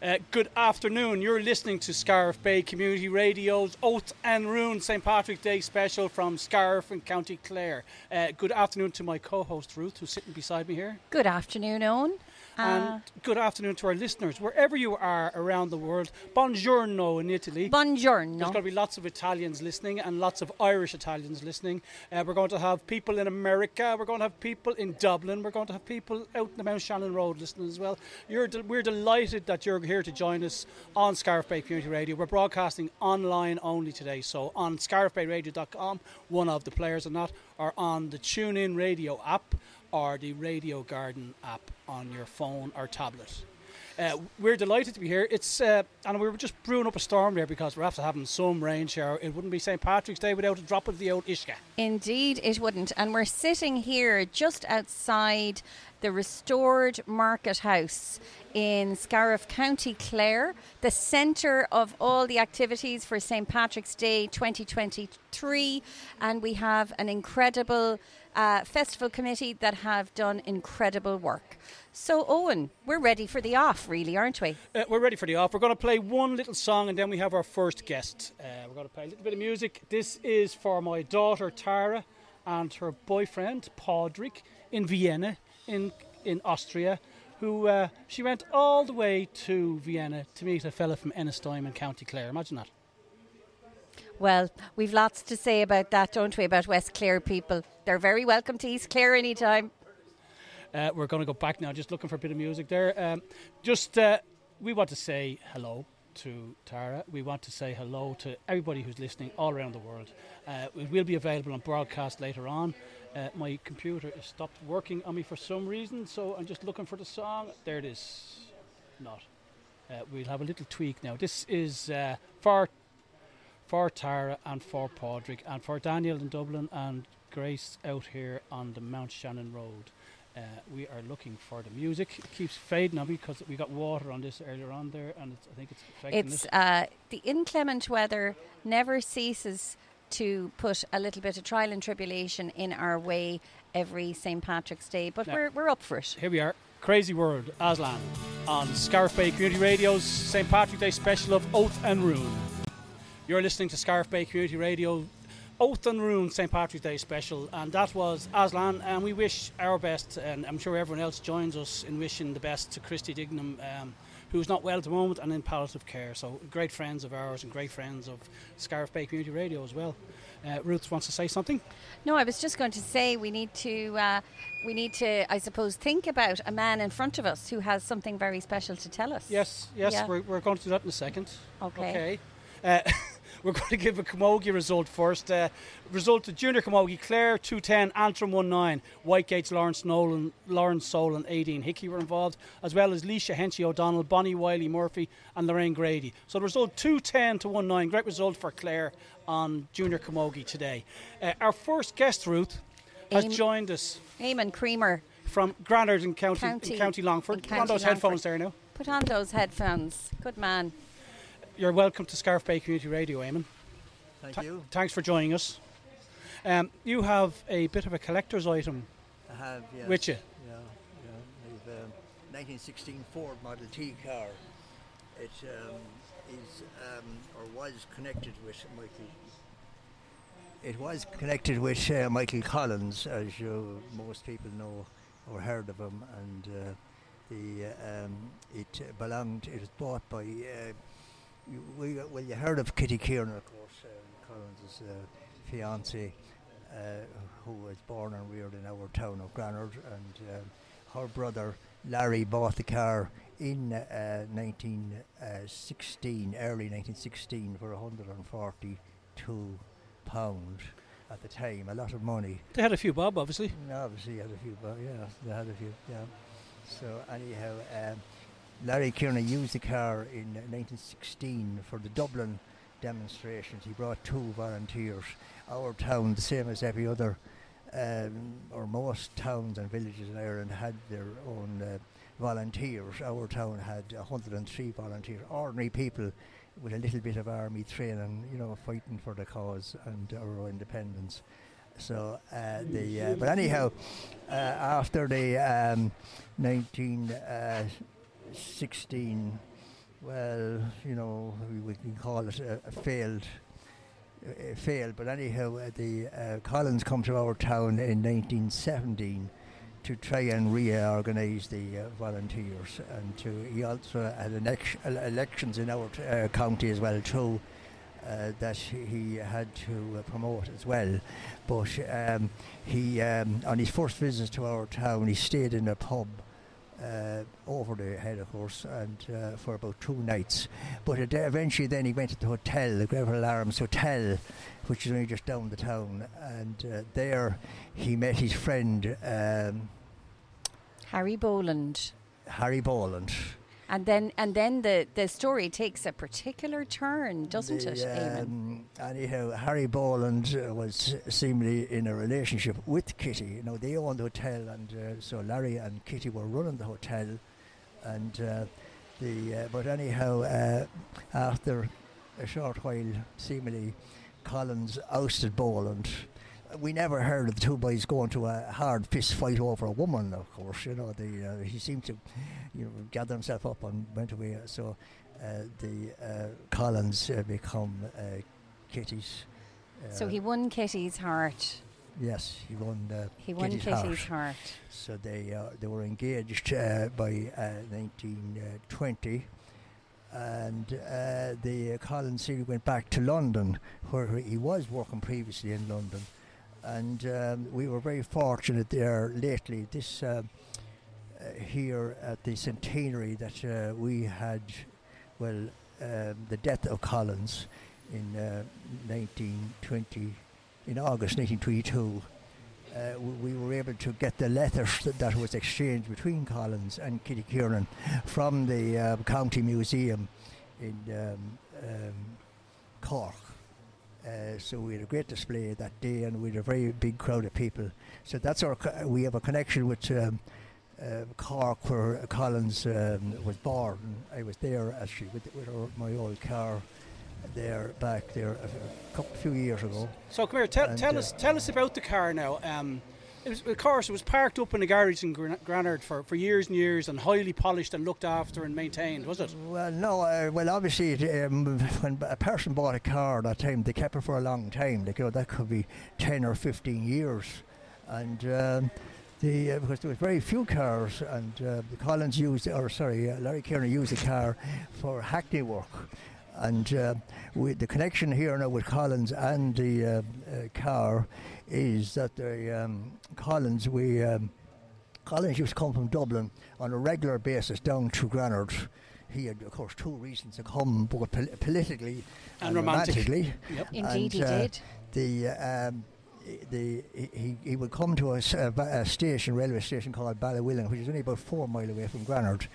Uh, good afternoon. You're listening to Scariff Bay Community Radio's Oath and Ruin St. Patrick's Day special from Scariff and County Clare. Uh, good afternoon to my co host Ruth, who's sitting beside me here. Good afternoon, Owen. And good afternoon to our listeners, wherever you are around the world. Buongiorno in Italy. Buongiorno. There's going to be lots of Italians listening and lots of Irish Italians listening. Uh, we're going to have people in America. We're going to have people in Dublin. We're going to have people out in the Mount Shannon Road listening as well. You're de- we're delighted that you're here to join us on Scariff Bay Community Radio. We're broadcasting online only today, so on scariffbayradio.com, one of the players on not, or on the TuneIn Radio app or the Radio Garden app on your phone or tablet. Uh, we're delighted to be here. It's uh, and we were just brewing up a storm there because we're after having some rain shower. It wouldn't be St Patrick's Day without a drop of the old Ishka. Indeed, it wouldn't. And we're sitting here just outside the restored market house in Scariff, County Clare, the centre of all the activities for St Patrick's Day 2023. And we have an incredible uh, festival committee that have done incredible work. So, Owen, we're ready for the off, really, aren't we? Uh, we're ready for the off. We're going to play one little song and then we have our first guest. Uh, we're going to play a little bit of music. This is for my daughter Tara and her boyfriend Padraig in Vienna, in in Austria, who uh, she went all the way to Vienna to meet a fella from Ennistimon in County Clare. Imagine that. Well, we've lots to say about that, don't we, about West Clare people. They're very welcome to East Clare anytime. Uh, we're going to go back now, just looking for a bit of music there. Um, just, uh, we want to say hello to Tara. We want to say hello to everybody who's listening all around the world. Uh, it will be available on broadcast later on. Uh, my computer has stopped working on me for some reason, so I'm just looking for the song. There it is. Not. Uh, we'll have a little tweak now. This is uh, for for Tara and for Padraig and for Daniel in Dublin and Grace out here on the Mount Shannon Road. Uh, we are looking for the music. It keeps fading on because we got water on this earlier on there, and it's, I think it's affecting It's it. uh, the inclement weather never ceases to put a little bit of trial and tribulation in our way every St Patrick's Day, but Yeah. we're, we're up for it. Here we are, Crazy World, Aslan, on Scariff Bay Community Radio's St. Patrick's Day special of Oath and Ruin. You're listening to Scariff Bay Community Radio, Oath and Ruin St. Patrick's Day special, and that was Aslan. And we wish our best, and I'm sure everyone else joins us in wishing the best to Christy Dignam, um, who's not well at the moment and in palliative care. So, great friends of ours and great friends of Scariff Bay Community Radio as well. Uh, Ruth wants to say something. No, I was just going to say we need to uh, we need to I suppose think about a man in front of us who has something very special to tell us. Yes, yes, Yeah. we're, we're going to do that in a second. Okay. Okay. Uh, we're going to give a Camogie result first. Uh, result of Junior Camogie, Clare 210, Antrim 19, Whitegates, Lawrence Nolan, Lawrence Solan, 18. Hickey were involved, as well as Leisha Henchy O'Donnell, Bonnie Wiley Murphy, and Lorraine Grady. So the result 210 to 19. Great result for Clare on Junior Camogie today. Uh, our first guest, Ruth, has Aim- joined us Eamon Creamer, from Granard in County, County- in County Longford. in Put on those Longford. headphones there now. put on those headphones. Good man. You're welcome to Scariff Bay Community Radio, Eamon. Thank Th- you. Thanks for joining us. Um, you have a bit of a collector's item I have, yes. with you. Yeah, yeah. I've um, 1916 Ford Model T car. It um, is um, or was connected with Michael. It was connected with uh, Michael Collins, as you, most people know or heard of him, and uh, the um, it uh, belonged. It was bought by. Uh, you, we, well, you heard of Kitty Kiernan, of course, uh, Collins' uh, fiance, uh, who was born and reared in our town of Granard, and um, her brother Larry bought the car in uh, 1916, early 1916, for 142 pound at the time. A lot of money. They had a few bob, obviously. And obviously, had a few, bob. yeah, they had a few, yeah. So anyhow, um, Larry Kiernan used the car in 1916 for the Dublin demonstrations. He brought two volunteers. Our town, the same as every other, um, or most towns and villages in Ireland, had their own uh, volunteers. Our town had 103 volunteers, ordinary people with a little bit of army training, you know, fighting for the cause and our independence. So uh, the uh, but anyhow, uh, after the um, 1916 well, you know, we, we can call it a, a failed. Failed, but anyhow, uh, the uh, Collins come to our town in 1917 to try and reorganise the uh, volunteers, and to he also had elec- elections in our t- uh, county as well too. Uh, that he had to uh, promote as well, but um, he um, on his first visit to our town, he stayed in a pub uh, over the head, of course, and uh, for about two nights. But it, eventually, then he went to the hotel, the Greville Arms Hotel, which is only just down the town, and uh, there he met his friend um, Harry Boland. Harry Boland. And then, and then the, the story takes a particular turn, doesn't The, it, um, anyhow, Harry Boland uh, was seemingly in a relationship with Kitty. You know, they owned the hotel, and uh, so Larry and Kitty were running the hotel. And uh, the uh, but anyhow, uh, after a short while, seemingly Collins ousted Boland. We never heard of the two boys going to a hard fist fight over a woman. Of course, you know, the, uh, he seemed to, you know, gather himself up and went away. So uh, the uh, Collins uh, become uh, Kitty's. Uh, so he won Kitty's heart. yes, he won. Uh, He won Kitty's Kitty's, heart. heart. So they uh, they were engaged uh, by uh, 1920, and uh, the uh, Collins series went back to London, where he was working previously in London, and um, we were very fortunate there lately. This uh, uh, here at the centenary that uh, we had, well, um, the death of Collins in uh, 1920, in August 1922 uh, we were able to get the letters that, was exchanged between Collins and Kitty Kiernan from the uh, County Museum in um, um, Cork. Uh, so we had a great display that day, and we had a very big crowd of people. So that's our. Co- we have a connection with um, uh, Cork, where Collins um, was born. I was there actually with, with our, my old car there back there a, a couple few years ago. So come here, tell, And, tell uh, us tell us about the car now. Um, was, of course, it was parked up in the garage in Gran- Granard for, for years and years, and highly polished and looked after and maintained, was it? Well, no. Uh, well, obviously, it, um, when a person bought a car at that time, they kept it for a long time. Like, you know, that could be ten or fifteen years, and um, the uh, because there was very few cars, and uh, Collins used, or sorry, uh, Larry Kiernan used the car for hackney work. And uh, the connection here now with Collins and the uh, uh, car is that the um, Collins we um, Collins used to come from Dublin on a regular basis down to Granard. He had, of course, two reasons to come, both pol- politically And and, romantic. romantically. Yep. Indeed, he And, uh, did. The um, the he, he would come to a, s- a ba- a station, railway station called Ballywillan, which is only about four mile away from Granard.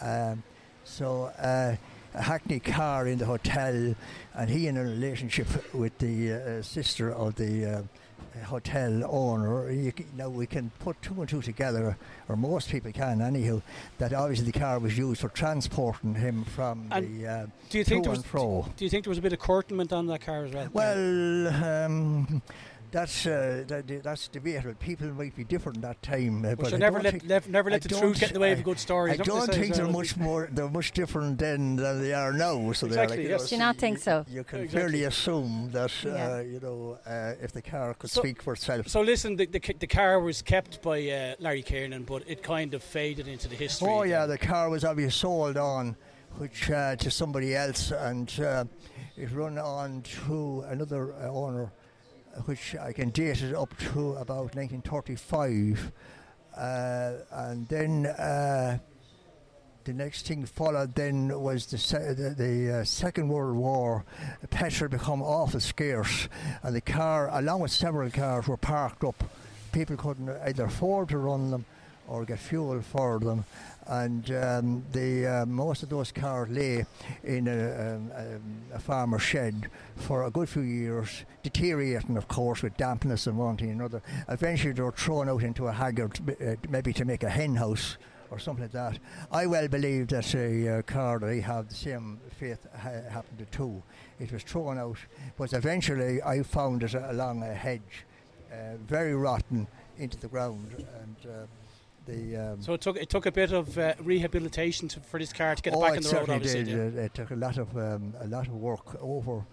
Um, so uh, a Hackney car in the hotel, and he in a relationship with the uh, sister of the uh, hotel owner. You, c- now we can put two and two together, or most people can anyhow. That obviously the car was used for transporting him from And the uh, Do you think to there was and fro. Do you think there was a bit of curtainment on that car as well? Well, um, that's uh, that, that's debatable. People might be different at that time. Uh, we but should I never let, think, lev- never I let the truth get in the way of a good story. I Is that what don't think they're much more. They're much different then than they are now. So they're Exactly, like, you yes. know, Do you not think so? You can Exactly. fairly assume that Yeah. uh, you know uh, if the car could So- speak for itself. So listen, the, the, the car was kept by uh, Larry Kiernan, but it kind of faded into the history. Oh yeah, the car was obviously sold on, which uh, to somebody else, and uh, it run on to another uh, owner, which I can date it up to about 1935, uh, and then. Uh, the next thing followed then was the, se- the, the uh, Second World War. Petrol become awful scarce, and the car, along with several cars, were parked up. People couldn't either afford to run them or get fuel for them, and um, the uh, most of those cars lay in a, um, um, a farmer's shed for a good few years, deteriorating, of course, with dampness and one thing and another. Eventually, they were thrown out into a haggard, uh, maybe to make a hen house or something like that. I well believe that a uh, car that I have the same fate ha- happened to too. It was thrown out, but eventually I found it along a hedge, uh, very rotten into the ground, and uh, the um, So it took it took a bit of uh, rehabilitation to, for this car to get it oh, back on the road. Obviously, did. it took a lot of um, a lot of work over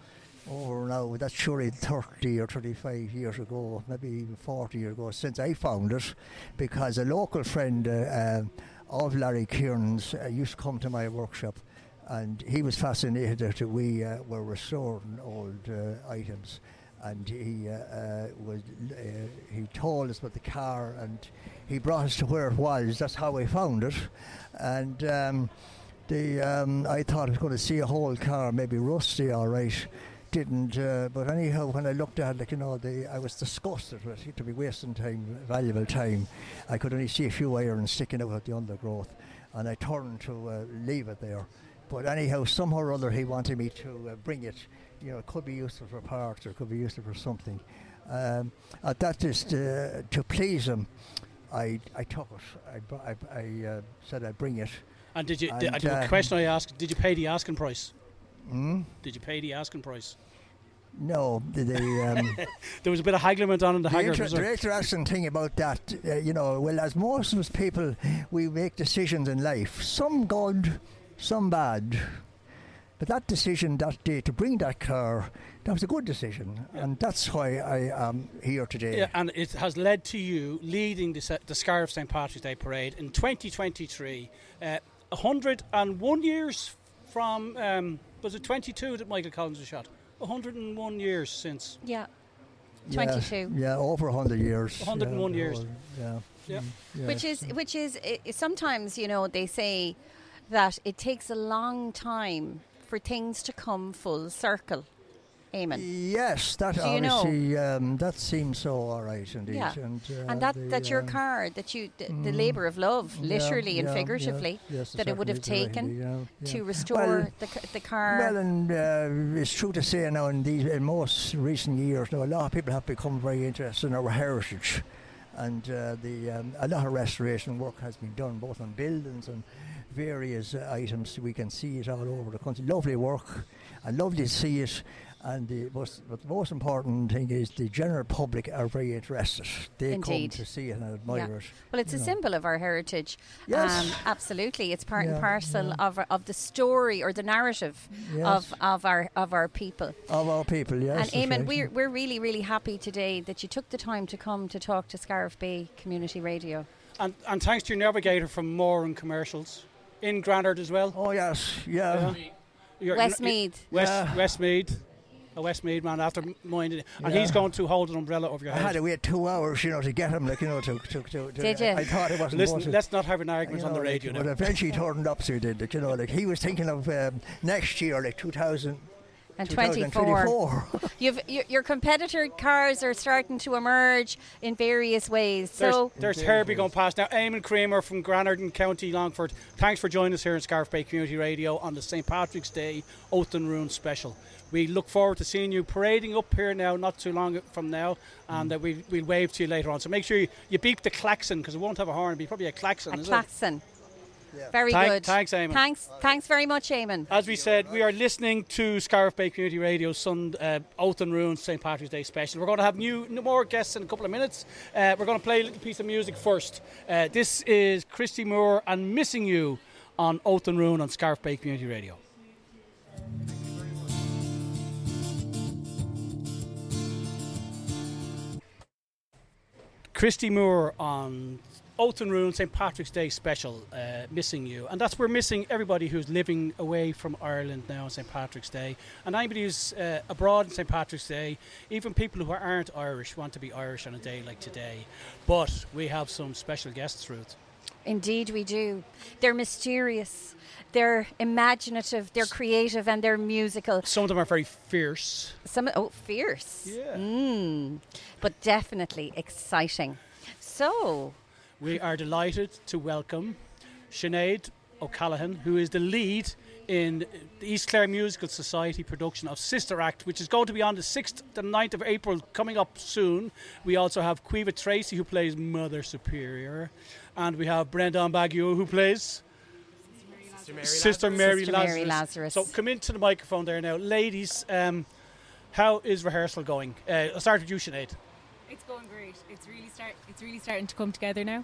over now. That's surely thirty or thirty five years ago, maybe even forty years ago since I found it, because a local friend uh, um of Larry Kearns uh, used to come to my workshop. And he was fascinated that we uh, were restoring old uh, items, and he uh, uh, was uh, he told us about the car, and he brought us to where it was. That's how we found it, and um, the um, I thought I was going to see a whole car, maybe rusty, all right. Didn't, uh, but anyhow, when I looked at it, you know, the, I was disgusted with it to be wasting time, valuable time. I could only see a few irons sticking out of the undergrowth, and I turned to uh, leave it there. But anyhow, somehow or other, he wanted me to uh, bring it. You know, it could be useful for parts or it could be useful for something. Um, uh, that is to, to please him. I, I took it. I, I, I uh, said I'd bring it. And did you? And, did, the uh, question I asked: Did you pay the asking price? Hmm? Did you pay the asking price? No, the, the, um, There was a bit of haggling went on in the the, inter- the interesting thing about that, uh, you know, well, as most of us people, we make decisions in life, some good, some bad. But that decision that day to bring that car, that was a good decision, and that's why I am here today. Yeah, and it has led to you leading the, se- the Scariff St Patrick's Day parade in 2023. Uh, 101 years from, um, was it 22 that Michael Collins was shot? 101 years since. Yeah. Yeah, 22. Yeah, over 100 years. 101 yeah, years. oh, Yeah. Yeah. mm, yeah. Which is which is i i- sometimes you know they say that it takes a long time for things to come full circle. Amen. Yes, that Do you know? um, that seems so all right indeed. Yeah. And, uh, and that the, that's your um, car that you the, the mm, labour of love, yeah, literally and yeah, figuratively, yeah, yes, that it would have taken yeah, yeah. to restore Well- the, c- the car. Well, and uh, it's true to say now in these in most recent years, now a lot of people have become very interested in our heritage, and uh, the um, a lot of restoration work has been done both on buildings and various uh, items. We can see it all over the country. Lovely work, and lovely to see it. And the most, but the most important thing is the general public are very interested. They Indeed. come to see it and admire Yeah. it. well, it's a know. symbol of our heritage. Yes. Um, absolutely, it's part and parcel yeah. of of the story or the narrative Yes. of, of our of our people. of our people, yes. and that's Eamon, right. we're, we're really, really happy today that you took the time to come to talk to Scariff Bay Community Radio. And, and thanks to your navigator from Moore and Commercials in Granard as well. Oh yes, yeah. Yeah. You're- Westmeath. West, Westmeath. A Westmeath man after minding it. And Yeah. he's going to hold an umbrella over your head. I had to wait two hours, you know, to get him, like you know, to to. to, to Did you? I thought it wasn't. Listen, let's not have an you argument on the know, like, radio But eventually he turned up, so he did. Like, you know, like he was thinking of um, next year, like 2000, And 24. 2024. You've, your, your competitor cars are starting to emerge in various ways. So, there's, there's Herbie going past now. Eamon Kramer from Granard and County Longford. Thanks for joining us here in Scariff Bay Community Radio on the St Patrick's Day Oath and Ruin special. We look forward to seeing you parading up here now, not too long from now, and uh, we, we'll wave to you later on. So make sure you, you beep the klaxon because it won't have a horn. It'll be probably a klaxon. a is it? klaxon. Yeah. Very Thank- good. thanks, Eamon. Thanks, thanks very much, Eamon. As we said, we are listening to Scariff Bay Community Radio Sun uh, Oath and Ruin's St Patrick's Day special. We're going to have new no more guests in a couple of minutes. Uh, we're going to play a little piece of music first. Uh, this is Christy Moore and Missing You on Oath and Ruin on Scariff Bay Community Radio. Christy Moore on Oath and Ruin St Patrick's Day special, uh, missing you, and that's we're missing everybody who's living away from Ireland now on St Patrick's Day, and anybody who's uh, abroad on St Patrick's Day, even people who aren't Irish want to be Irish on a day like today. But we have some special guests, Ruth. Indeed, we do. They're mysterious, they're imaginative, they're creative, and they're musical. Some of them are very fierce. Some oh, fierce. Yeah. Mm, but definitely exciting. So, We are delighted to welcome Sinead O'Callaghan, who is the lead in the East Clare Musical Society production of Sister Act, which is going to be on the 6th and 9th of April, coming up soon. We also have Caoimhe Tracy, who plays Mother Superior, and we have Brendan Baggio, who plays Sister Mary, Sister Lazarus. Mary Lazarus. So come into the microphone there now. Ladies, um, how is rehearsal going? Uh, I'll start with you, Sinead. It's going great. It's really start. It's really starting to come together now,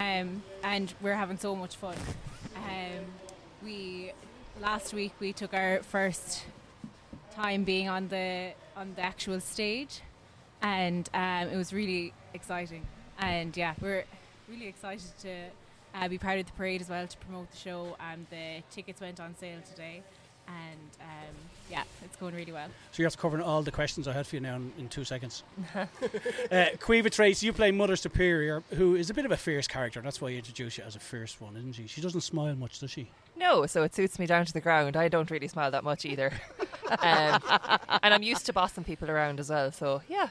um, and we're having so much fun. Um, we last week we took our first time being on the on the actual stage, and um, it was really exciting. And yeah, we're really excited to uh, be part of the parade as well to promote the show. And the tickets went on sale today, and um, yeah, it's going really well. So you have to cover all the questions I had for you now in, in two seconds. uh, Caoimhe Trace, you play Mother Superior, who is a bit of a fierce character. That's why you introduce you as a fierce one, isn't she? She doesn't smile much, does she? No, so it suits me down to the ground. I don't really smile that much either. um, and I'm used to bossing people around as well. So yeah,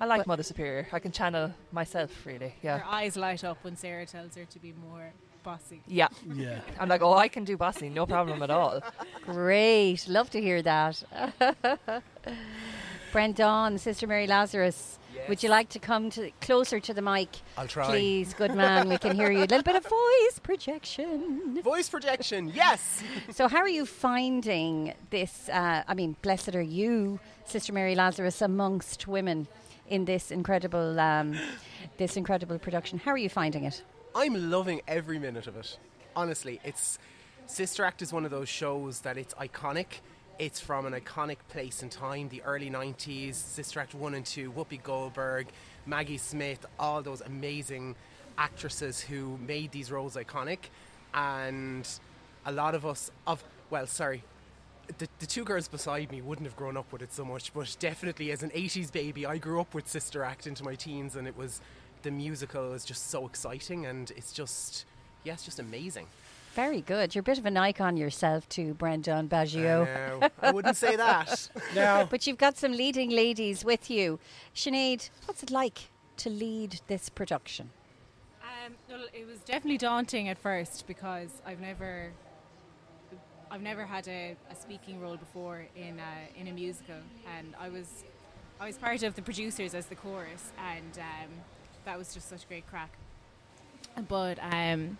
I like Mother Superior. I can channel myself really. Yeah. Her eyes light up when Sarah tells her to be more bossy. Yeah. Yeah. I'm like, oh, I can do bossy, no problem at all. Great. Love to hear that. Brendan, Sister Mary Lazarus, would you like to come to closer to the mic? I'll try. Please, good man. We can hear you. A little bit of voice projection. Voice projection, yes. So, how are you finding this? Uh, I mean, blessed are you, Sister Mary Lazarus, amongst women in this incredible, um, this incredible production. How are you finding it? I'm loving every minute of it. Honestly, it's Sister Act is one of those shows that it's iconic. It's from an iconic place and time, the early 90s, Sister Act 1 and 2, Whoopi Goldberg, Maggie Smith, all those amazing actresses who made these roles iconic. And a lot of us, of well, sorry, the, the two girls beside me wouldn't have grown up with it so much, but definitely as an 80s baby, I grew up with Sister Act into my teens, and it was the musical is just so exciting, and it's just, yeah, it's just amazing. Very good. You're a bit of an icon yourself, too, Brendan Baggio. No, I wouldn't say that. Now, But you've got some leading ladies with you. Sinead, what's it like to lead this production? Um, well, it was definitely daunting at first because I've never, I've never had a, a speaking role before in a, in a musical, and I was, I was part of the producers as the chorus, and um, that was just such great crack. But um,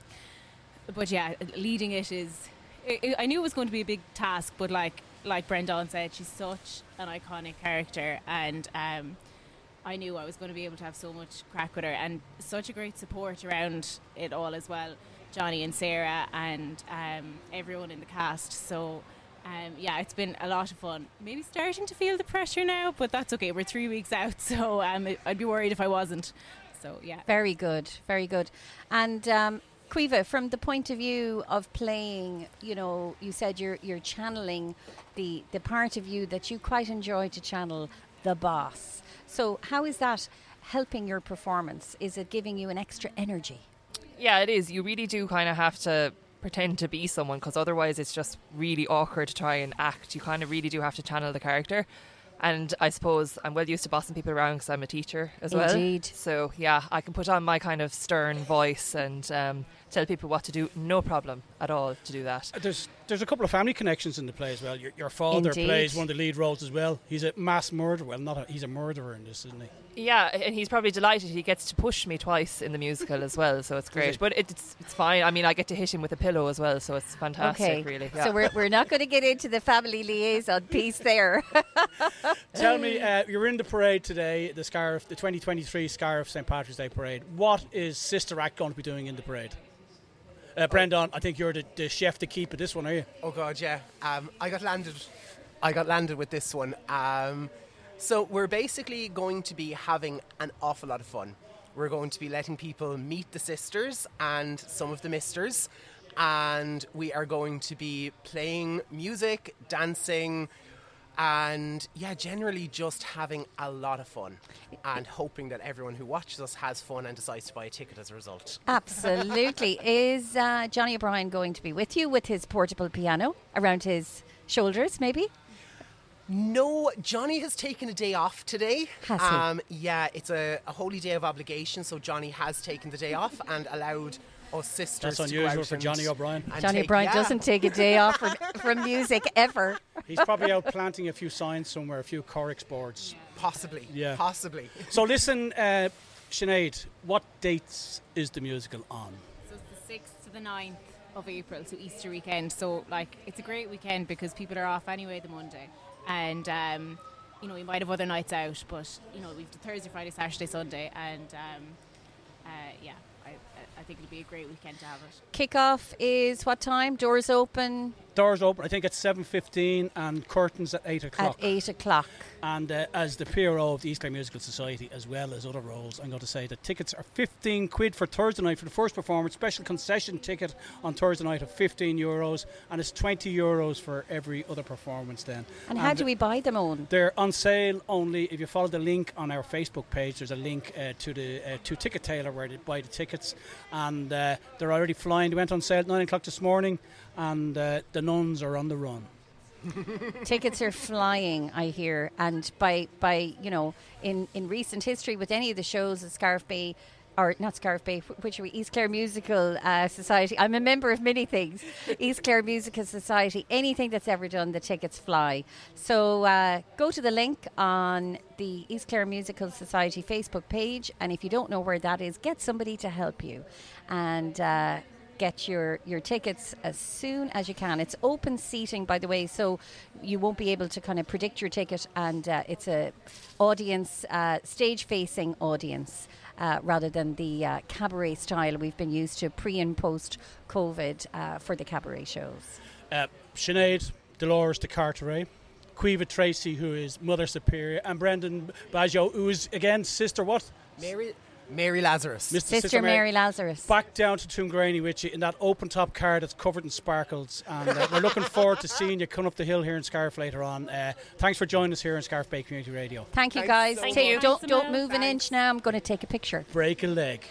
but yeah, leading it is. i i I knew it was going to be a big task, but like like Brendan said, she's such an iconic character, and um, I knew I was going to be able to have so much crack with her, and such a great support around it all as well. Johnny and Sarah and um, everyone in the cast. So. Um, yeah, it's been a lot of fun. Maybe starting to feel the pressure now, but that's okay. We're three weeks out, so um, I'd be worried if I wasn't. So yeah, Very good, very good. And um, Caoimhe, from the point of view of playing, you know, you said you're you're channeling the the part of you that you quite enjoy to channel, the boss. So how is that helping your performance? Is it giving you an extra energy? Yeah, it is. You really do kind of have to pretend to be someone because otherwise it's just really awkward to try and act. You kind of really do have to channel the character. And I suppose I'm well used to bossing people around because I'm a teacher as well. Indeed. So yeah, I can put on my kind of stern voice and um, tell people what to do. No problem at all to do that. there's there's a couple of family connections in the play as well. Your, your father Indeed. plays one of the lead roles as well. He's a mass murderer. Well, not a, he's a murderer in this, isn't he? Yeah, and he's probably delighted he gets to push me twice in the musical as well, so it's he? great. But it's it's fine. I mean, I get to hit him with a pillow as well, so it's fantastic. okay, really. so we're we're not going to get into the family liaison piece there. Tell me, uh, you're in the parade today, the Scariff, the 2023 Scariff St Patrick's Day parade. What is Sister Act going to be doing in the parade? Uh, Brendan, I think you're the, the chef to keep at this one, are you? Oh god, yeah. Um, I got landed. I got landed with this one. Um, so we're basically going to be having an awful lot of fun. We're going to be letting people meet the sisters and some of the misters, and we are going to be playing music, dancing, and yeah, generally just having a lot of fun, and hoping that everyone who watches us has fun and decides to buy a ticket as a result. Absolutely. Is uh, Johnny O'Brien going to be with you with his portable piano around his shoulders, maybe? No, Johnny has taken a day off today. Has he? Um, yeah, it's a, a holy day of obligation, so Johnny has taken the day off and allowed us sisters That's unusual for Johnny O'Brien. Johnny O'Brien yeah. doesn't take a day off from, from music ever. He's probably out planting a few signs somewhere, a few Correx boards. Possibly. Yeah. Possibly. So listen, uh, Sinead, what dates is the musical on? So it's the 6th to the 9th of April, so Easter weekend. So, like, it's a great weekend because people are off anyway the Monday. And, um, you know, we might have other nights out, but, you know, we've the Thursday, Friday, Saturday, Sunday. And, um, uh, yeah, I, I think it'll be a great weekend to have it. Kickoff is what time? Doors open Doors open, I think, at 7.15 and curtains at 8 o'clock. at eight o'clock. And uh, as the PRO of the East Clare Musical Society, as well as other roles, I'm going to say that tickets are 15 quid for Thursday night for the first performance. Special concession ticket on Thursday night of 15 euros, and it's 20 euros for every other performance. Then. And how do we buy them on? They're on sale only if you follow the link on our Facebook page. There's a link uh, to the uh, to Ticket Tailor where they buy the tickets, and uh, they're already flying. They went on sale at nine o'clock this morning, and uh, the nuns are on the run. Tickets are flying, I hear, and by by you know, in in recent history with any of the shows at Scariff Bay. Or not Scariff Bay, which are we? East Clare Musical uh, Society. I'm a member of many things. East Clare Musical Society. Anything that's ever done, the tickets fly. So uh, go to the link on the East Clare Musical Society Facebook page, and if you don't know where that is, get somebody to help you, and uh, get your, your tickets as soon as you can. It's open seating, by the way, so you won't be able to kind of predict your ticket, and uh, it's a audience, uh, stage facing audience. Uh, rather than the uh, cabaret style we've been used to pre and post COVID uh, for the cabaret shows. uh, Sinead Dolores de Carteret, Caoimhe Tracy, who is Mother Superior, and Brendan Baggio, who is again sister what? Mary, Mary Lazarus. Mr. Sister, Mary Lazarus. Back down to Tuamgraney with you in that open top car that's covered in sparkles. And uh, we're looking forward to seeing you come up the hill here in Scariff later on. Uh, thanks for joining us here in Scariff Bay Community Radio. Thank you, guys. so Take- much. Thank Don't, don't move an inch now. I'm going to take a picture. Break a leg.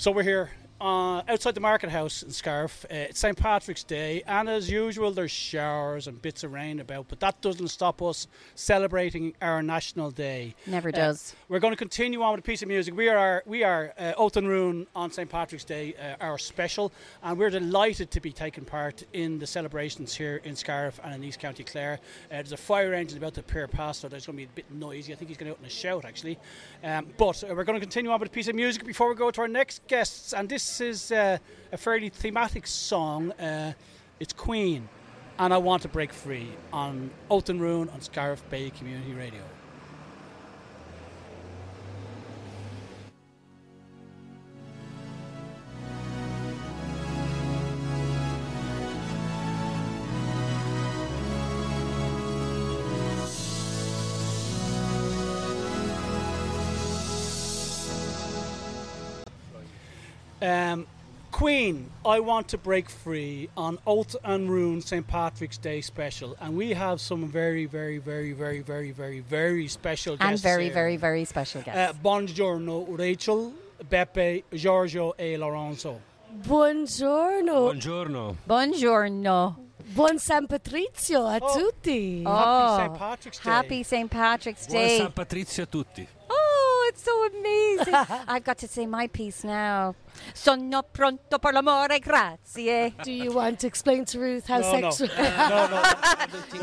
So we're here uh, outside the market house in Scariff. Uh, it's St Patrick's Day, and as usual, there's showers and bits of rain about, but that doesn't stop us celebrating our national day. Never Uh, does. We're going to continue on with a piece of music. We are we are uh, Oath and Ruin on St Patrick's Day, uh, our special, and we're delighted to be taking part in the celebrations here in Scariff and in East County Clare. Uh, there's a fire engine about to appear past, so there's going to be a bit noisy. I think he's going to out in a shout actually. Um, but uh, we're going to continue on with a piece of music before we go to our next guests, and this is uh, a fairly thematic song. Uh, it's Queen, and I want to break free on Oath and Ruin on Scariff Bay Community Radio. Um, Queen, I want to break free on Oath and Ruin St. Patrick's Day special, and we have some very, very, very, very, very, very, very special guests. And very, here. very, very special Uh, guests. buongiorno, Rachel, Beppe, Giorgio, e Lorenzo. Buongiorno, Buongiorno. Buongiorno. buon San Patrizio a Oh. tutti. Oh, Happy St. Patrick's Day. Happy St. Patrick's Day. Buon San Patrizio a tutti. Oh, it's so amazing. I've got to say my piece now. Sono pronto per l'amore, grazie. Do you want to explain to Ruth how No, no. sexual? no, no,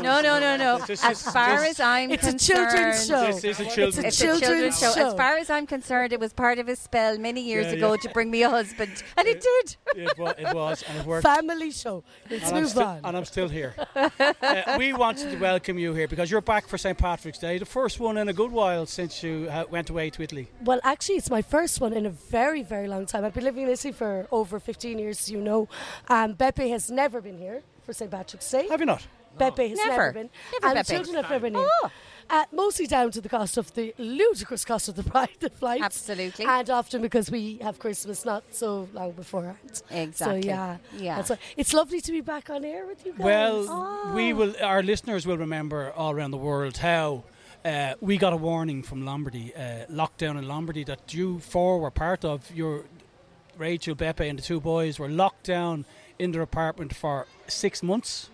No, no, no, no. This As far as I'm It's a concerned, children's show. This is a children's It's a children's show. show. As far as I'm concerned, it was part of his spell many years Yeah, ago yeah. to bring me a husband, and it did. It was, it was and it worked. Family show. Let's and, I'm move still, on. and I'm still here. uh, we wanted to welcome you here because you're back for St. Patrick's Day, the first one in a good while since you uh, went away to Italy. Well, actually, it's my first one in a very, very long time. I've been living in Italy for over 15 years, you know. Um, Beppe has never been here for St. Patrick's Day. Have you not? Beppe has Never. never, been. Never and Beppe. children have never been here. Oh. Uh, mostly down to the cost of the ludicrous cost of the private flights. Absolutely. And often because we have Christmas not so long beforehand. Exactly. So, yeah. Yeah. That's why- it's lovely to be back on air with you guys. Well, we will. Our listeners will remember all around the world how. Uh, we got a warning from Lombardy, uh, lockdown in Lombardy, that you four were part of. Your Rachel, Beppe, and the two boys were locked down in their apartment for six months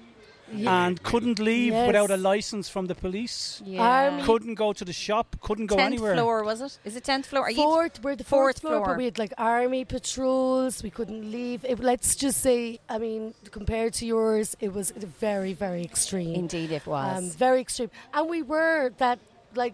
and couldn't leave Yes. without a license from the police. Yeah. Army- Couldn't go to the shop. Couldn't go tenth anywhere. floor was it? Is it tenth floor? Are you Fourth, we're the fourth, fourth floor, floor. but we had like army patrols. We couldn't leave. It, let's just say, I mean, compared to yours, it was very, very extreme. Indeed, it Um, was. very extreme. And we were that, like,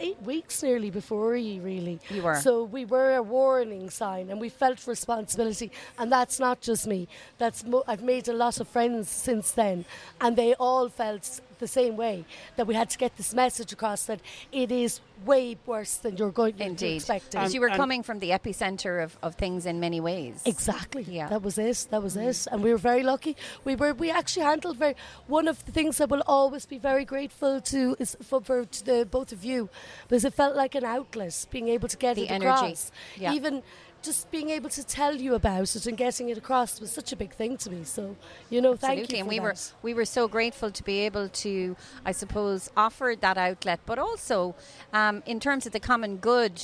eight weeks nearly before you, really. You were. So we were a warning sign, and we felt responsibility. And that's not just me. That's mo- I've made a lot of friends since then, and they all felt the same way that we had to get this message across that it is way worse than you're going to Indeed. expect. Because you were coming from the epicenter of, of things in many ways. Exactly. Yeah. That was it. That was mm. it. And we were very lucky. We were. We actually handled very. One of the things that we'll always be very grateful to is for, for to the both of you, because it felt like an outlet, being able to get The it energy. across. Yeah. Even just being able to tell you about it and getting it across was such a big thing to me. So you know, thank Absolutely, you. and we were we were so grateful to be able to, I suppose, offer that outlet, but also um, in terms of the common good.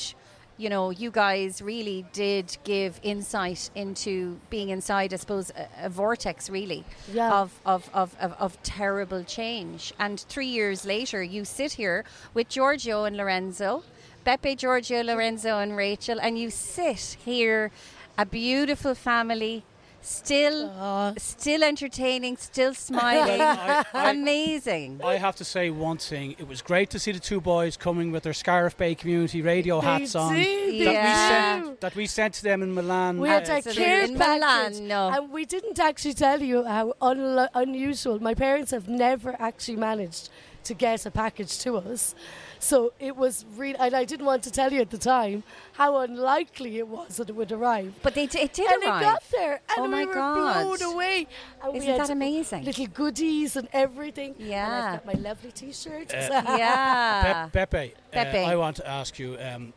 You know, you guys really did give insight into being inside, I suppose, a, a vortex, really, Yeah. of, of, of, of, of terrible change. And three years later, you sit here with Giorgio and Lorenzo, Beppe, Giorgio, Lorenzo, and Rachel, and you sit here, a beautiful family, still, still entertaining, still smiling, I- I- amazing. I have to say one thing. It was great to see the two boys coming with their Scariff Bay Community Radio hats on. did, That, Yeah. we sent, that we sent to them in Milan. We had uh, a care In Milan, package, no. and we didn't actually tell you how unlo- unusual. My parents have never actually managed to get a package to us, so it was really. And I didn't want to tell you at the time how unlikely it was that it would arrive. But they d- it did and arrive. it got there, and Oh we my were God. blown away. And Isn't had that amazing? Little goodies and everything. And Yeah. I've got my lovely T-shirt. yeah. Pe- Pepe, uh, Pepe. I want to ask you. Um,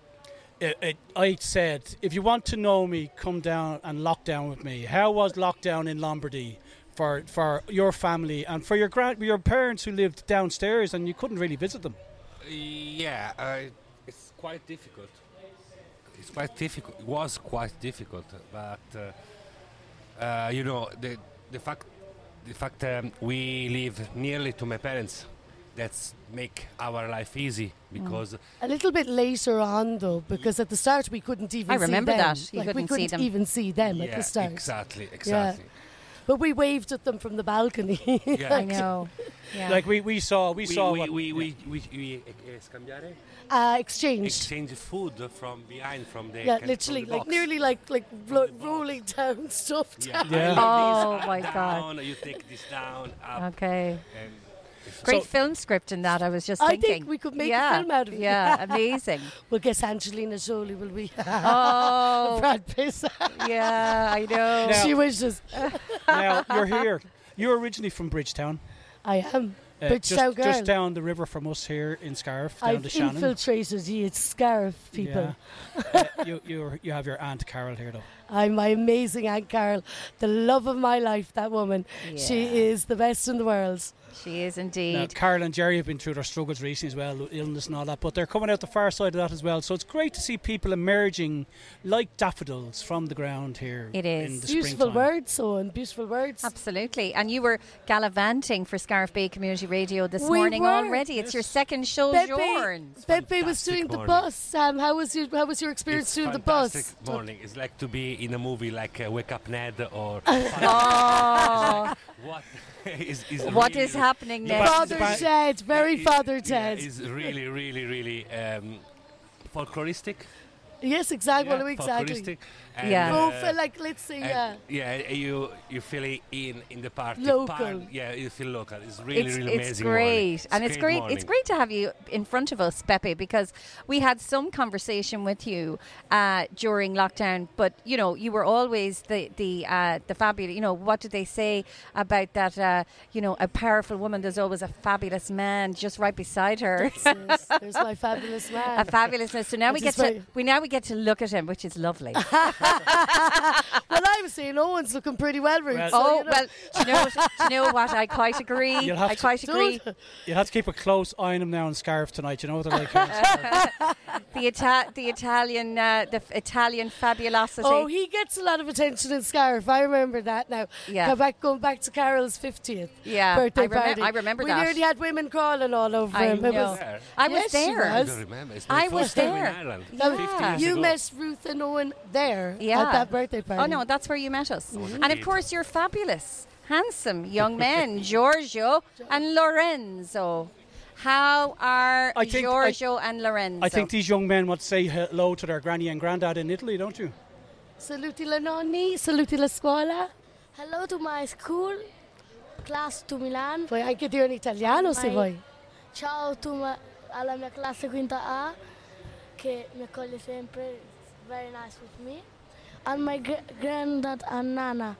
it, it, I said, if you want to know me, come down and lock down with me. How was lockdown in Lombardy for for your family and for your grand your parents who lived downstairs and you couldn't really visit them? Yeah, uh, it's quite difficult. It's quite difficult. It was quite difficult, but uh, uh, you know the the fact the fact um, we live nearly to my parents. That's make our life easy because A little bit later on, though, because at the start we couldn't even. I see remember them. that. You Like, we couldn't see couldn't them. even see them at the start. exactly, exactly. But we waved at them from the balcony. Yeah. I know. Yeah. Like we, we saw we, We, saw we, what- we, we, we, we, eh, uh, exchanged. exchange food from behind from the yeah, literally, the like box. nearly like like ro- rolling down stuff. Yeah. down. Yeah. Oh, Up, my God. down, You take this down, up, okay. And Great So- film script in that. I was just I thinking. think we could make a film out of it. Yeah, amazing. We'll guess Angelina Jolie, will we? Oh, Brad Pitt. yeah, I know. Now- she wishes. now you're here. You're originally from Bridgetown. I am. Uh, Bridgetown just, girl. just down the river from us here in Scariff, down I've to Shannon. infiltrated you, it's Scariff people. Yeah. uh, you you you have your aunt Carol here though. I'm my amazing Aunt Carol, the love of my life, that woman. She is the best in the world. She is Now, indeed. Carol and Jerry have been through their struggles recently as well, illness and all that, but they're coming out the far side of that as well. So it's great to see people emerging like daffodils from the ground here. It is. In the Beautiful springtime. words, Owen. Beautiful words. Absolutely. And you were gallivanting for Scariff Bay Community Radio this We morning were. already. It's your second show, Pepe, Jorn. Pepe was fantastic doing the bus. Um, how was your How was your experience it's doing the bus? morning. It's like to be in a movie like uh, Wake Up Ned or Oh, what is, is what really, is happening Yeah, next? Father ba- Ted, very is- Father yeah, Ted. is really, really, really um, folkloristic. yes, exactly. yeah, exactly. Folkloristic. And, Yeah. Oh, uh, like let's say, yeah. yeah, you you feel it in in the party. Local. Part- yeah, you feel local. It's really, it's, really it's amazing. great morning. and it's great it's great to have you in front of us pepe because we had some conversation with you uh, during lockdown but you know you were always the the uh, the fabulous you know what did they say about that uh, you know a powerful woman there's always a fabulous man just right beside her There's, there's my fabulous man. a man. fabulousness so now we get to we now we get to look at him which is lovely well, I was saying Owen's looking pretty well, Ruth. Well- so, oh you know. well do you know what, do you know what I quite agree You'll have I to- quite agree You'll have to keep a close eye on him now in Scariff tonight. You know what they're like. here in Scariff. the Ita- the Italian uh, the f- Italian fabulosity Oh, he gets a lot of attention in Scariff. I remember that now. Yeah. Go back, going back to Carol's 50th Yeah, birthday I remem- party. I remember we that. nearly had women crawling all over I him. It know. was- There. I was Yes, there. I was. don't remember. I was there. in Ireland. Now, 50 years you ago. met Ruth and Owen there Yeah. at that birthday party. Oh no, that's where you met us. was And of course, you're fabulous, handsome young men, Giorgio and Lorenzo. How are I think- I- Giorgio and Lorenzo? I think these young men would say hello to their granny and granddad in Italy, don't you? Saluti la nonni, saluti la scuola. Hello to my school, class to Milan. Puoi anche dire in italiano se Vai. vuoi. Ciao to ma- alla mia classe quinta A, che mi accoglie sempre, very nice with me. And my gr- granddad and nana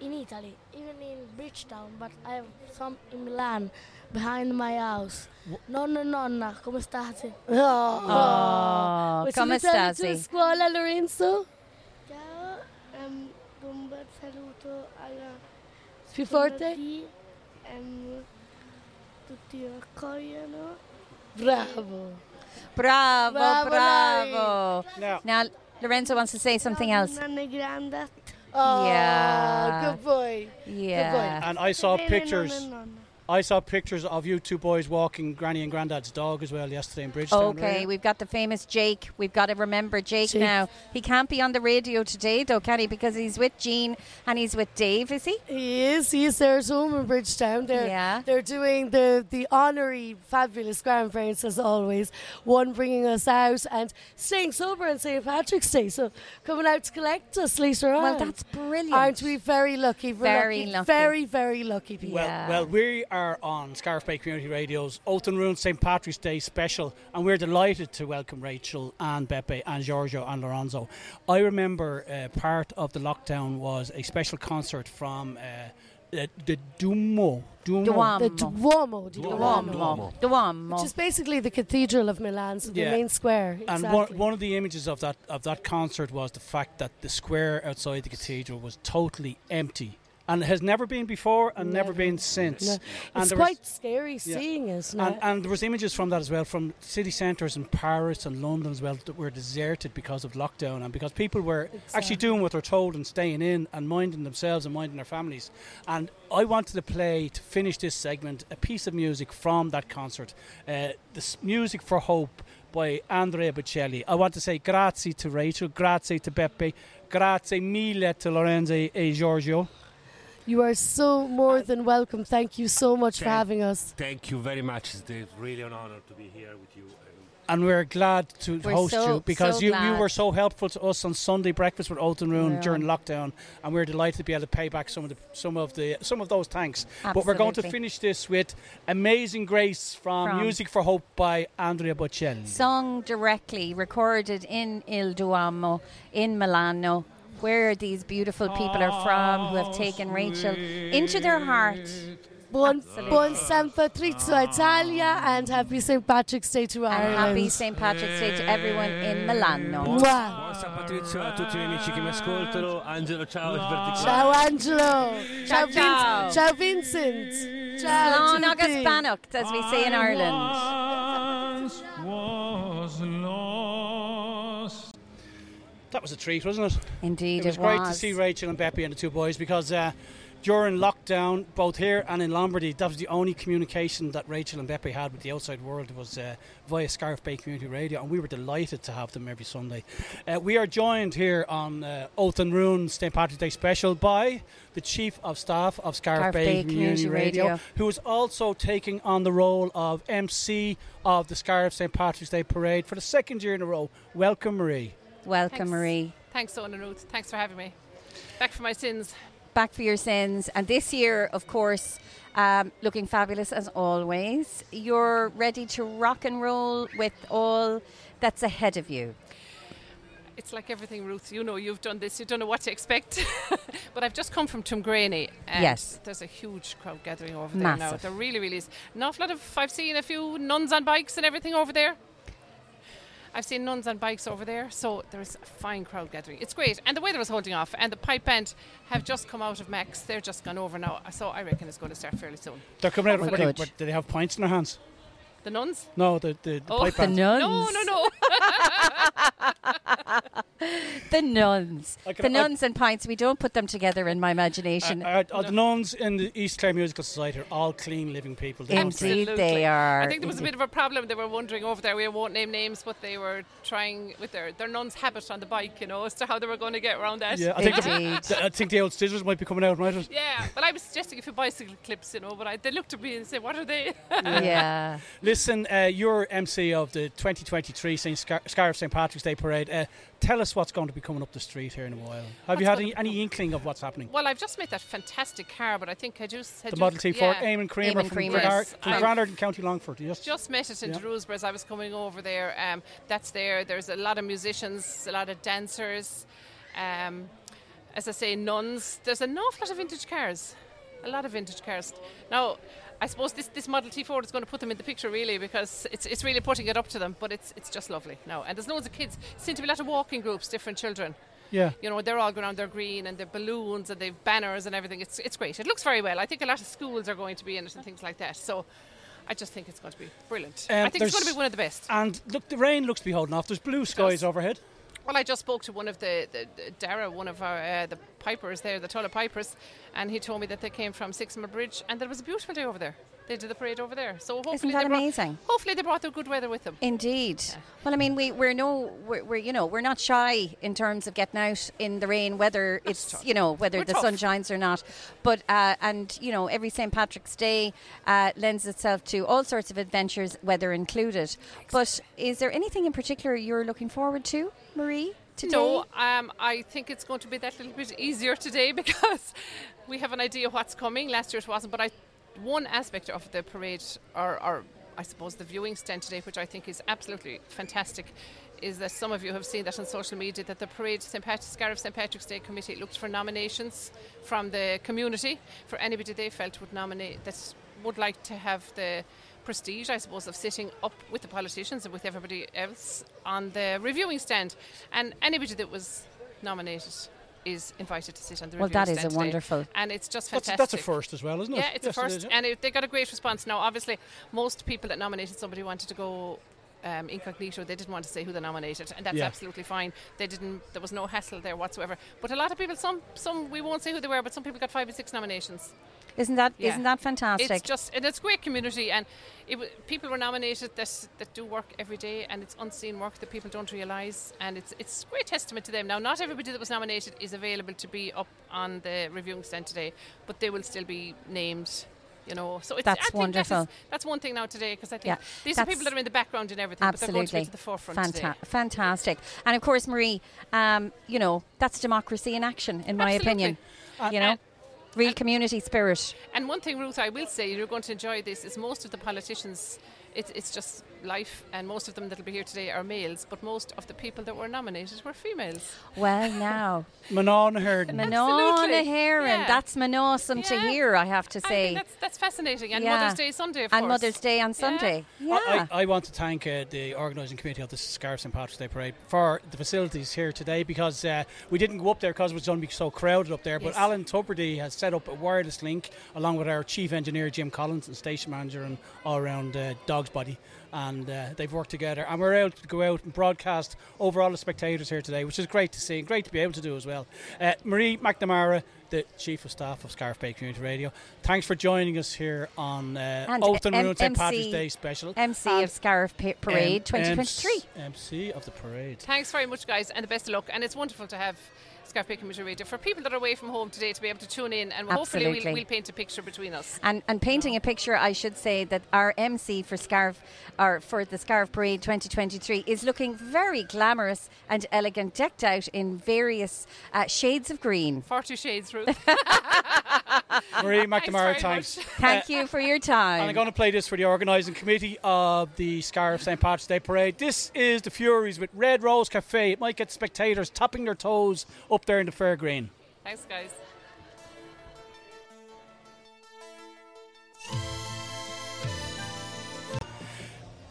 in Italy, even in Bridgetown, but I have some in Milan, behind my house. Nonno e nonna, come state? Oh. Oh, Vuoi come stasi? scuola, Lorenzo? Ciao, ehm, un bel saluto alla Più forte? D, ehm, tutti raccogliano. Bravo. Bravo, Bravo, bravo. Now, Now, Lorenzo wants to say something else. Nonno e granddad. Oh, Yeah. Ah, good boy. Yeah. and I saw Bene, pictures. Nonno nonna. I saw pictures of you two boys walking Granny and Granddad's dog as well yesterday in Bridgetown. Okay, we've got the famous Jake. We've got to remember Jake, Jake. now. He can't be on the radio today, though, can he? Because he's with Jean and he's with Dave, is he? He is. He is there at home in Bridgetown. They're, Yeah. they're doing the, the honorary, fabulous grandparents as always. One bringing us out and staying sober on St. Patrick's Day. So coming out to collect us later on. Well, that's brilliant. Aren't we very lucky? We're Very lucky. Very, very lucky people. Well, Yeah. well, we are on Scariff Bay Community Radio's Oath and Ruin St. Patrick's Day special, and we're delighted to welcome Rachel and Beppe and Giorgio and Lorenzo. I remember uh, part of the lockdown was a special concert from uh, the, the Duomo. Duomo. Duomo. The Duomo. di Duomo. Milano. Duomo. Which is basically the cathedral of Milan, so the Yeah. main square. And one, one of the images of that of that concert was the fact that the square outside the cathedral was totally empty, and it has never been before and never, Never. been since. No. And it's there was- quite scary seeing it. no? And, and there was images from that as well, from city centres in Paris and London as well, that were deserted because of lockdown and because people were actually doing what they're told and staying in and minding themselves and minding their families. And I wanted to play to finish this segment a piece of music from that concert, uh, this music for hope by Andrea Bocelli. I want to say grazie to Rachel, grazie to Beppe, grazie mille to Lorenzo e Giorgio. You are so more than welcome. Thank you so much for having us. Thank you very much. It's really an honor to be here with you. And we're glad to We're host so- you because so you, you were so helpful to us on Sunday breakfast with Oath and Ruin Yeah. during lockdown, and we're delighted to be able to pay back some of the some of the some of those thanks. Absolutely. But we're going to finish this with "Amazing Grace" from, From- Music for Hope by Andrea Bocelli. Sung directly, recorded in Il Duomo in Milano, where these beautiful people are from who have oh, taken Rachel into their heart. Buon, Absolutely. buon San Patrizio ah. Italia and happy St. Patrick's Day to And happy St. Patrick's Day to everyone in Milano. Mwah. Buon San Patrizio a tutti i miei amici che mi ascoltano. Angelo, ciao. Alberti, Ciao Angelo. Ciao, Vin- ciao. ciao Vincent. Ciao Slán tutti. agus beannacht, as we say in Ireland. That was a treat, wasn't it? Indeed, It was it was. great to see Rachel and Beppe and the two boys because uh, during lockdown, both here and in Lombardy, that was the only communication that Rachel and Beppe had with the outside world was uh, via Scariff Bay Community Radio, and we were delighted to have them every Sunday. Uh, we are joined here on uh, Oath and Ruin St. Patrick's Day special by the Chief of Staff of Scariff, Scariff Bay, Bay Community, Community Radio, Radio. who is also taking on the role of MC of the Scariff St. Patrick's Day Parade for the second year in a row. Welcome, Marie. Welcome, Thanks. Marie. Thanks, Owen and Ruth. Thanks for having me. Back for my sins. Back for your sins. And this year, of course, um, looking fabulous as always. You're ready to rock and roll with all that's ahead of you. It's like everything, Ruth. You know, you've done this. You don't know what to expect. but I've just come from Tuamgraney. And Yes. There's a huge crowd gathering over there now. Massive. There really, really is. An awful lot of. I've seen a few nuns on bikes and everything over there. I've seen nuns on bikes over there, so there's a fine crowd gathering. It's great, and the weather is holding off. And the pipe band have just come out of Max; they're just gone over now. So I reckon it's going to start fairly soon. They're coming out with, good. what, do they have points in their hands? The nuns? No, the the, the Oh. pipe The band. nuns. No, no, no. The nuns. I can- the I- nuns and pints. We don't put them together in my imagination. Uh, uh, the nuns in the East Clare Musical Society are all clean living people. They don't drink. Indeed, they are. I think there was a bit of a problem. They were wondering over there. We won't name names, but they were trying with their their nun's habit on the bike, you know, as to how they were going to get around that. Yeah, I think, the, Indeed. the- I think the old scissors might be coming out, might it? Yeah, but I was suggesting a few bicycle clips, you know, but I, they looked at me and said, "What are they?" yeah. Listen, uh, you're MC of the 2023 St. Scar- Scariff St. Patrick's Day Parade. Uh, tell us what's going to be coming up the street here in a while. Have you had any, any inkling of what's happening? well, I've just met that fantastic car, but I think I just had the Model T Ford, yeah, Eamon Creamer Eamon from, Creamer. Granard, Yes, from I've- County Longford. Yes. Just met it in Yeah. Drewsborough as I was coming over there. Um, that's there. There's a lot of musicians, a lot of dancers. Um, as I say, nuns. There's an awful lot of vintage cars. A lot of vintage cars. Now, I suppose this, this Model T Ford is going to put them in the picture really because it's, it's really putting it up to them. But it's it's just lovely now. And there's loads of kids. Seem to be a lot of walking groups, different children. yeah. You know, they're all going around. They're green and they're balloons and they've banners and everything. It's it's great. It looks very well. I think a lot of schools are going to be in it and things like that. So. I just think it's going to be brilliant. Um, I think it's going to be one of the best. And look, the rain looks to be holding off. There's blue skies overhead. Well, I just spoke to one of the, the, the Dara, one of our uh, the pipers there, the Tulla pipers, and he told me that they came from Sixmile Bridge, and there was a beautiful day over there. They did the parade over there, so hopefully that they brought, amazing? Hopefully they brought the good weather with them. Indeed. Well, I mean, we we're no we're, we're you know we're not shy in terms of getting out in the rain, whether it's you know whether We're the tough. sun shines or not. But uh, and you know every St Patrick's Day uh, lends itself to all sorts of adventures, weather included. But is there anything in particular you're looking forward to, Marie? Today? No, um, I think it's going to be that little bit easier today because we have an idea what's coming. Last year it wasn't, but I one aspect of the parade, or, or I suppose the viewing stand today, which I think is absolutely fantastic, is that some of you have seen that on social media that the parade St. Patrick's Scariff St. Patrick's Day Committee looked for nominations from the community for anybody they felt would nominate that would like to have the prestige, I suppose, of sitting up with the politicians and with everybody else on the reviewing stand. And anybody that was nominated is invited to sit on the Well, reviewing that is stand a today. wonderful- And it's just That's, fantastic. that's a first as well, isn't it? Yeah, it's Yes, a first, is, yeah. and it, they got a great response. Now, obviously, most people that nominated somebody wanted to go um, incognito. They didn't want to say who they nominated, and that's Yeah. absolutely fine. They didn't. There was no hassle there whatsoever. But a lot of people, some, some we won't say who they were, but some people got five or six nominations. Isn't that Yeah. not that fantastic? It's just, and it's a great community, and it, people were nominated that that do work every day, and it's unseen work that people don't realise, and it's it's a great testament to them. Now, not everybody that was nominated is available to be up on the reviewing stand today, but they will still be named. You know, so it's, That's wonderful. That is, that's one thing now today because I think Yeah, these are people that are in the background and everything, but they're going to Absolutely. to the forefront Fanta- today. Fantastic. And of course, Marie, um, you know, that's democracy in action, in my Absolutely. opinion. you know, real community spirit. And one thing, Ruth, I will say, you're going to enjoy this, is most of the politicians, it's, it's just life, and most of them that'll be here today are males, but most of the people that were nominated were females. Well, now. Mná na hÉireann. Manona Absolutely. Heron. Yeah. That's man awesome to hear, I have to I say. that's, that's fascinating. And Yeah. Mother's Day Sunday, of and course. Mother's Day on Sunday. Yeah. I, I, I want to thank uh, the organising committee of the Scariff St Patrick's Day Parade for the facilities here today because uh, we didn't go up there because it was going to be so crowded up there. But Alan Tuberty has set up a wireless link along with our chief engineer Jim Collins and station manager and all around uh, Dog's Body. And uh, they've worked together, and we're able to go out and broadcast over all the spectators here today, which is great to see and great to be able to do as well. Uh, Marie McNamara, the chief of staff of Scariff Bay Community Radio, thanks for joining us here on uh, And Oath and M- Ruin St Patrick's Day special. MC And of Scariff Pa- Parade M- 2023. MC of the parade. Thanks very much, guys, and the best of luck. And it's wonderful to have Scariff Bay Community Radio for people that are away from home today to be able to tune in, and hopefully we'll, we'll paint a picture between us. And, and painting a picture, I should say that our MC for Scariff, or for the Scariff Parade 2023, is looking very glamorous and elegant, decked out in various uh, shades of green. 40 shades, Ruth. Marie McNamara, very thanks. Thank Uh, you for your And time. I'm going to play this for the organising committee of the Scariff St Patrick's Day Parade. This is the Fureys with Red Rose Cafe. It might get spectators tapping their toes up there in the fair green. Thanks, guys.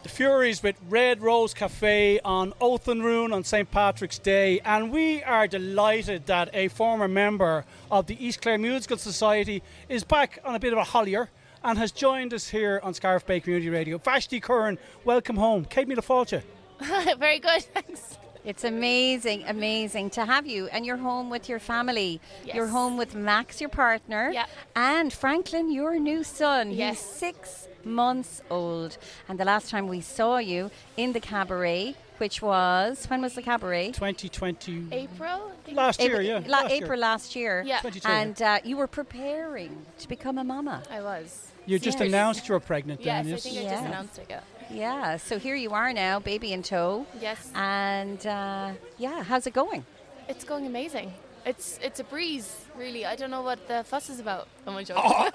The Fureys with Red Rose Cafe on Oath and Ruin on St Patrick's Day, and we are delighted that a former member of the East Clare Musical Society is back on a bit of a hollier. and has joined us here on Scariff Bay Community Radio. Vashti Curran, welcome home. Céad míle fáilte. Very good, thanks. It's amazing, amazing to have you. And you're home with your family. You're home with Max, your partner, Yeah. and Franklin, your new son. Yes. He's six months old. And the last time we saw you in the cabaret, which was, when was the cabaret? 2020. April? I think. Last year, April, yeah. la- last year. April last year. Yeah. 22, And uh, you were preparing to become a mama. I was. You just announced you were pregnant Yes, then, I yes? think I Yeah. just announced it, yeah. Yeah, so here you are now, baby in tow. Yes. And uh, yeah, how's it going? It's going amazing. It's it's a breeze, really. I don't know what the fuss is about. Oh my joking.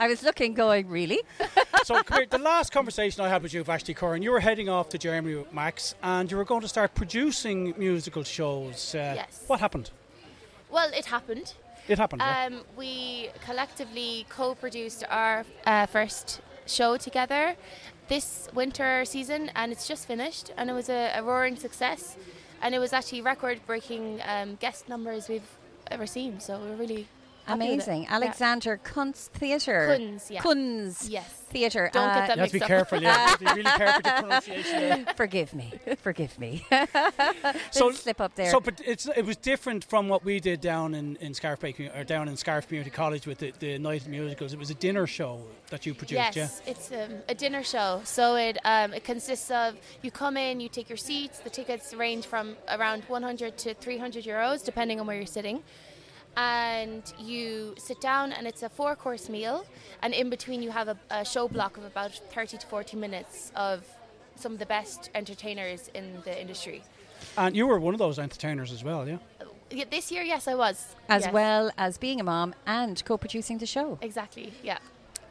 I was looking, going, really? so come here, the last conversation I had with you, Vashti Curran, you were heading off to Germany with Max and you were going to start producing musical shows. Uh, Yes. What happened? Well, it happened. It happened. yeah? Um, we collectively co-produced our uh, first show together this winter season, and it's just finished, and it was a, a roaring success, and it was actually record-breaking um, guest numbers we've ever seen. So we're really happy with it. Amazing. Yeah. Alexander Kunz Theatre. Kunz, yeah. Kunz Yes. Theatre. Don't get Uh, that you have to be up. careful, yeah. You be really careful with pronunciation. Forgive me. Forgive me. So- slip up there. So, but it's it was different from what we did down in in Scariff Bay or down in Scariff Community College with the, the night of musicals. It was a dinner show that you produced, Yes, yeah. it's um, a dinner show. So it um, it consists of you come in, you take your seats. The tickets range from around 100 to 300 euros, depending on where you're sitting. And you sit down, and it's a four-course meal. And in between, you have a, a show block of about 30 to 40 minutes of some of the best entertainers in the industry. And you were one of those entertainers as well, yeah. Yeah, this year, yes, I was. as Yes, well as being a mom and co-producing the show. Exactly. Yeah.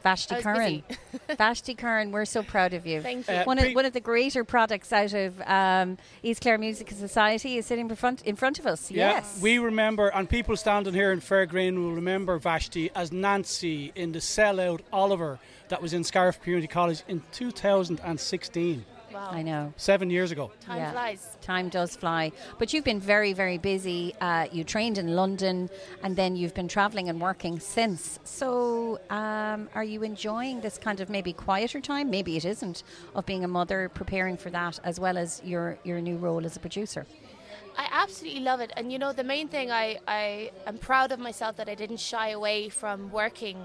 Vashti I Curran. busy. Vashti Curran, we're so proud of you. Thank you. Uh, one, of, one of the greater products out of um, East Clare Music Society is sitting in front, in front of us. Yeah, yes. we remember, and people standing here in Fair Green will remember Vashti as Nancy in the sellout Oliver that was in Scariff Community College in 2016, Wow. I know. seven years ago. Time Yeah. flies. Time does fly. But you've been very, very busy. Uh, you trained in London and then you've been travelling and working since. So, um, are you enjoying this kind of maybe quieter time? Maybe it isn't, of being a mother, preparing for that, as well as your, your new role as a producer? I absolutely love it. And you know, the main thing I, I am proud of myself that I didn't shy away from working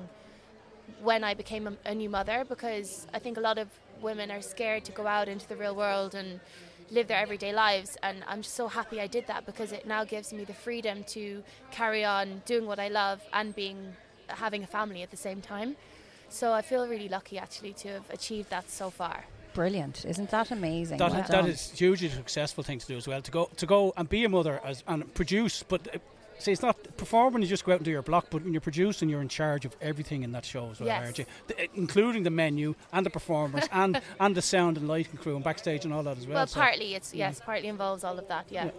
when I became a, a new mother because I think a lot of women are scared to go out into the real world and live their everyday lives. And I'm just so happy I did that because it now gives me the freedom to carry on doing what I love and being having a family at the same time. So I feel really lucky actually to have achieved that so far. Brilliant. Isn't that amazing? That, Well that done. is hugely successful thing to do as well. To go to go and be a mother as and produce, but uh, see, it's not performing. You just go out and do your block, but when you're producing, you're in charge of everything in that show as well, Yes. aren't you? The, uh, including the menu and the performers and and the sound and lighting crew and backstage and all that as well. Well, so- partly it's yes, partly involves all of that, yeah. Yeah.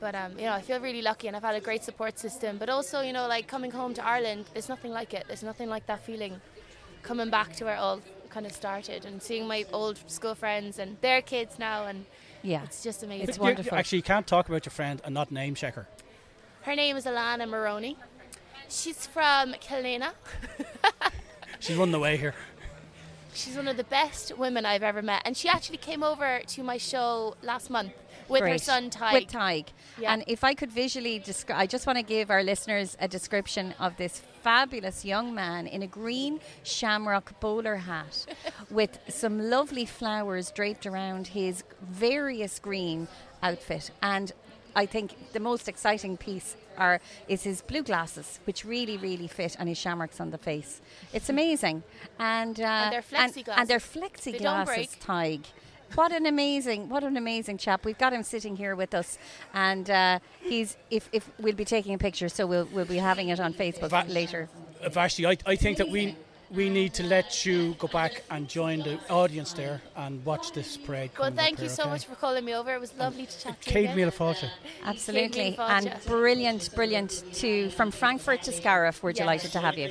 But um, you know, I feel really lucky, and I've had a great support system. But also, you know, like coming home to Ireland, there's nothing like it. There's nothing like that feeling coming back to where it all kind of started, and seeing my old school friends and their kids now, and Yeah. it's just amazing. It's You- you wonderful. actually, you can't talk about your friend and not name check her. Her name is Alana Maroney. She's from Killanena. She's on the way here. She's one of the best women I've ever met, and she actually came over to my show last month with her son Ty. With Tig. Yeah. And if I could visually describe, I just want to give our listeners a description of this fabulous young man in a green shamrock bowler hat with some lovely flowers draped around his various green outfit. And I think the most exciting piece are is his blue glasses, which really, really fit, and his shamrocks on the face. It's amazing, and uh, And they're flexi and, they're glasses. flexi They don't glasses. break. Tig. What an amazing, what an amazing chap. We've got him sitting here with us, and uh, he's. If, if we'll be taking a picture, so we'll we'll be having it on Facebook Va- later. Vashti, I, I think that we we need to let you go back and join the audience there and watch this parade. Well, thank you here, so okay? much for calling me over. It was lovely to chat to you. Kate again. Mila Fawcett. Absolutely, Kate and brilliant, brilliant. To from Frankfurt to Scariff, we're Yes. delighted to have you.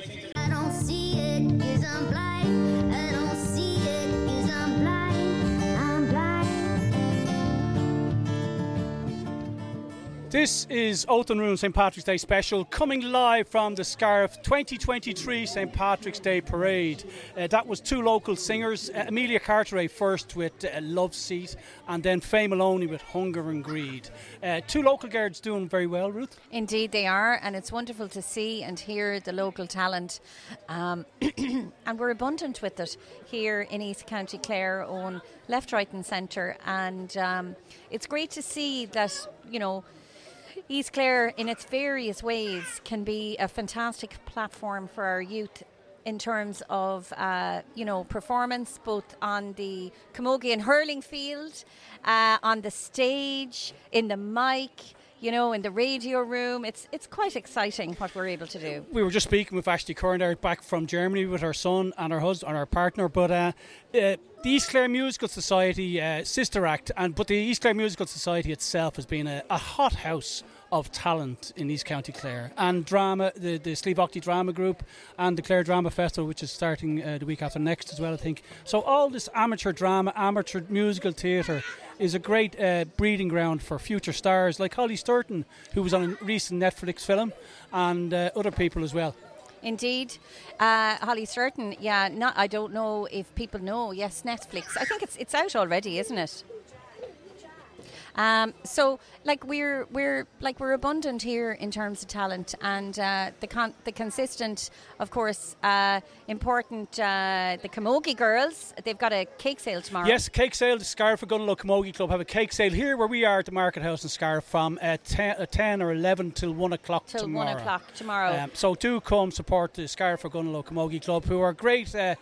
This is Oath and Ruin St. Patrick's Day special coming live from the Scariff 2023 St. Patrick's Day Parade. Uh, that was two local singers, uh, Amelia Carteret first with uh, Love Seat and then Faye Maloney with Hunger and Greed. Uh, two local guards doing very well, Ruth. Indeed, they are, and it's wonderful to see and hear the local talent. Um, and we're abundant with it here in East County Clare on left, right, and centre. And um, it's great to see that, you know, East Clare, in its various ways, can be a fantastic platform for our youth in terms of uh, you know performance, both on the camogie and hurling field, uh, on the stage, in the mic. You know, in the radio room, it's it's quite exciting what we're able to do. We were just speaking with Vashti Curran back from Germany with her son and her husband and her partner. But uh, uh, the East Clare Musical Society uh, sister act, and but the East Clare Musical Society itself has been a, a hot house of talent in East County Clare and drama, the the Aughty Drama Group and the Clare Drama Festival, which is starting uh, the week after next as well, I think. So all this amateur drama, amateur musical theatre is a great uh, breeding ground for future stars like Holly Sturton, who was on a recent Netflix film, and uh, other people as well. Indeed, uh, Holly Sturton. Yeah, not. I don't know if people know. Yes, Netflix. I think it's it's out already, isn't it? Um, so, like we're we're like we're abundant here in terms of talent, and uh, the con- the consistent, of course, uh, important. Uh, the Camogie girls, they've got a cake sale tomorrow. Yes, cake sale. The Scariff Ogonnelloe Camogie Club have a cake sale here where we are at the Market House in Scariff from uh, 10, uh, 10 or 11 till 1 o'clock till tomorrow. one o'clock tomorrow. Um, so do come support the Scariff Ogonnelloe Camogie Club, who are great, uh,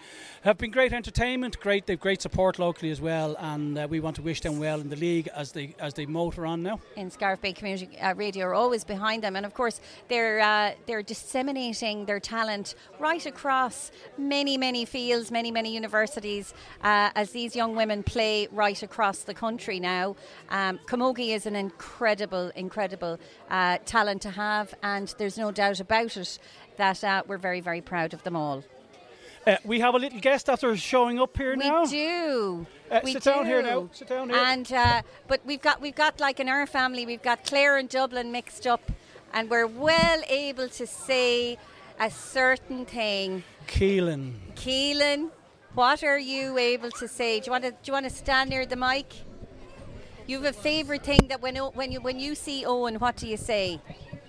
have been great entertainment, great, they've great support locally as well, and uh, we want to wish them well in the league as they as they motor on now. in Scariff Bay Community uh, Radio are always behind them, and of course they're uh, they're disseminating their talent right across many many fields, many many universities, uh, as these young women play right across the country now. Um, Camogie is an incredible, incredible uh, talent to have, and there's no doubt about it that uh, we're very very proud of them all. Uh, we have a little guest after showing up here We now. do. Uh, we sit do. Sit down here now. Sit down here. And uh, but we've got we've got like in our family we've got Clare and Dublin mixed up, and we're well able to say a certain thing. Keelan. Keelan, what are you able to say? Do you want to do you want to stand near the mic? You have a favourite thing that when when you when you see Owen, what do you say?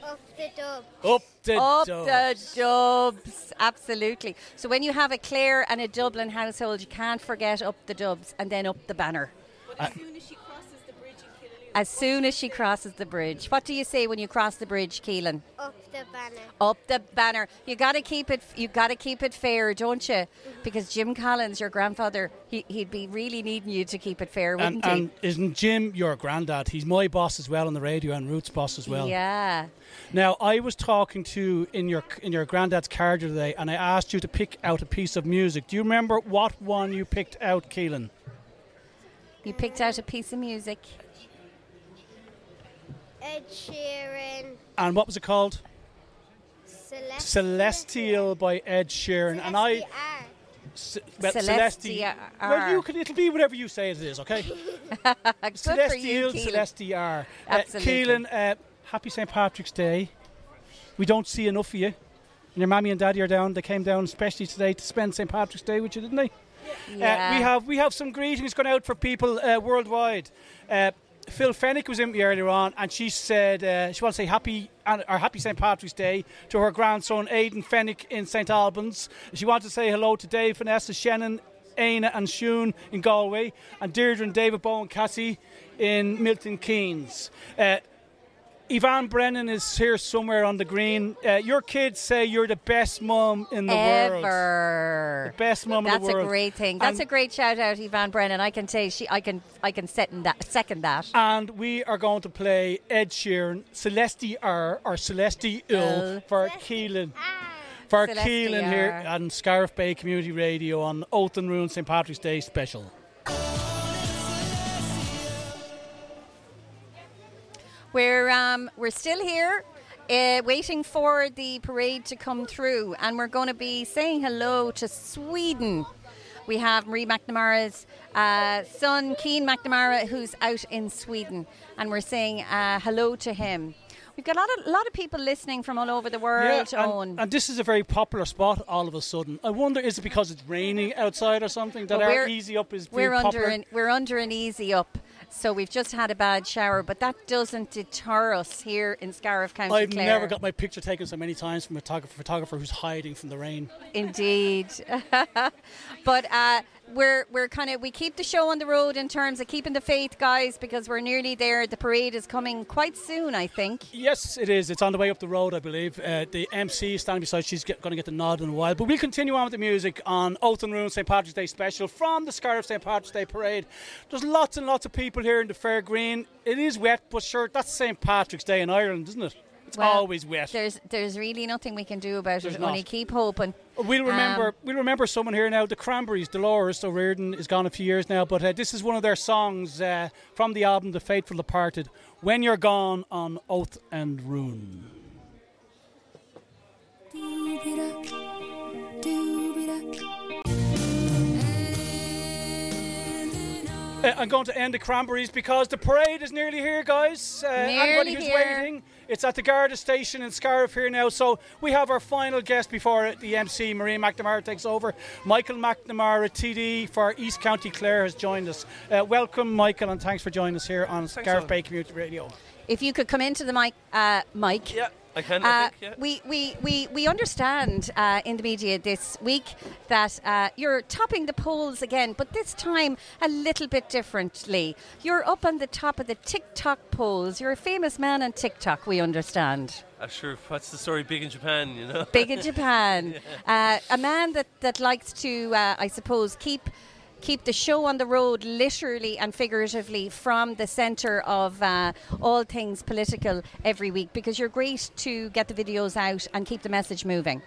Up the dub. Up the Up dubs. the dubs, absolutely. So when you have a Clare and a Dublin household, you can't forget up the dubs and then up the banner. As soon as she crosses the bridge, what do you say when you cross the bridge, Keelan? Up the banner. Up the banner. You got to keep it. You got to keep it fair, don't you? Mm-hmm. Because Jim Collins, your grandfather, he, he'd be really needing you to keep it fair, wouldn't And, he? and isn't Jim your granddad? He's my boss as well on the radio and Roots boss as well. Yeah. Now I was talking to in your in your granddad's car today, and I asked you to pick out a piece of music. Do you remember what one you picked out, Keelan? You picked out a piece of music. Ed Sheeran. And what was it called? Celeste. Celestial by Ed Sheeran. And I Celestia. Ce- well, Celestia. Well, you can. It'll be whatever you say it is. Okay. Good for you, Celestial, Keelan. Celestiar. Uh, Absolutely. Keelan, uh, happy St Patrick's Day. We don't see enough of you. And your mammy and daddy are down. They came down especially today to spend St Patrick's Day with you, didn't they? Yeah. Uh, we have we have some greetings going out for people uh, worldwide. Phil Fennick was in me earlier on, and she said uh, she wants to say happy an- or happy St Patrick's Day to her grandson Aidan Fennick in St Albans. She wanted to say hello to Dave, Vanessa, Shannon, Aina, and Shun in Galway, and Deirdre and David Bowen Cassie in Milton Keynes. Uh, Yvonne Brennan is here somewhere on the green. Uh, your kids say you're the best mum in the world. Ever. The best mum in That's the world. That's a great thing. That's And- a great shout out, Yvonne Brennan. I can say she. I can. I can second that. Second that. And we are going to play Ed Sheeran, Celeste R or Celeste. Ill for Keelan. For Celeste Keelan here on Scariff Bay Community Radio on Oath and Ruin St Patrick's Day special. We're um, we're still here, uh, waiting for the parade to come through, and we're going to be saying hello to Sweden. we have Marie McNamara's uh, son, Keen McNamara, who's out in Sweden, and we're saying uh, hello to him. We've got a lot of, lot of people listening from all over the world, and, Owen. and this is a very popular spot all of a sudden. I wonder, is it because it's raining outside or something that Well, our easy up is we're very under popular? an we're under an easy up. So we've just had a bad shower, but that doesn't deter us here in Scariff County I've Clare. never got my picture taken so many times from a photographer, photographer who's hiding from the rain. Indeed. but uh, we're we're kind of we keep the show on the road in terms of keeping the faith, guys, because we're nearly there. The parade is coming quite soon, I think. Yes, it is. It's on the way up the road, I believe. Uh, the MC standing beside. She's going to get the nod in a while. But we'll continue on with the music on Oath and Ruin St Patrick's Day special from the Scariff St Patrick's Day parade. There's lots and lots of people here in the Fair Green. It is wet, but sure, that's St Patrick's Day in Ireland, isn't it? It's Well, always wet. There's there's really nothing we can do about There's it. Only keep hoping. We'll remember. Um, we'll remember someone here now. The Cranberries, Dolores O'Riordan, is gone a few years now, but uh, this is one of their songs uh, from the album "The Faithful Departed." When you're gone on Oath and Ruin. Uh, I'm going to end the Cranberries because the parade is nearly here, guys. Uh, anybody who's here. waiting, it's at the Garda station in Scariff here now. So we have our final guest before the MC, Marie McNamara, takes over. Michael McNamara, TD for East County Clare, has joined us. Uh, welcome, Michael, and thanks for joining us here on Scariff Alan. Bay Community Radio. If you could come into the mic, uh, Mike. Yeah, I can. Uh, I think, yeah. we, we, we, we understand uh, in the media this week that uh, you're topping the polls again, but this time a little bit differently. You're up on the top of the TikTok polls. You're a famous man on TikTok, we understand. Uh, sure. What's the story? Big in Japan, you know. Big in Japan. uh, a man that, that likes to, uh, I suppose, keep keep the show on the road literally and figuratively from the centre of uh, all things political every week because you're great to get the videos out and keep the message moving.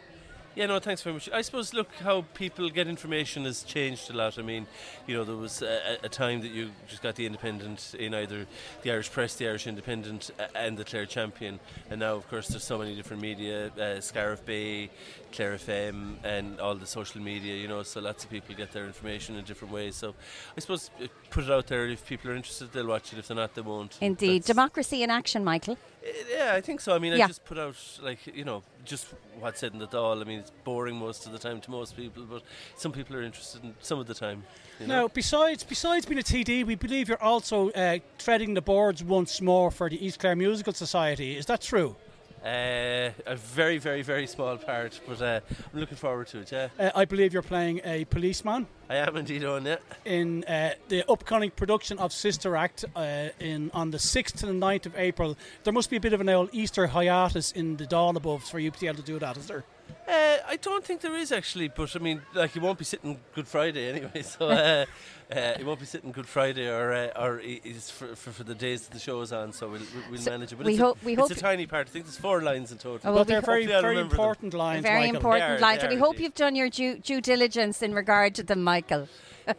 Yeah, no, thanks very much. I suppose, look, how people get information has changed a lot. I mean, you know, there was a, a time that you just got the Independent in either the Irish Press, the Irish Independent, and the Clare Champion. And now, of course, there's so many different media, uh, Scariff Bay, Clare FM, and all the social media, you know, so lots of people get their information in different ways. So I suppose uh, put it out there. If people are interested, they'll watch it. If they're not, they won't. Indeed. That's- Democracy in action, Michael. yeah, I think so. I mean, Yeah. I just put out like you know just what's said in the Dáil. I mean, it's boring most of the time to most people, but some people are interested in some of the time. You know? Now, besides besides being a TD, we believe you're also uh, treading the boards once more for the East Clare Musical Society. Is that true? Uh, a very, very, very small part, but uh, I'm looking forward to it. Yeah, Uh, I believe you're playing a policeman. I am indeed on it. in uh, the upcoming production of Sister Act uh, in on the 6th to the 9th of April. There must be a bit of an old Easter hiatus in the Dáil above for you to be able to do that, is there? Uh, I don't think there is actually, but I mean, like you won't be sitting Good Friday anyway, so uh, uh, you won't be sitting Good Friday or uh, or is for, for, for the days that the show is on. So we'll, we'll, we'll So manage it. But we it's, hope- a, we it's hope- a tiny part. I think there's four lines in total. Oh, well, but they're very, very remember them. important lines. Very Michael. important They are- lines, they and we hope you've done your due, due diligence in regard to them, Michael.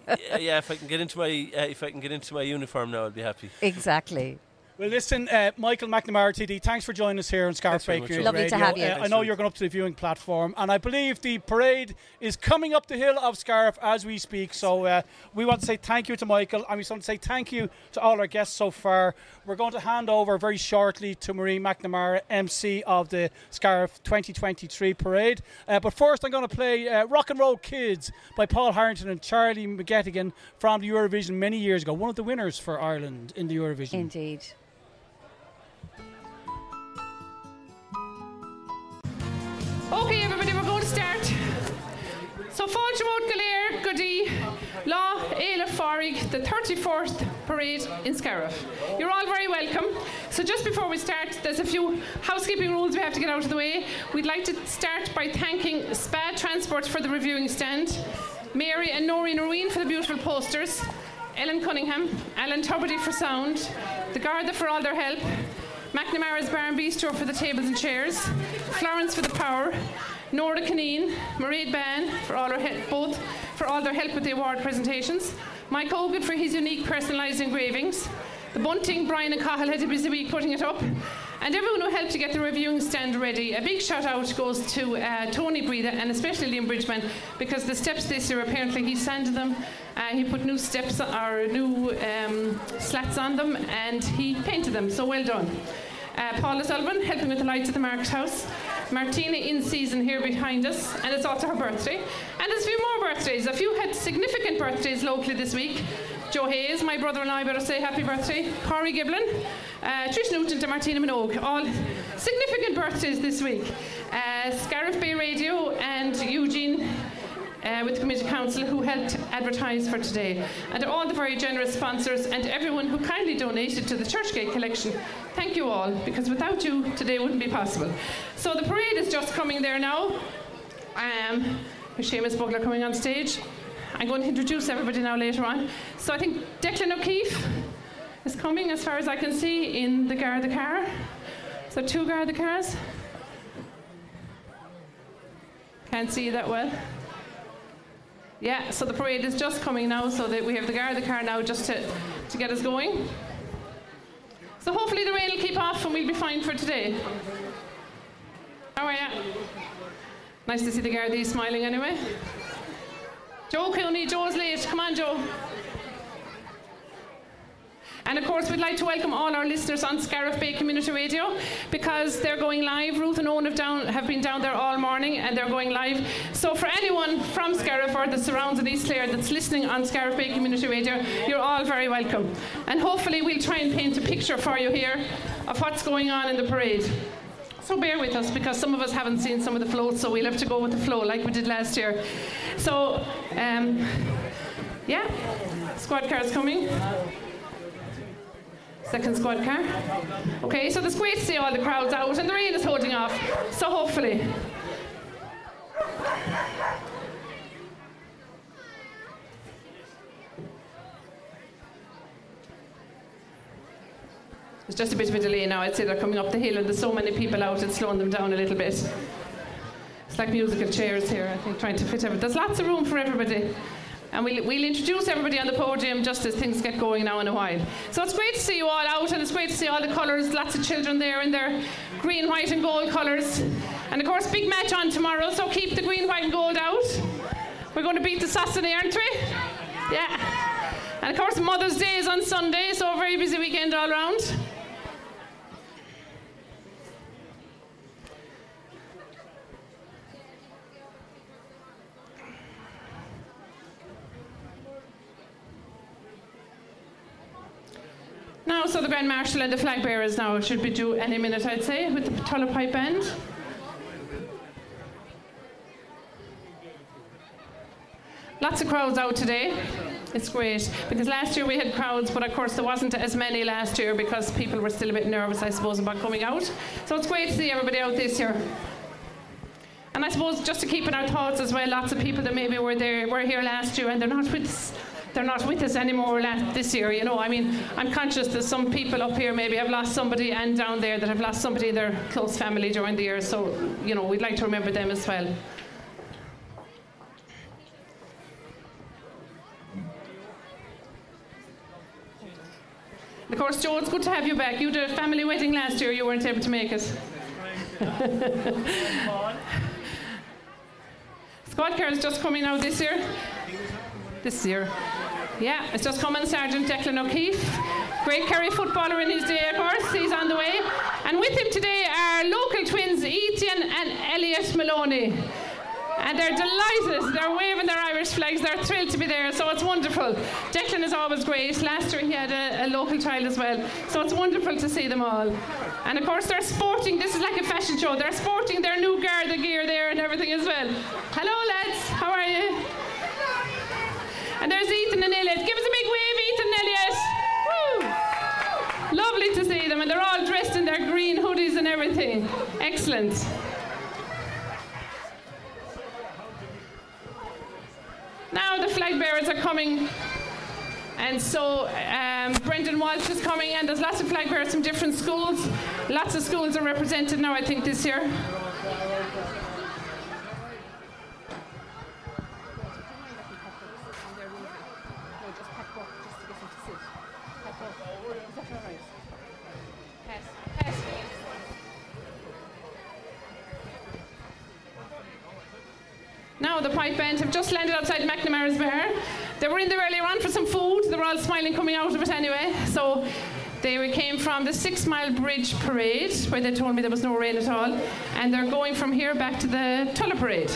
yeah, yeah, if I can get into my uh, if I can get into my uniform now, I'll be happy. Exactly. Well, listen, uh, Michael McNamara, TD, thanks for joining us here on Scariff Thanks very Bay much, Community Lovely to Radio. have you. Uh, I know you're going up to the viewing platform, and I believe the parade is coming up the hill of Scariff as we speak. So uh, we want to say thank you to Michael, and we want to say thank you to all our guests so far. We're going to hand over very shortly to Marie McNamara, MC of the Scariff 2023 parade. Uh, but first, I'm going to play uh, Rock and Roll Kids by Paul Harrington and Charlie McGettigan from the Eurovision many years ago. One of the winners for Ireland in the Eurovision. Indeed. Okay, everybody, we're going to start. So, Fáilte Mód Goodie Law Éile Farig, the 34th parade in Scariff. You're all very welcome. So, just before we start, there's a few housekeeping rules we have to get out of the way. We'd like to start by thanking SPA Transport for the reviewing stand, Mary and Noreen Noreen for the beautiful posters, Ellen Cunningham, Alan Tuberty for sound, the Garda for all their help, McNamara's Bar and Bistro for the tables and chairs, Florence for the power, Nora Caneen, Mairead Ban for all her help, both for all their help with the award presentations, Mike Hogan for his unique personalised engravings, the bunting Brian and Cahill had a busy week putting it up, and everyone who helped to get the reviewing stand ready. A big shout out goes to uh, Tony Breda and especially Liam Bridgman because the steps this year apparently he sanded them, uh, he put new steps or new um, slats on them, and he painted them. So well done. Uh, Paula Sullivan helping with the lights at the Market House. Martina in season here behind us, and it's also her birthday. And there's a few more birthdays. A few had significant birthdays locally this week. Joe Hayes, my brother and I better say happy birthday. Corey Giblin, uh, Trish Newton to Martina Minogue. All significant birthdays this week. Uh, Scariff Bay Radio and Eugene uh, with the Committee Council who helped advertise for today, and all the very generous sponsors and everyone who kindly donated to the Churchgate collection. Thank you all, because without you, today wouldn't be possible. So the parade is just coming there now. Um, with Seamus Bugler coming on stage. I'm going to introduce everybody now later on. So I think Declan O'Keefe is coming, as far as I can see, in the Garda car. So two Garda cars. Can't see that well. Yeah, so the parade is just coming now, so that we have the Garda car now just to, to get us going. So hopefully the rain will keep off and we'll be fine for today. How are you? Nice to see the Gardaí smiling anyway. Joe Cooney, Joe's late. Come on, Joe. And of course, we'd like to welcome all our listeners on Scariff Bay Community Radio because they're going live. Ruth and Owen have, down, have been down there all morning and they're going live. So, for anyone from Scariff or the surrounds of East Clare that's listening on Scariff Bay Community Radio, you're all very welcome. And hopefully, we'll try and paint a picture for you here of what's going on in the parade. So bear with us because some of us haven't seen some of the floats, so we'll have to go with the flow like we did last year. So, um, yeah, squad car's coming. Second squad car. Okay, so the to see all the crowds out, and the rain is holding off. So hopefully. There's just a bit of a delay now. I'd say they're coming up the hill, and there's so many people out, it's slowing them down a little bit. It's like musical chairs here, I think, trying to fit everything. There's lots of room for everybody. And we'll, we'll introduce everybody on the podium just as things get going now in a while. So it's great to see you all out, and it's great to see all the colours. Lots of children there in their green, white, and gold colours. And of course, big match on tomorrow, so keep the green, white, and gold out. We're going to beat the Sassany, aren't we? Yeah. And of course, Mother's Day is on Sunday, so a very busy weekend all round. Now, so the Grand Marshal and the flag bearers now should be due any minute, I'd say, with the Tulla Pipe Band. Lots of crowds out today. It's great because last year we had crowds, but of course there wasn't as many last year because people were still a bit nervous, I suppose, about coming out. So it's great to see everybody out this year. And I suppose just to keep in our thoughts as well, lots of people that maybe were there were here last year and they're not with us they're not with us anymore last, this year. You know, I mean, I'm conscious that some people up here maybe have lost somebody, and down there that have lost somebody in their close family during the year. So, you know, we'd like to remember them as well. Of course, Joe, it's good to have you back. You did a family wedding last year. You weren't able to make it. Squad car is just coming out this year. This year. Yeah, it's just coming Sergeant Declan O'Keefe. Great Kerry footballer in his day, of course. He's on the way. And with him today are local twins Etienne and Elliot Maloney. And they're delighted. They're waving their Irish flags. They're thrilled to be there. So it's wonderful. Declan is always great. Last year he had a, a, local child as well. So it's wonderful to see them all. And of course they're sporting. This is like a fashion show. They're sporting their new Garda gear there and everything as well. Hello, lads. How are you? And there's Ethan and Elliot. Give us a big wave, Ethan and Elliot. Woo! Lovely to see them. And they're all dressed in their green hoodies and everything. Excellent. Now the flag bearers are coming. And so um, Brendan Walsh is coming, and there's lots of flag bearers from different schools. Lots of schools are represented now, I think, this year. Now, the pipe band, have just landed outside McNamara's Bar. They were in there earlier on for some food. They were all smiling coming out of it anyway. So they came from the Six Mile Bridge Parade, where they told me there was no rain at all, and they're going from here back to the Tulla Parade.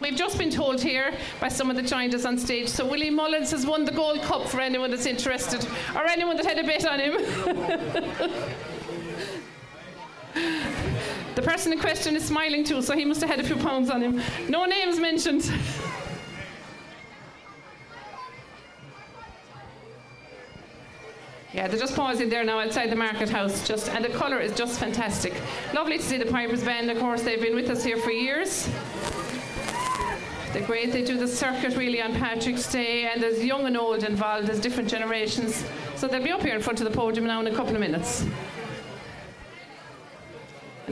We've just been told here by someone that joined us on stage. So Willie Mullins has won the Gold Cup for anyone that's interested, or anyone that had a bet on him. the person in question is smiling too, so he must have had a few pounds on him. No names mentioned. Yeah, they're just pausing there now outside the market house, just and the colour is just fantastic. Lovely to see the Pipers Band. Of course, they've been with us here for years. They're great. They do the circuit really on Patrick's Day, and there's young and old involved. There's different generations, so they'll be up here in front of the podium now in a couple of minutes.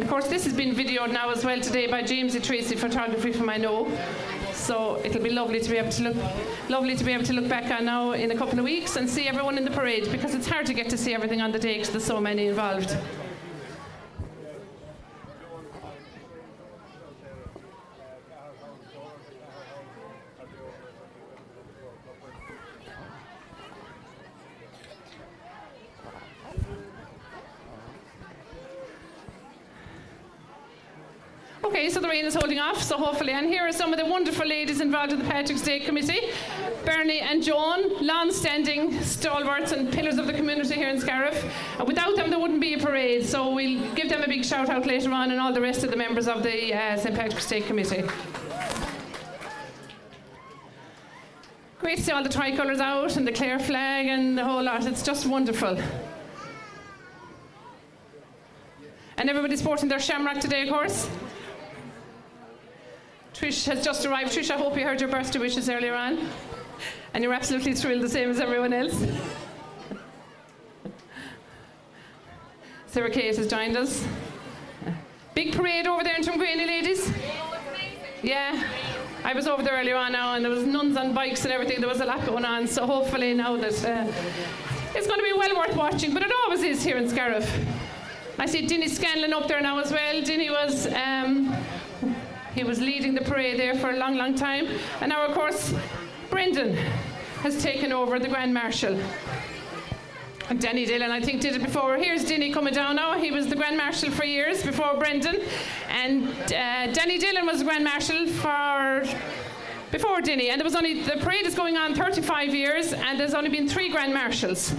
Of course, this has been videoed now as well today by Jamesy Tracy Photography from I know. So it'll be lovely to be able to look, lovely to be able to look back on now in a couple of weeks and see everyone in the parade because it's hard to get to see everything on the day because there's so many involved. Okay, so the rain is holding off, so hopefully. And here are some of the wonderful ladies involved in the Patrick's Day Committee Bernie and Joan, long standing stalwarts and pillars of the community here in Scariff. And without them, there wouldn't be a parade, so we'll give them a big shout out later on and all the rest of the members of the uh, St. Patrick's Day Committee. Great to see all the tricolours out and the Clare flag and the whole lot. It's just wonderful. And everybody's sporting their shamrock today, of course. Trish has just arrived. Trish, I hope you heard your birthday wishes earlier on. And you're absolutely thrilled, the same as everyone else. Sarah Kate has joined us. Big parade over there in Tuamgraney, ladies. Yeah. I was over there earlier on now, and there was nuns on bikes and everything. There was a lot going on. So hopefully now that uh, it's going to be well worth watching. But it always is here in Scariff. I see Dinny Scanlon up there now as well. Dinny was um, he was leading the parade there for a long, long time. And now, of course, Brendan has taken over the Grand Marshal. And Danny Dillon, I think, did it before. Here's Denny coming down now. He was the Grand Marshal for years before Brendan. And uh, Danny Dillon was the Grand Marshal for before Denny. And there was only the parade is going on 35 years, and there's only been three Grand Marshals.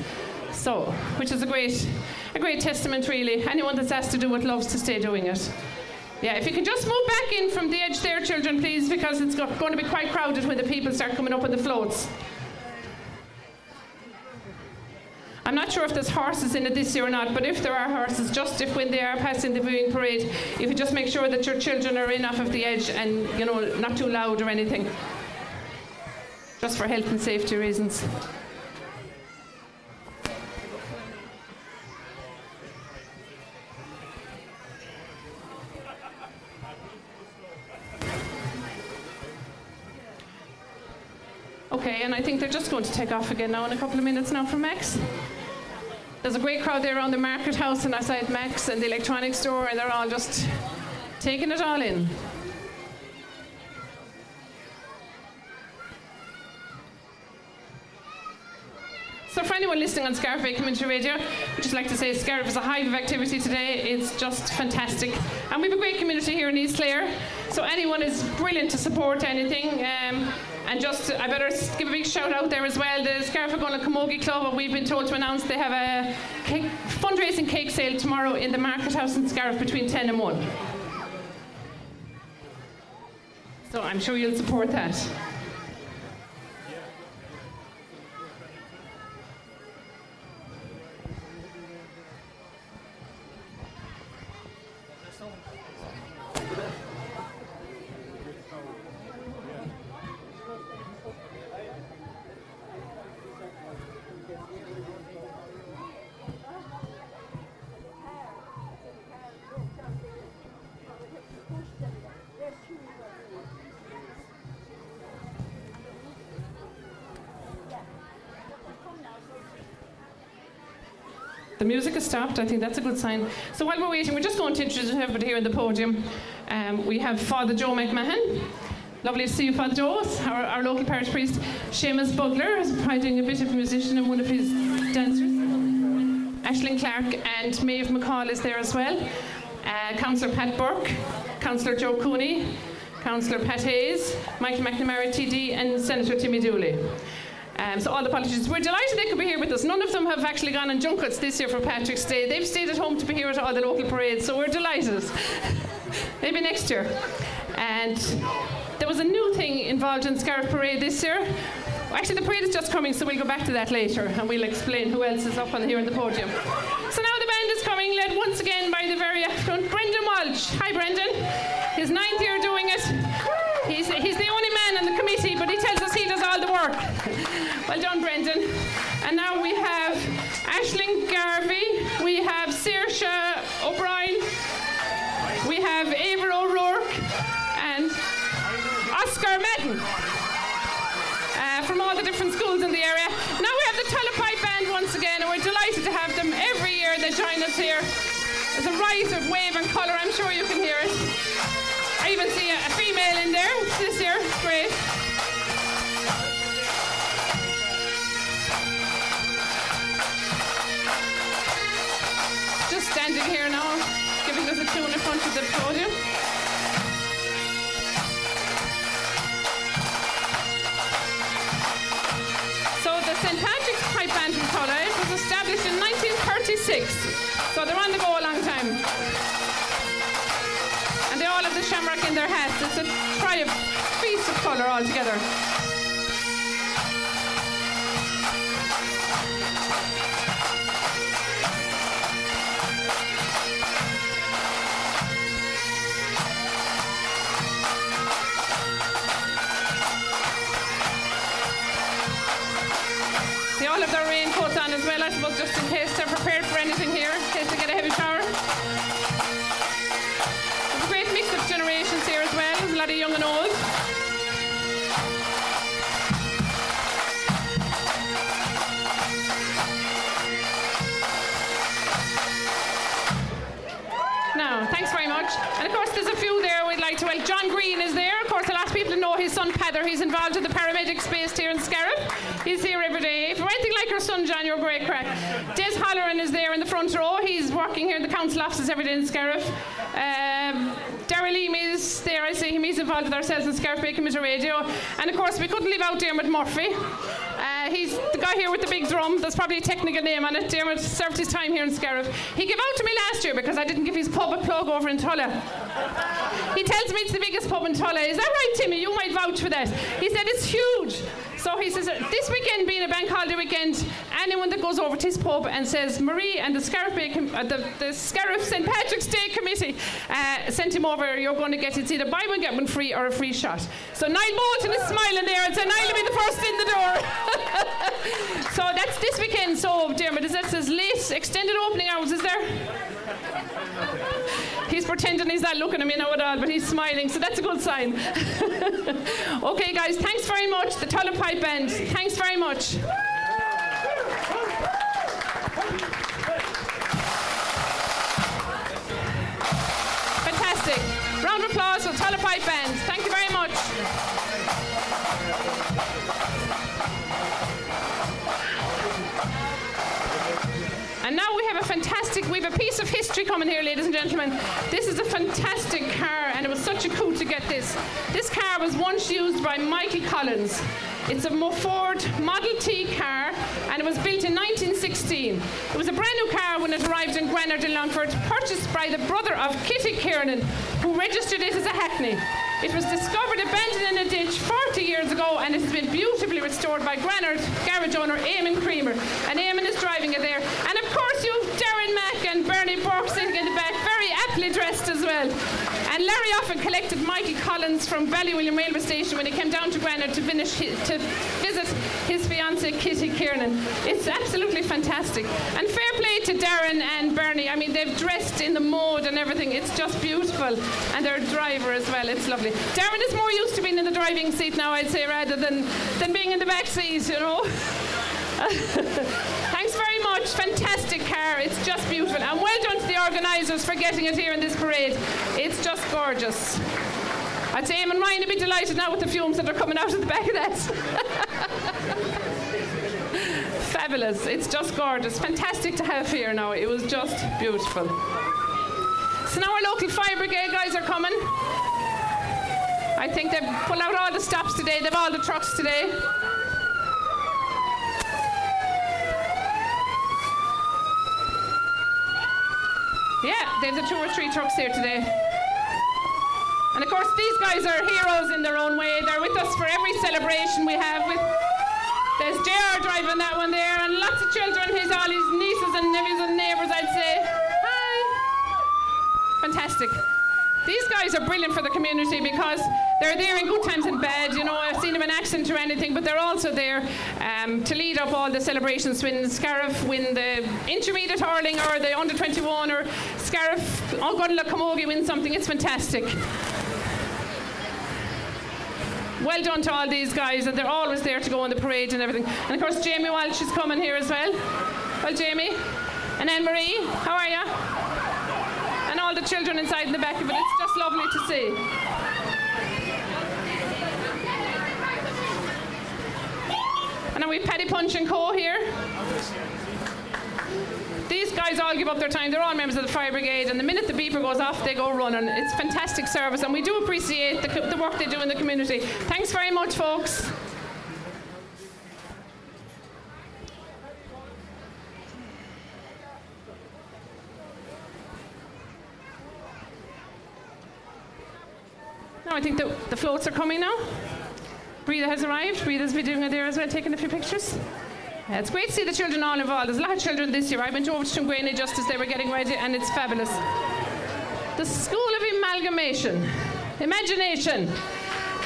So, which is a great, a great testament, really. Anyone that's asked to do it loves to stay doing it. Yeah, if you can just move back in from the edge there, children, please, because it's going to be quite crowded when the people start coming up on the floats. I'm not sure if there's horses in it this year or not, but if there are horses, just if when they are passing the viewing parade, if you just make sure that your children are in off of the edge and, you know, not too loud or anything. Just for health and safety reasons. Okay, and I think they're just going to take off again now in a couple of minutes now from Max. There's a great crowd there around the market house and outside Max and the electronics store, and they're all just taking it all in. So for anyone listening on Scariff Bay Community Radio, I'd just like to say Scariff is a hive of activity today. It's just fantastic. And we have a great community here in East Clare. So anyone is brilliant to support anything. Um, and just, I better give a big shout out there as well. The Scariff Ogonnelloe Camogie Club, we've been told to announce they have a cake, fundraising cake sale tomorrow in the Market House in Scariff between 10 and 1. So I'm sure you'll support that. The music has stopped. I think that's a good sign. So while we're waiting, we're just going to introduce everybody here on the podium. Um, we have Father Joe McMahon. Lovely to see you, Father Joe, our, our local parish priest. Seamus Bugler is providing a bit of a musician and one of his dancers. Ashlyn Clark and Maeve McCall is there as well. Uh, Councillor Pat Burke, Councillor Joe Cooney, Councillor Pat Hayes, Michael McNamara TD, and Senator Timmy Dooley. Um, so all the politicians, we're delighted they could be here with us. None of them have actually gone on junkets this year for Patrick's Day. They've stayed at home to be here at all the local parades, so we're delighted. Maybe next year. And there was a new thing involved in Scariff Parade this year. Actually, the parade is just coming, so we'll go back to that later and we'll explain who else is up on here on the podium. So now the band is coming, led once again by the very affluent Brendan Walsh. Hi, Brendan. His ninth year doing it. And now we have Ashling Garvey, we have Saoirse O'Brien, we have Ava O'Rourke, and Oscar Madden uh, from all the different schools in the area. Now we have the Tulla Pipe Band once again, and we're delighted to have them every year. They join us here. There's a rise of wave and colour. I'm sure you can hear it. I even see a, a female in there this year. Great. The podium. So the St. Patrick's Pipe Band from Tulla was established in 1936. So they're on the go a long time. And they all have the shamrock in their hats. It's a triumph feast of colour altogether. Anything here, in case they get a heavy shower. There's a great mix of generations here as well. There's a lot of young and old. And of course, there's a few there we'd like to. Well, John Green is there. Of course, a lot of people know his son Pather. He's involved in the paramedics based here in Scariff. He's here every day. If you're anything like your son, John, you're a great crack. Des Halloran is there in the front row. He's working here in the council offices every day in Scariff. Um, Daryl Eam is there. I see him. He's involved with ourselves in Scariff Bay Community Radio. And of course, we couldn't leave out Dermot Murphy. Uh, he's the guy here with the big drum. There's probably a technical name on it. Dermot served his time here in Scariff. He gave out to me last year because I didn't give his pub a plug over in Tulla. He tells me it's the biggest pub in Tulla. Is that right, Timmy? You might vouch for that. He said it's huge. So he says, this weekend being a bank holiday weekend, anyone that goes over to his pub and says, Marie and the Scariff, Com- uh, the, the Scariff St. Patrick's Day Committee uh, sent him over, you're going to get it. it's either buy one, get one free or a free shot. So Niall Bolton is smiling there and said, Niall will be the first in the door. so that's this weekend. So, Dermot, is that says late extended opening hours, is there? He's pretending he's not looking at me now at all, but he's smiling, so that's a good sign. okay, guys, thanks very much. The Tulla Pipe Band, thanks very much. Fantastic. Round of applause for Tulla Pipe Band. Thank you very much. Fantastic, we have a piece of history coming here, ladies and gentlemen. This is a fantastic car, and it was such a coup to get this. This car was once used by Michael Collins. It's a Ford Model T car, and it was built in 1916. It was a brand new car when it arrived in Granard in Longford, purchased by the brother of Kitty Kiernan, who registered it as a Hackney. It was discovered abandoned in a ditch 40 years ago, and it has been beautifully restored by Granard garage owner Eamon Creamer. And Eamon is driving it there. And of course, you've Darren Mack and Bernie Burke sitting in the back, very aptly dressed as well. And Larry often collected Michael Collins from Ballywillan railway station when he came down to Granard to, finish hi- to visit his fiancée Kitty Kiernan. It's absolutely fantastic. And fair play to Darren and Bernie. I mean, they've dressed in the mode and everything. It's just beautiful. And their driver as well. It's lovely. Darren is more used to being in the driving seat now, I'd say, rather than, than being in the back seat, you know. Thanks very much. much. Fantastic car. It's just beautiful. And well done to the organisers for getting it here in this parade. It's just gorgeous. I'd say Eamon Ryan would be delighted now with the fumes that are coming out of the back of that. Fabulous. It's just gorgeous. Fantastic to have here now. It was just beautiful. So now our local fire brigade guys are coming. I think they've pulled out all the stops today. They've all the trucks today. Yeah, they've the two or three trucks here today. And of course, these guys are heroes in their own way. They're with us for every celebration we have. With there's JR driving that one there, and lots of children. He's all his nieces and nephews and neighbours, I'd say. Hi. Fantastic. These guys are brilliant for the community because they're there in good times and bad. You know, I've seen them in accent or anything, but they're also there um, to lead up all the celebrations when Scariff win the intermediate hurling or the under 21 or Scariff, Ogonnelloe Camogie win something. It's fantastic. Well done to all these guys, and they're always there to go on the parade and everything. And of course, Jamie Walsh is coming here as well. Well, Jamie. And Anne Marie, how are you? All the children inside in the back of it. It's just lovely to see. And then we've Paddy Punch and Co here. These guys all give up their time. They're all members of the fire brigade, and the minute the beeper goes off, they go running. It's fantastic service, and we do appreciate the, the work they do in the community. Thanks very much, folks. Now I think the, the floats are coming now. Breathe has arrived. Breathe been doing it there as well, taking a few pictures. It's great to see the children all involved. There's a lot of children this year. I went over to Tuamgraney just as they were getting ready, and it's fabulous. The School of Amalgamation, Imagination,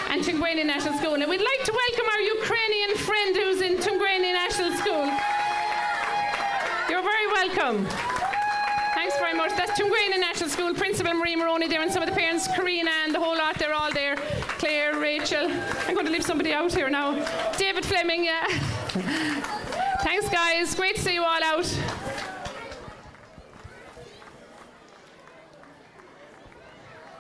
and Tuamgraney National School. And we'd like to welcome our Ukrainian friend who's in Tuamgraney National School. You're very welcome. Thanks very much. That's Tuamgraney National School Principal Marie Maroney there, and some of the parents, Karina and the whole lot, they're all there. Claire, Rachel. I'm going to leave somebody out here now. David Fleming, yeah. Thanks, guys. Great to see you all out.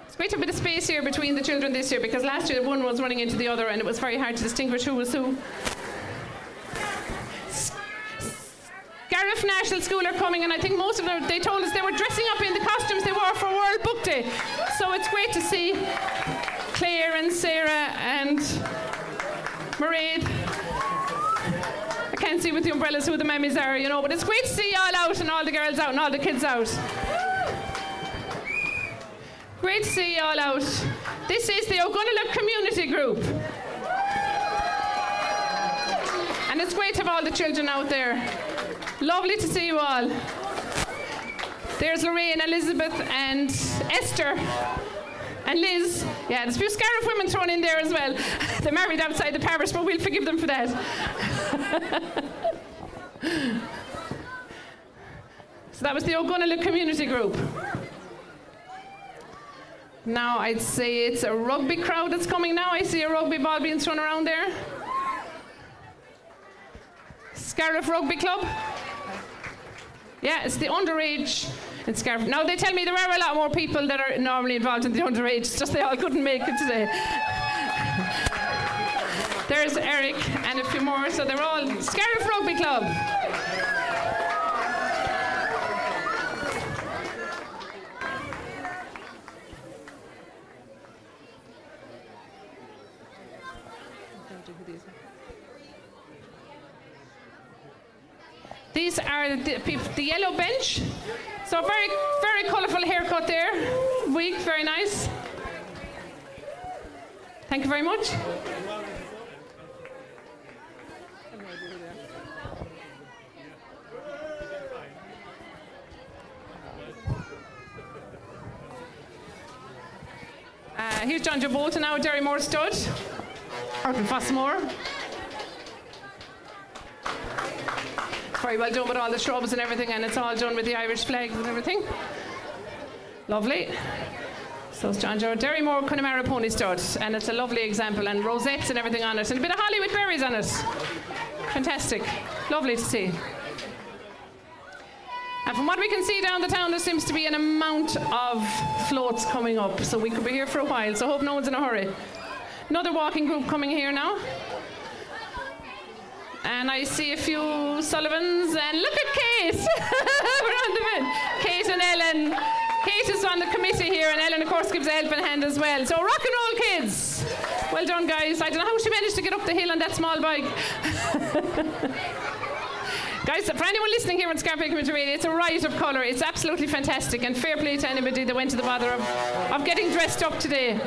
It's great to have a bit of space here between the children this year because last year one was running into the other and it was very hard to distinguish who was who. Gareth National School are coming, and I think most of them, they told us they were dressing up in the costumes they wore for World Book Day. So it's great to see Claire and Sarah and Mairead. I can't see with the umbrellas who the mammies are, you know, but it's great to see you all out and all the girls out and all the kids out. Great to see you all out. This is the Ogonnelloe Community Group. And it's great to have all the children out there. Lovely to see you all. There's Lorraine, Elizabeth, and Esther. And Liz, yeah, there's a few Scariff women thrown in there as well. They're married outside the parish, but we'll forgive them for that. so that was the Ogonnelloe Community Group. Now I'd say it's a rugby crowd that's coming now. I see a rugby ball being thrown around there. Scariff Rugby Club. Yeah, it's the underage in Scariff. Now they tell me there are a lot more people that are normally involved in the underage. It's just they all couldn't make it today. There's Eric and a few more, so they're all Scariff Rugby Club. These are the, the yellow bench. So very, very colourful haircut there. Week, very nice. Thank you very much. Uh, here's John Joe Bolton now, Derrymore Stud, in Fossmore. Very well done with all the shrubs and everything, and it's all done with the Irish flags and everything. Lovely. So it's John Joe Derrymore Connemara Pony Stud, and it's a lovely example, and rosettes and everything on it, and a bit of Hollywood berries on it. Fantastic. Lovely to see. And from what we can see down the town, there seems to be an amount of floats coming up, so we could be here for a while. So hope no one's in a hurry. Another walking group coming here now. And I see a few Sullivans, and look at! We're on the bed. Kate and Ellen. Kate is on the committee here, and Ellen, of course, gives a helping hand as well. So, rock and roll, kids! Well done, guys. I don't know how she managed to get up the hill on that small bike. Guys, for anyone listening here on Scariff Bay Community Radio, it's a riot of colour. It's absolutely fantastic, and fair play to anybody that went to the bother of, of getting dressed up today.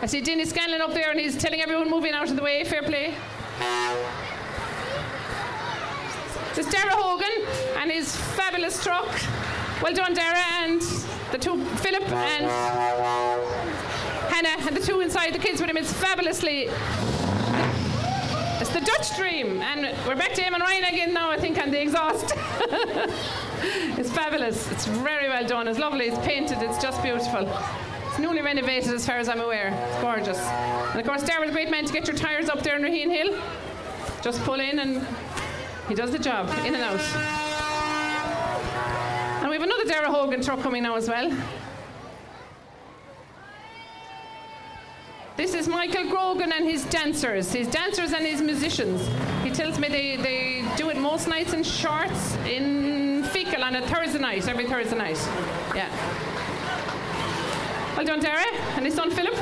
I see Denny Scanlon up there, and he's telling everyone moving out of the way. Fair play. There's Dara Hogan and his fabulous truck. Well done, Dara, and the two, Philip and Hannah, and the two inside the kids with him. It's fabulously. It's the Dutch dream, and we're back to Eamon Ryan again now, I think, on the exhaust. it's fabulous. It's very well done. It's lovely. It's painted. It's just beautiful. Newly renovated, as far as I'm aware. It's gorgeous. And of course, Darren's a great man to get your tyres up there in Raheen Hill. Just pull in, and he does the job, in and out. And we have another Dara Hogan truck coming now as well. This is Michael Grogan and his dancers, his dancers and his musicians. He tells me they, they do it most nights in shorts in Feakle on a Thursday night, every Thursday night. Yeah. Well done, Dara, and his son Philip.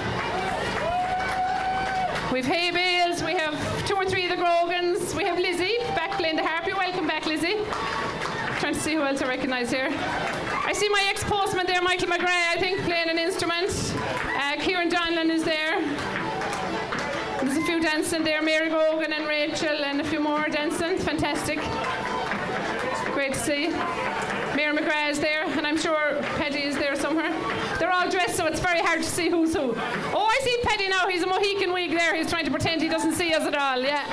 We've hay bales, we have two or three of the Grogans, we have Lizzie back playing the harp. You're welcome back, Lizzie. Trying to see who else I recognise here. I see my ex postman there, Michael McGrath, I think, playing an instrument. Uh, Kieran Donlan is there. There's a few dancing there, Mary Grogan and Rachel, and a few more dancing. Fantastic. Great to see. Mayor McGrath is there, and I'm sure Paddy is there somewhere. They're all dressed, so it's very hard to see who's who. Oh, I see Paddy now. He's a Mohican wig there. He's trying to pretend he doesn't see us at all. Yeah.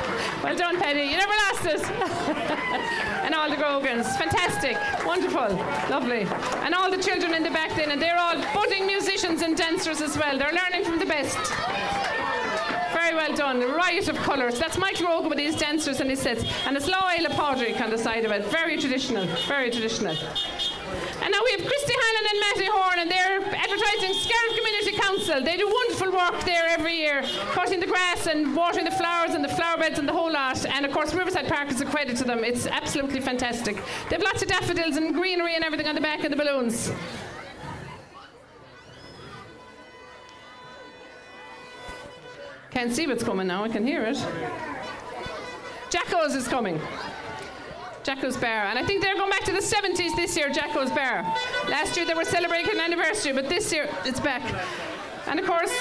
Well done, Paddy. You never lost us. and all the Grogans. Fantastic. Wonderful. Lovely. And all the children in the back then, and they're all budding musicians and dancers as well. They're learning from the best. Very well done. A riot of colours. That's Michael Grogan with his dancers and his sets. And a it's Loyal Podrick on the side of it. Very traditional. Very traditional. And now we have Christy Hannon and Matty Horn, and they're advertising Scariff Community Council. They do wonderful work there every year, cutting the grass and watering the flowers and the flower beds and the whole lot. And of course, Riverside Park is a credit to them. It's absolutely fantastic. They have lots of daffodils and greenery and everything on the back of the balloons. Can't see what's coming now, I can hear it. Jacko's is coming. Jacko's Bar. And I think they're going back to the 70s this year, Jacko's Bar. Last year they were celebrating an anniversary, but this year it's back. And of course,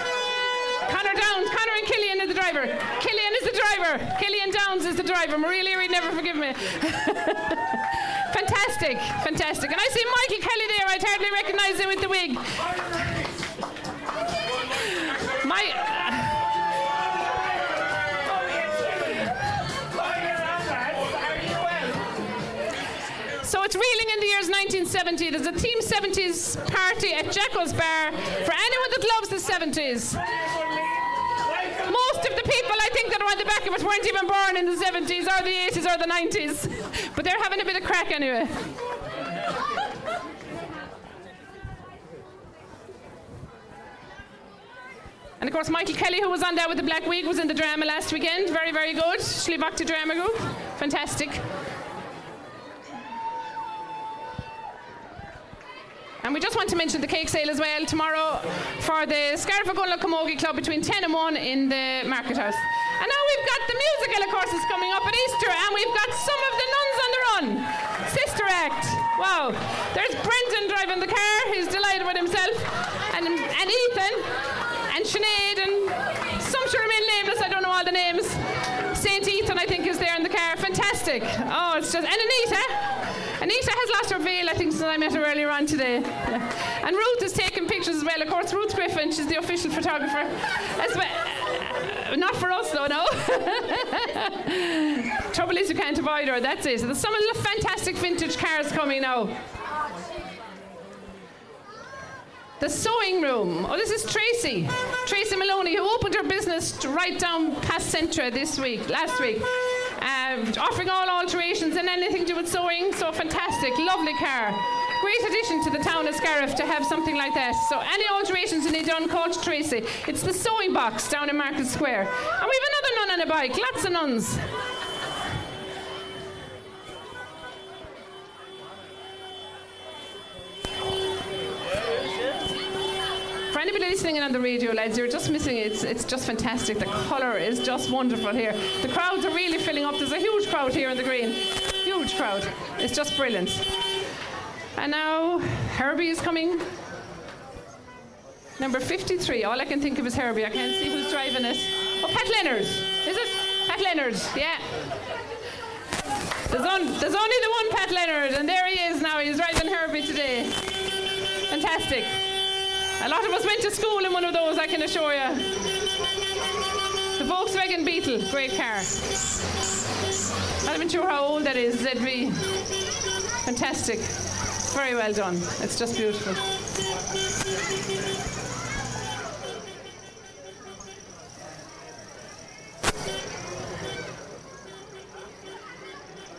Connor Downs, Connor and Killian is the driver. Killian is the driver. Killian Downs is the driver. Marie Leary never forgive me. fantastic, fantastic. And I see Michael Kelly there. I'd hardly recognise him with the wig. 1970. There's a Team 70s party at Jacko's Bar for anyone that loves the 70s. Most of the people I think that are on the back of it weren't even born in the 70s or the 80s or the 90s. But they're having a bit of crack anyway. And of course, Michael Kelly, who was on there with the black wig, was in the drama last weekend. Very, very good. Shlivakti Drama Group. Fantastic. And we just want to mention the cake sale as well tomorrow for the Scariff Ogonnelloe Camogie Club between 10 and 1 in the Market House. And now we've got the musical, of course, is coming up at Easter, and we've got some of the nuns on the run. Sister Act. Wow. There's Brendan driving the car. He's delighted with himself. And, and Ethan. And Sinead. And some sure remain nameless. I don't know all the names. St. I think, is there in the car. Fantastic. Oh, it's just. And Anita. Anita has lost her veil, I think, since I met her earlier on today. Yeah. And Ruth is taking pictures as well. Of course, Ruth Griffin, she's the official photographer. As well. Uh, not for us, though, no. Trouble is, you can't avoid her. That's it. There's some of the fantastic vintage cars coming now. The sewing room. Oh, this is Tracy. Tracy Maloney, who opened her business right down past Centra this week, last week. Uh, offering all alterations and anything to do with sewing. So fantastic, lovely car. Great addition to the town of Scariff to have something like that. So any alterations you need done, call to Tracy. It's the sewing box down in Market Square. And we have another nun on a bike, lots of nuns. Anybody listening in on the radio, lads, you're just missing it. It's, it's just fantastic. The colour is just wonderful here. The crowds are really filling up. There's a huge crowd here in the green. Huge crowd. It's just brilliant. And now Herbie is coming. Number 53. All I can think of is Herbie. I can't see who's driving it. Oh, Pat Leonard. Is it? Pat Leonard. Yeah. There's, on, there's only the one Pat Leonard, and there he is now. He's driving Herbie today. Fantastic. A lot of us went to school in one of those, I can assure you. The Volkswagen Beetle, great car. Not even sure how old that is, ZV. Fantastic. Very well done. It's just beautiful.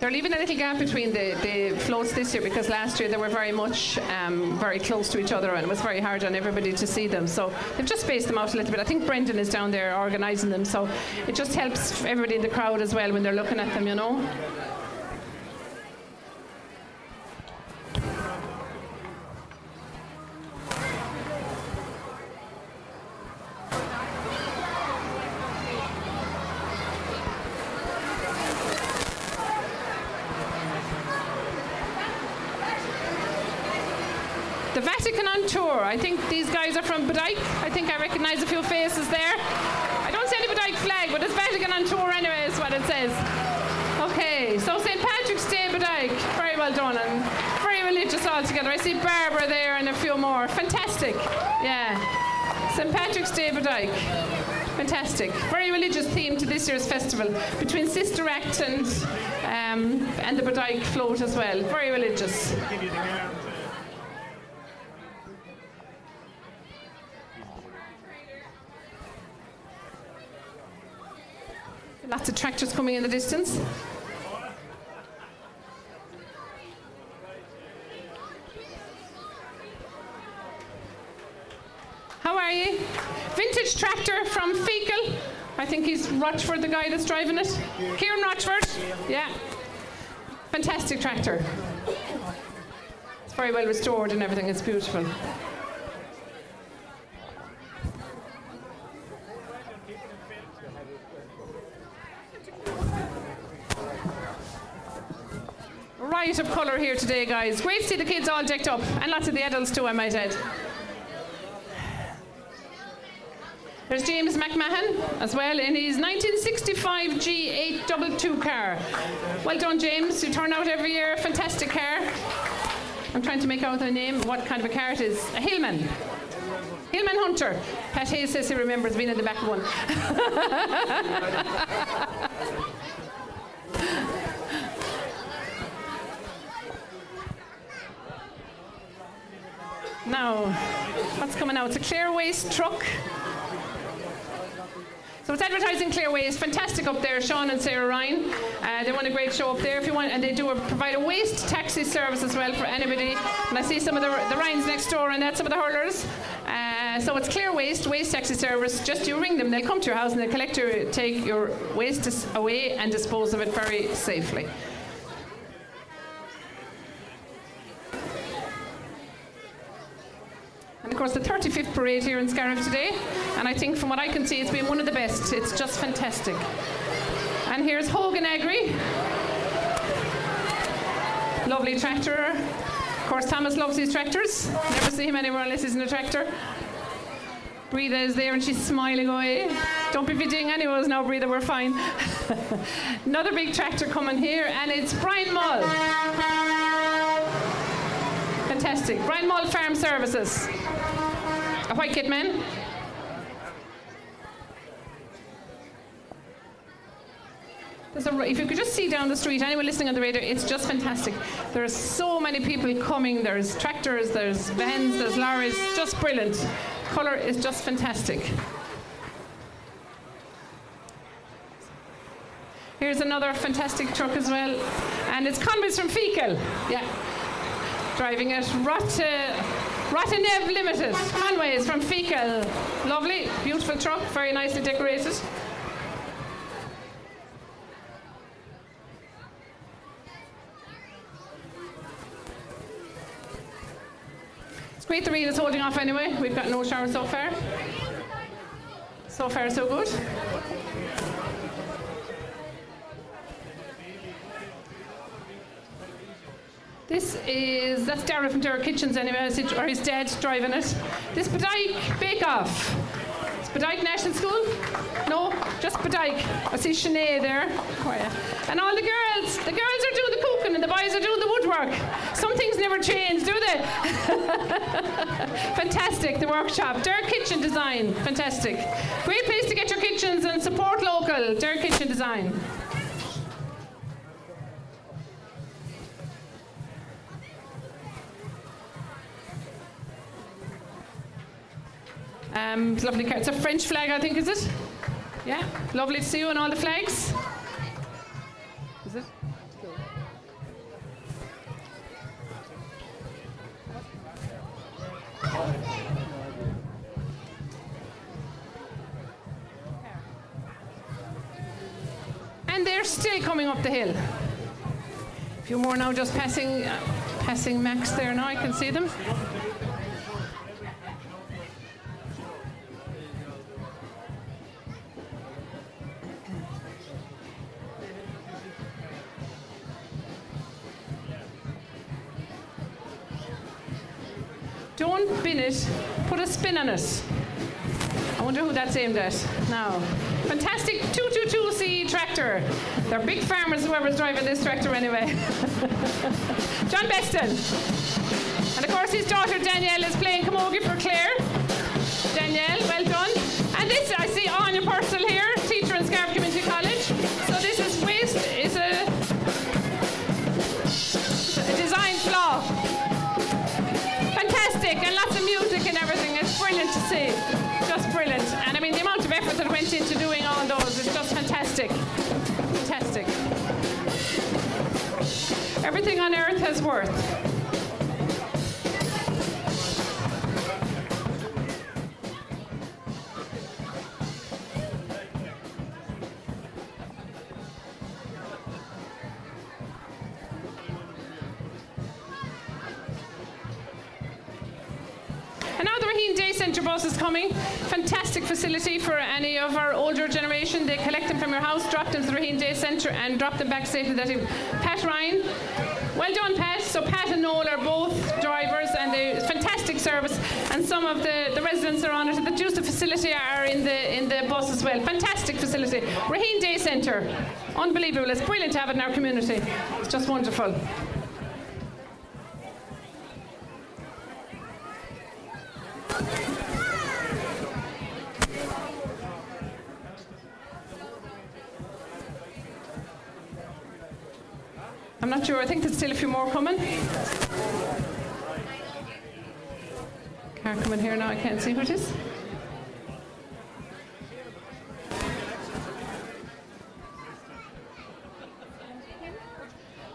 They're leaving a little gap between the, the floats this year because last year they were very much um, very close to each other and it was very hard on everybody to see them. So they've just spaced them out a little bit. I think Brendan is down there organising them, so it just helps everybody in the crowd as well when they're looking at them, you know. The Vatican on tour. I think these guys are from Bodyke. I think I recognise a few faces there. I don't see any Bodyke flag, but it's Vatican on tour anyway, is what it says. Okay, so St. Patrick's Day Bodyke. Very well done and very religious altogether. I see Barbara there and a few more. Fantastic. Yeah. St. Patrick's Day Bodyke. Fantastic. Very religious theme to this year's festival between Sister Act and, um, and the Bodyke float as well. Very religious. Lots of tractors coming in the distance. How are you? Vintage tractor from Feakle. I think he's Rochford, the guy that's driving it. Kieran Rochford. Yeah. Fantastic tractor. It's very well restored and everything. It's beautiful. Riot of colour here today, guys. Great to see the kids all decked up, and lots of the adults too, I might add. There's James McMahon as well in his 1965 G822 car. Well done, James. You turn out every year. Fantastic car. I'm trying to make out the name, what kind of a car it is. A Hillman. Hillman Hunter. Pat Hayes says he remembers being in the back of one. Now, what's coming out? It's a clear waste truck. So it's advertising clear waste, fantastic up there. Sean and Sarah Ryan, uh, they want a great show up there if you want, and they do a, provide a waste taxi service as well for anybody. And I see some of the, the Ryans next door, and that's some of the hurlers. Uh, so it's clear waste, waste taxi service. Just you ring them, they'll come to your house and they'll collect your, take your waste away and dispose of it very safely. And of course, the 35th parade here in Scariff today, and I think from what I can see, it's been one of the best. It's just fantastic. And here's Hogan Agri. Lovely tractor. Of course, Thomas loves his tractors. Never see him anywhere unless he's in a tractor. Breathe is there and she's smiling away. Don't be videoing anyone now, Breathe, we're fine. Another big tractor coming here, and it's Brian Mull. Fantastic. Brian Mull Farm Services. A white kit man. A, if you could just see down the street, anyone listening on the radio, it's just fantastic. There are so many people coming. There's tractors, there's vans, there's lorries. Just brilliant. Colour is just fantastic. Here's another fantastic truck as well. And it's Conways from Feakle. Yeah. Driving it. Rot, Rottanev Limited. Conways from Feakle. Lovely, beautiful truck, very nicely decorated. It's great the rain is holding off anyway. We've got no shower so far. So far, so good. This is, that's Dara from Dara Kitchens anyway, or his dad driving it. This Bodyke Bake Off. It's Bodyke National School? No, just Bodyke. I see Sinead there. Oh. And all the girls, the girls are doing the cooking and the boys are doing the woodwork. Some things never change, do they? Fantastic, the workshop. Dara Kitchen Design, fantastic. Great place to get your kitchens and support local. Dara Kitchen Design. Um, lovely car. It's a French flag, I think, is it? Yeah. Lovely to see you on all the flags. Is it? And they're still coming up the hill. A few more now, just passing, uh, passing Max there now. I can see them. It, put a spin on it. I wonder who that's aimed at now. Fantastic 222C tractor. They're big farmers, whoever's driving this tractor anyway. John Beston. And of course, his daughter Danielle is playing camogie for Clare. Danielle, Everything on earth has worth. And now the Raheen Day Centre bus is coming. Facility for any of our older generation. They collect them from your house, drop them to the Raheen Day Centre, and drop them back safely. That Pat Ryan. Well done, Pat. So Pat and Noel are both drivers, and they fantastic service. And some of the, the residents are on it. The use the facility are in the in the bus as well. Fantastic facility. Raheen Day Centre. Unbelievable. It's brilliant to have it in our community. It's just wonderful. I'm not sure. I think there's still a few more coming. Car coming here now. I can't see who it is.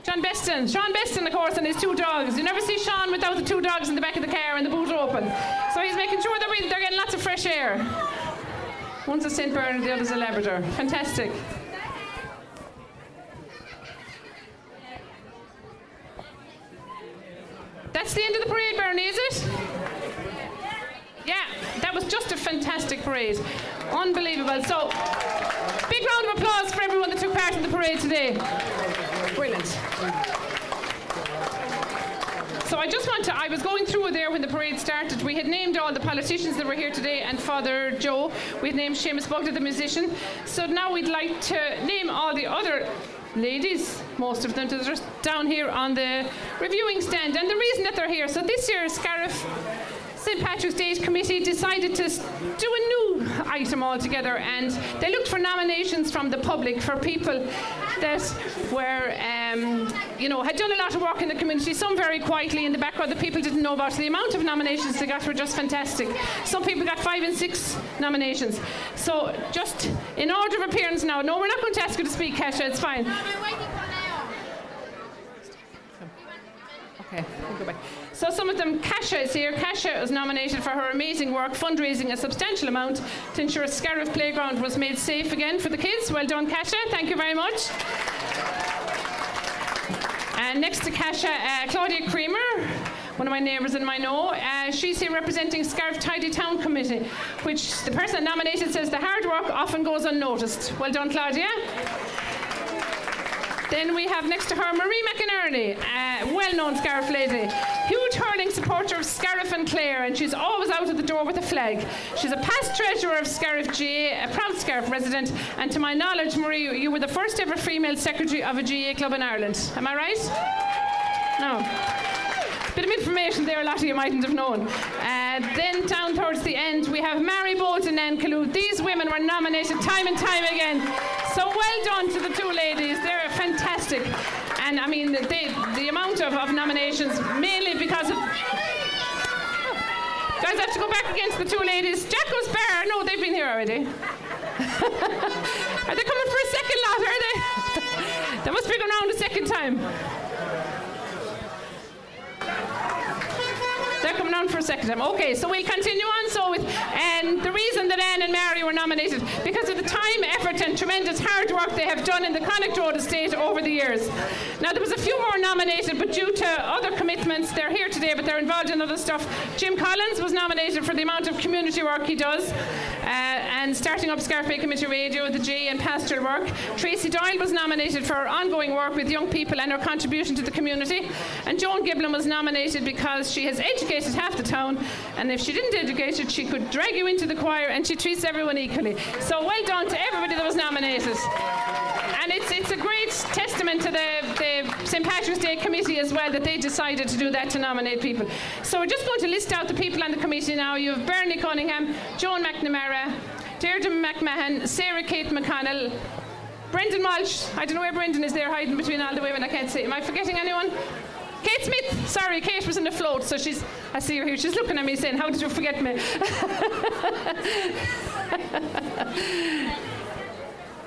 John Beston. Sean Beston, of course, and his two dogs. You never see Sean without the two dogs in the back of the car and the boot open. So he's making sure that we, they're getting lots of fresh air. One's a St. Bernard, the other's a Labrador. Fantastic. That's the end of the parade, Bernie, is it? Yeah, that was just a fantastic parade. Unbelievable. So, big round of applause for everyone that took part in the parade today. Brilliant. So I just want to, I was going through there when the parade started. We had named all the politicians that were here today and Father Joe. We had named Seamus Bugler, the musician. So now we'd like to name all the other ladies, most of them, just down here on the reviewing stand. And the reason that they're here, so this year Scariff St Patrick's Day Committee decided to do a new item altogether, and they looked for nominations from the public for people that were, um, you know, had done a lot of work in the community. Some very quietly in the background that people didn't know about. The amount of nominations they got were just fantastic. Some people got five and six nominations. So just in order of appearance now. No, we're not going to ask you to speak, Kesha. It's fine. Okay, we'll go back. So some of them, Kasha is here. Kasha was nominated for her amazing work fundraising a substantial amount to ensure Scariff Playground was made safe again for the kids. Well done, Kasha. Thank you very much. And next to Kasha, uh, Claudia Creamer, one of my neighbours in my know. Uh, she's here representing Scariff Tidy Town Committee, which the person nominated says the hard work often goes unnoticed. Well done, Claudia. Then we have next to her Marie McInerney, uh, well known Scariff lady, huge hurling supporter of Scariff and Clare, and she's always out of the door with a flag. She's a past treasurer of Scariff GAA, a proud Scariff resident, and to my knowledge, Marie, you were the first ever female secretary of a GAA club in Ireland. Am I right? No. Bit of information there, a lot of you mightn't have known. Uh, then down towards the end, we have Mary Bolton and Kaloo. These women were nominated time and time again. So well done to the two ladies. They're fantastic. And I mean, the, the amount of, of nominations, mainly because of. Guys, I have to go back against the two ladies. Jacko's Bar. No, they've been here already. are they coming for a second lot, are they? they must be going around a second time. They're coming on for a second time. Okay, so we'll continue on. So with and the reason that Anne and Mary were nominated because of the time, effort, and tremendous hard work they have done in the Connacht Road estate over the years. Now there was a few more nominated, but due to other commitments, they're here today, but they're involved in other stuff. Jim Collins was nominated for the amount of community work he does, uh, and starting up Scariff Bay Community Radio, the G, and pastoral work. Tracy Doyle was nominated for her ongoing work with young people and her contribution to the community, and Joan Giblin was nominated because she has educated half the town, and if she didn't educate it, she could drag you into the choir, and she treats everyone equally. So well done to everybody that was nominated. And it's, it's a great testament to the, the St. Patrick's Day committee as well that they decided to do that to nominate people. So we're just going to list out the people on the committee now. You have Bernie Cunningham, Joan McNamara, Deirdre McMahon, Sarah Kate McConnell, Brendan Walsh. I don't know where Brendan is there hiding between all the women. I can't see. Am I forgetting anyone? Kate Smith. Sorry, Kate was in the float, so she's. I see her here. She's looking at me saying, "How did you forget me?"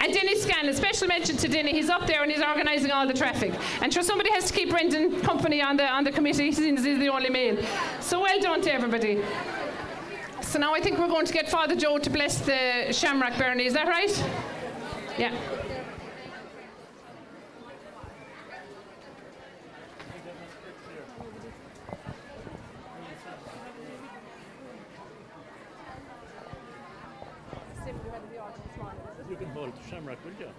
And Denny Scanlon, special mention to Denny. He's up there and he's organising all the traffic. And sure, somebody has to keep Brendan company on the on the committee he's the only male. So well done to everybody. So now I think we're going to get Father Joe to bless the Shamrock Bernie. Is that right? Yeah. You can hold the shamrock, will you?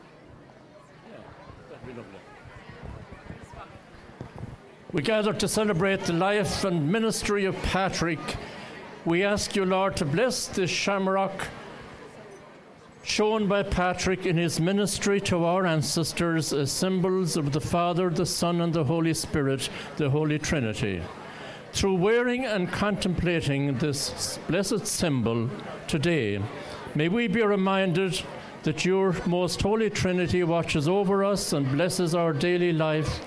Yeah, that'd be lovely. We gather to celebrate the life and ministry of Patrick. We ask you, Lord, to bless this shamrock shown by Patrick in his ministry to our ancestors as symbols of the Father, the Son, and the Holy Spirit, the Holy Trinity. Through wearing and contemplating this blessed symbol today, may we be reminded that your most holy Trinity watches over us and blesses our daily life.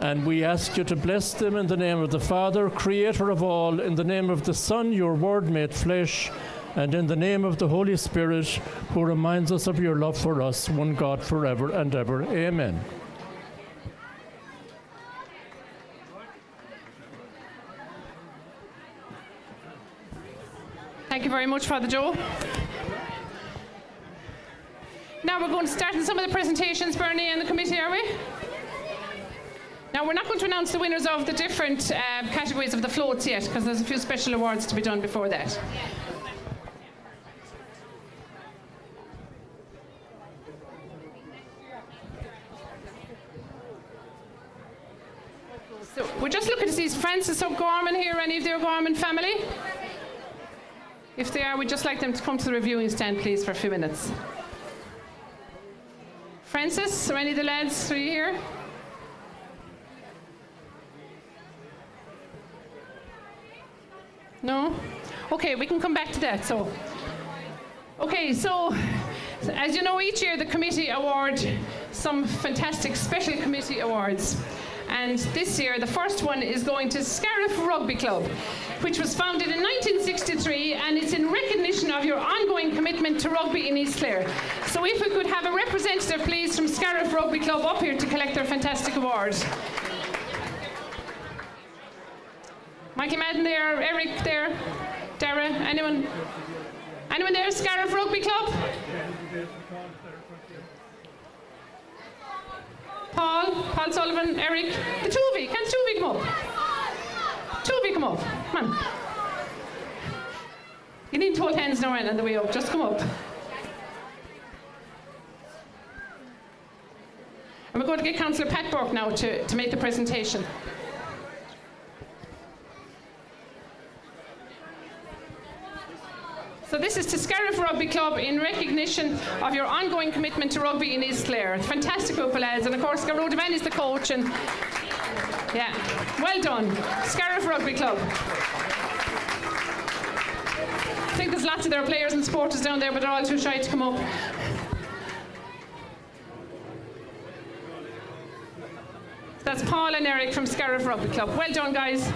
And we ask you to bless them in the name of the Father, creator of all, in the name of the Son, your word made flesh, and in the name of the Holy Spirit, who reminds us of your love for us, one God forever and ever. Amen. Thank you very much, Father Joe. Now we're going to start in some of the presentations, Bernie and the committee, are we? Now we're not going to announce the winners of the different uh, categories of the floats yet, because there's a few special awards to be done before that. So we're just looking to see is Francis O'Gorman here, any of the O'Gorman family? If they are, we'd just like them to come to the reviewing stand, please, for a few minutes. Francis, or any of the lads, are you here? No? Okay, we can come back to that. So, Okay, so as you know, each year the committee award some fantastic special committee awards. And this year, the first one is going to Scariff Rugby Club, which was founded in 1963, and it's in recognition of your ongoing commitment to rugby in East Clare. So, if we could have a representative, please, from Scariff Rugby Club up here to collect their fantastic award. Michael Madden there, Eric there, Dara, anyone? Anyone there, Scariff Rugby Club? Paul, Paul Sullivan, Eric, the two of you. Can two of you come up? Two of you come up. Come on. You need to hold hands now on the way up. Just come up. And we're going to get Councillor Pat Burke now to, to make the presentation. So this is to Scariff Rugby Club in recognition of your ongoing commitment to rugby in East Clare. Fantastic group of lads, and of course Garrod Van is the coach, and yeah, well done, Scariff Rugby Club. I think there's lots of their players and supporters down there, but they're all too shy to come up. That's Paul and Eric from Scariff Rugby Club. Well done, guys.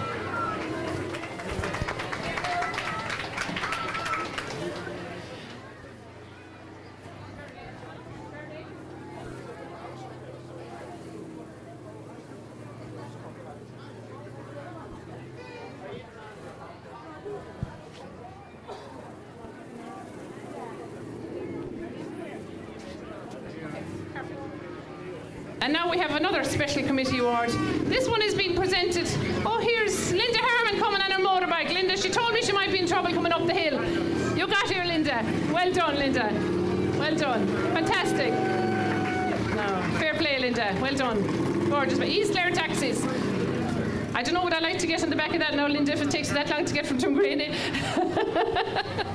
And now we have another special committee award. This one is being presented. Oh, here's Linda Herman coming on her motorbike. Linda, she told me she might be in trouble coming up the hill. You got here, Linda. Well done, Linda. Well done. Fantastic. No. Fair play, Linda. Well done. Gorgeous. But East Clare taxis. I don't know what I like to get on the back of that now, Linda, if it takes that long to get from Tuamgraney. Eh?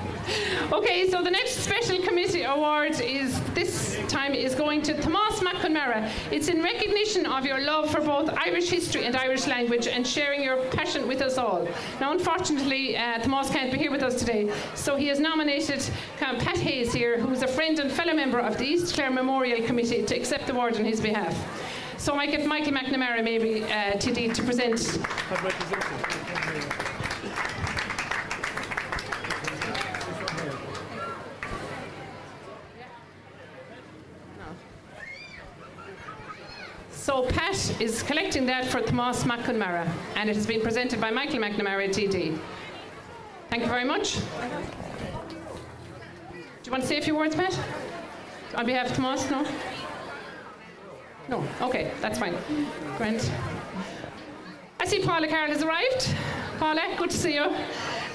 okay, so the next special committee award is this time is going to Tomas Mac Conmara. It's in recognition of your love for both Irish history and Irish language and sharing your passion with us all. Now, unfortunately, uh, Tomas can't be here with us today, so he has nominated uh, Pat Hayes here, who is a friend and fellow member of the East Clare Memorial Committee, to accept the award on his behalf. So I get Michael McNamara maybe uh, TD to present. So Pat is collecting that for Thomas McNamara, and it has been presented by Michael McNamara TD. Thank you very much. Do you want to say a few words, Pat? On behalf of Thomas, no? No, okay, that's fine. Grant. I see Paula Carroll has arrived. Paula, good to see you. Um,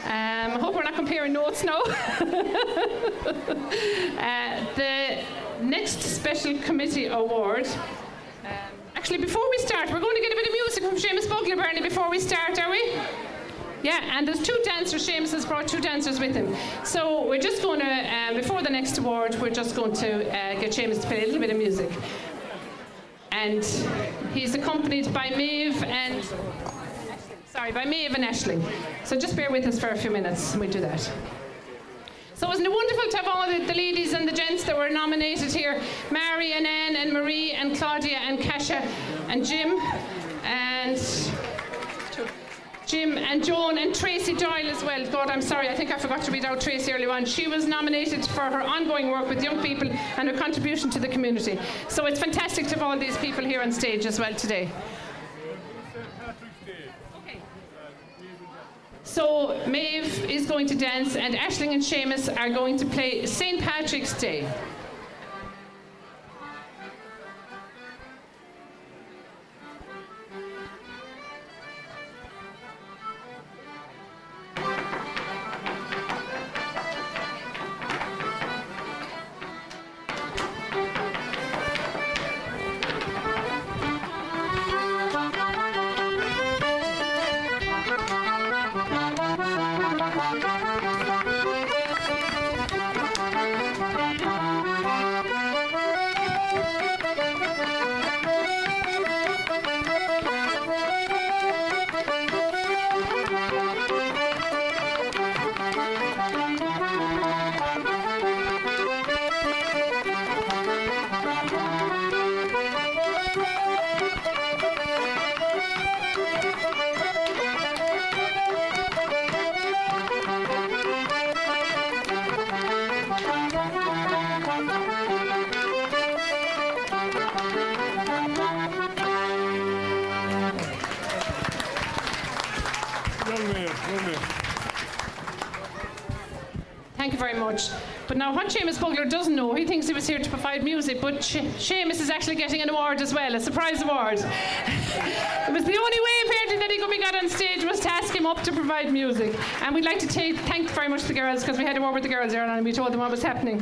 I hope we're not comparing notes now. uh, the next special committee award. Actually, before we start, we're going to get a bit of music from Seamus Bernie, before we start, are we? Yeah, and there's two dancers. Seamus has brought two dancers with him. So we're just going to, um, before the next award, we're just going to uh, get Seamus to play a little bit of music and he's accompanied by Maeve and sorry, by Maeve and Ashling. So just bear with us for a few minutes and we do that. So it wonderful to have all the, the, ladies and the gents that were nominated here? Mary and Anne and Marie and Claudia and Kasha and Jim and Jim and Joan and Tracy Doyle as well. God, I'm sorry, I think I forgot to read out Tracy earlier on. She was nominated for her ongoing work with young people and her contribution to the community. So it's fantastic to have all these people here on stage as well today. So Maeve is going to dance, and Ashling and Seamus are going to play St. Patrick's Day. Seamus Bugler doesn't know, he thinks he was here to provide music, but she- Seamus is actually getting an award as well, a surprise award. it was the only way, apparently, that he could be got on stage was to ask him up to provide music. And we'd like to thank very much the girls, because we had a word with the girls earlier and we told them what was happening.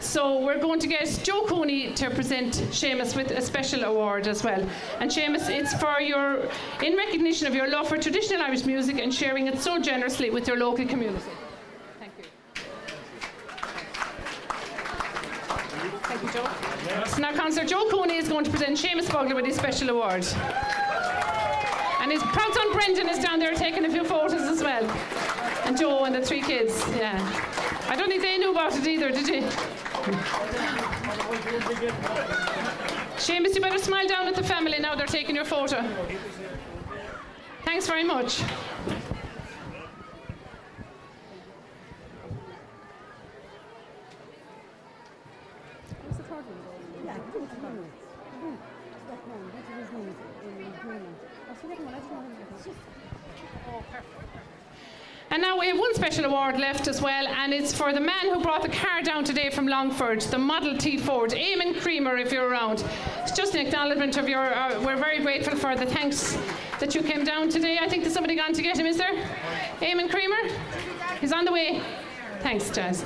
So we're going to get Joe Cooney to present Seamus with a special award as well. And Seamus, it's for your, in recognition of your love for traditional Irish music and sharing it so generously with your local community. Thank you. So now Councillor Joe Cooney is going to present Seamus Bugler with his special award. And his proud son Brendan is down there taking a few photos as well. And Joe and the three kids, yeah. I don't think they knew about it either, did you? Seamus, you better smile down at the family now they're taking your photo. Thanks very much. And now we have one special award left as well, and it's for the man who brought the car down today from Longford, the Model T Ford. Eamon Creamer, if you're around. It's just an acknowledgement of your. Uh, we're very grateful for the thanks that you came down today. I think there's somebody gone to get him, is there? Eamon Creamer? He's on the way. Thanks, Jazz.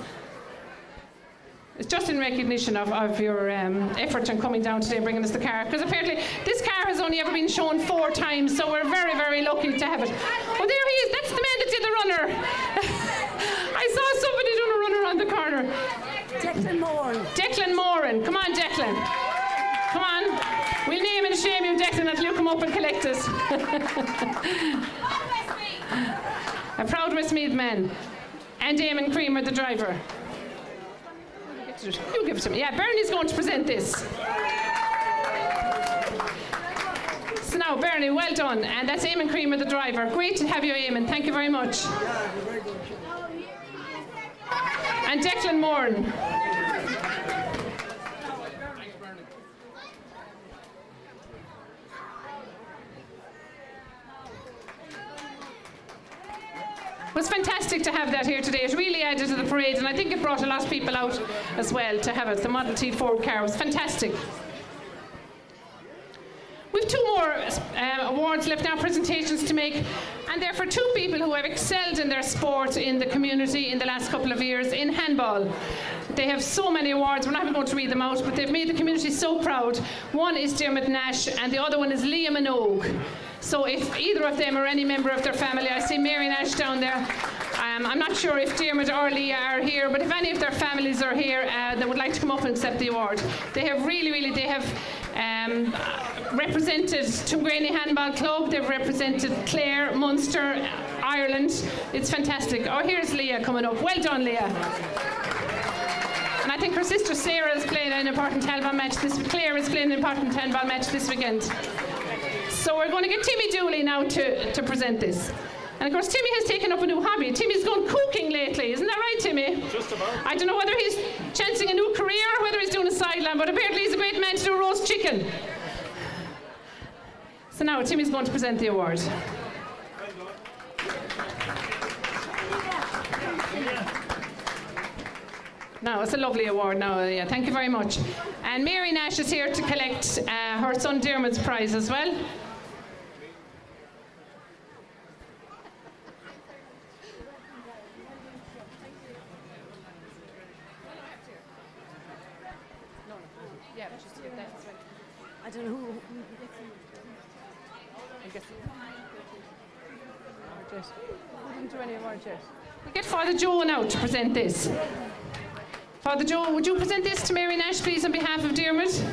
It's just in recognition of, of your um, effort in coming down today and bringing us the car. Because apparently this car has only ever been shown four times, so we're very, very lucky to have it. Oh, there he is. That's the man that did the runner. I saw somebody doing a runner on the corner. Declan Moran. Declan Moran. Come on, Declan. Come on. We'll name and shame you, Declan, until you come up and collect us. a proud Westmeath man. And Damon Creamer, the driver. You give it to me. Yeah, Bernie's going to present this. So now, Bernie, well done. And that's Eamon Creamer, the driver. Great to have you, Eamon. Thank you very much. And Declan Moran. Was fantastic to have that here today. It really added to the parade, and I think it brought a lot of people out as well to have it. The Model T Ford car was fantastic. We've two more uh, awards left now, presentations to make, and they're for two people who have excelled in their sport in the community in the last couple of years in handball. They have so many awards, we're not going to read them out, but they've made the community so proud. One is Dermot Nash, and the other one is Leah Minogue. So if either of them or any member of their family, I see Mary Nash down there. Um, I'm not sure if Dermot or Leah are here, but if any of their families are here, uh, they would like to come up and accept the award. They have really, really, they have um, represented Tuamgraney Handball Club. They've represented Clare, Munster, Ireland. It's fantastic. Oh, here's Leah coming up. Well done, Leah. And I think her sister Sarah is playing an important handball match this Claire is playing an important handball match this weekend. So we're going to get Timmy Dooley now to, to present this. And of course, Timmy has taken up a new hobby. Timmy's gone cooking lately, isn't that right, Timmy? Just about. I don't know whether he's chancing a new career or whether he's doing a sideline, but apparently he's a great man to do roast chicken. So now Timmy's going to present the award. No, it's a lovely award now. Yeah, thank you very much. And Mary Nash is here to collect uh, her son Dermot's prize as well. Know who. I guess. Do any award yet. We get Father Joe now to present this. Father Joe, would you present this to Mary Nash, please, on behalf of Dermot?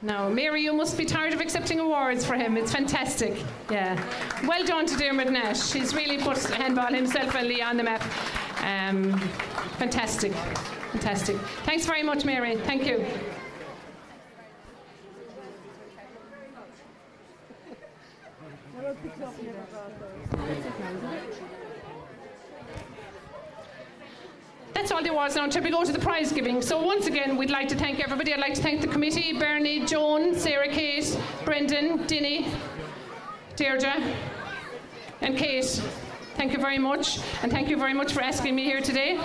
No, Mary, you must be tired of accepting awards for him. It's fantastic. Yeah. Well done to Dermot Nash. He's really put handball himself and Lee on the map. Um, fantastic. Fantastic. Thanks very much, Mary. Thank you. That's all there was now until we go to the prize giving. So once again, we'd like to thank everybody. I'd like to thank the committee, Bernie, Joan, Sarah Kate, Brendan, Dinny, Deirdre, and Kate. Thank you very much, and thank you very much for asking me here today.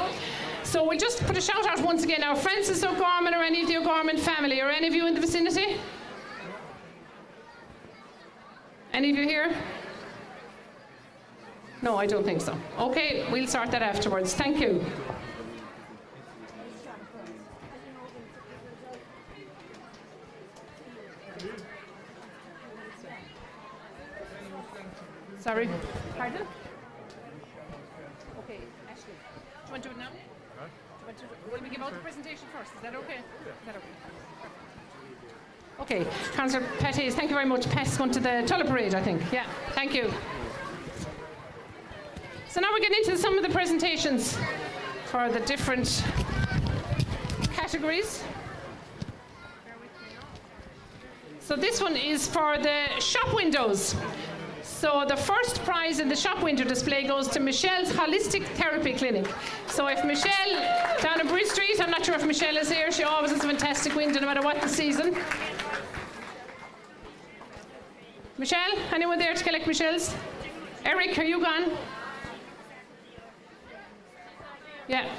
So we'll just put a shout out once again now. Francis O'Gorman or any of the O'Gorman family, or any of you in the vicinity? Any of you here? No, I don't think so. Okay, we'll sort that afterwards. Thank you. Sorry. Pardon? Okay, Ashley. Do you want to do it now? Do you want to, will we give out the presentation first? Is that okay? Is that okay? Okay, Councillor Petties, thank you very much. Pass going to the Tulla Parade, I think. Yeah, thank you. So now we're getting into some of the presentations for the different categories. So this one is for the shop windows. So the first prize in the shop window display goes to Michelle's Holistic Therapy Clinic. So if Michelle down in Bridge Street, I'm not sure if Michelle is here, she always has a fantastic window no matter what the season. Michelle, anyone there to collect Michelle's? Eric, are you gone? Yeah,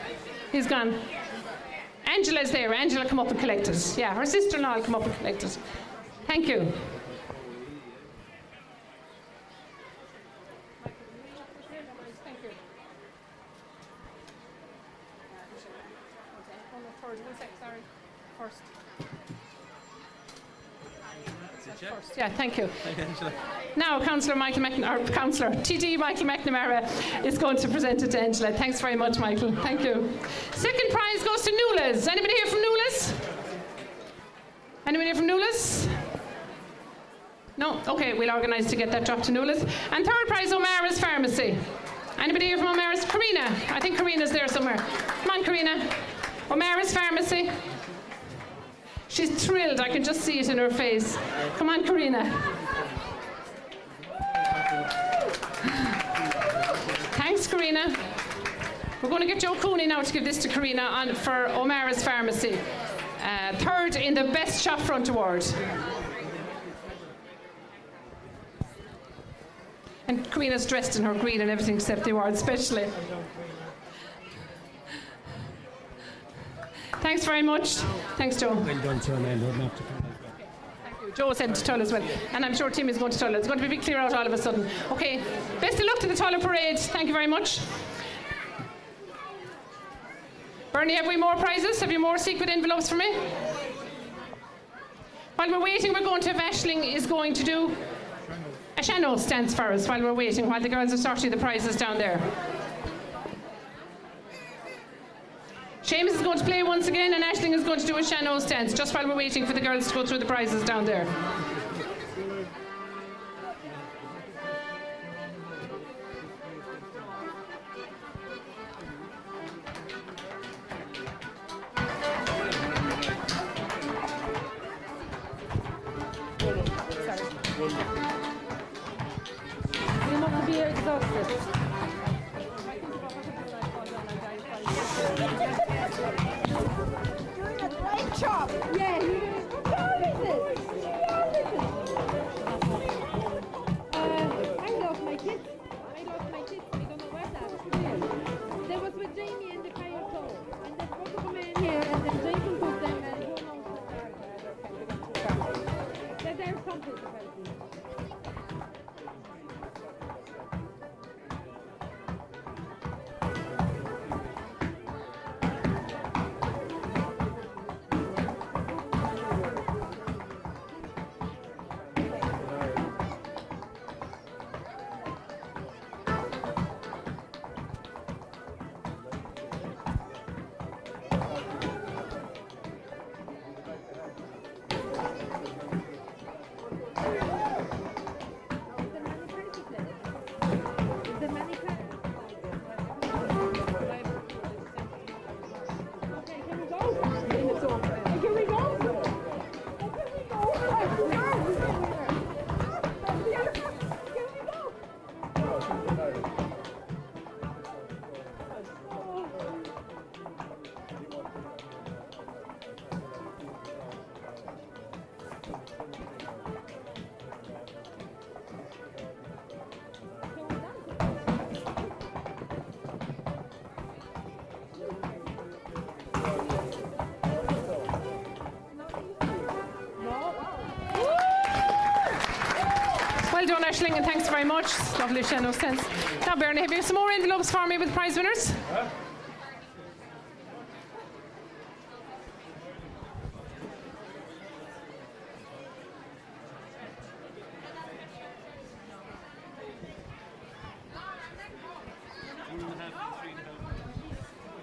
he's gone. Angela's there. Angela, come up and collect it. Yeah, her sister-in-law will come up and collect it. Thank you. Thank you. Now, Councillor Michael McNamara, Councillor TD Michael McNamara is going to present it to Angela. Thanks very much, Michael. Thank you. Second prize goes to Newlands. Anybody here from Newlands? Anybody here from Newlands? No? Okay, we'll organise to get that dropped to Newlands. And third prize, O'Mara's Pharmacy. Anybody here from O'Mara's? Karina. I think Karina's there somewhere. Come on, Karina. O'Mara's Pharmacy. She's thrilled. I can just see it in her face. Come on, Karina. Thanks, Karina. We're going to get Joe Cooney now to give this to Karina on, for O'Mara's Pharmacy. Uh, third in the Best Shop Front Award. And Karina's dressed in her green and everything except the award, especially. Thanks very much. Thanks, Joe. Well done, man. Not to Joe said to Tull as well. And I'm sure Tim is going to Tull. It's going to be clear out all of a sudden. Okay, best of luck to the Tulla Parade. Thank you very much. Bernie, have we more prizes? Have you more secret envelopes for me? While we're waiting, we're going to have Ashling is going to do a sean-nós stands for us while we're waiting, while the girls are sorting the prizes down there. Seamus is going to play once again, and Ashling is going to do a sean-nós stance just while we're waiting for the girls to go through the prizes down there. Ashling, and thanks very much. Lovely no sense. Now, Bernie, have you some more envelopes for me with prize winners?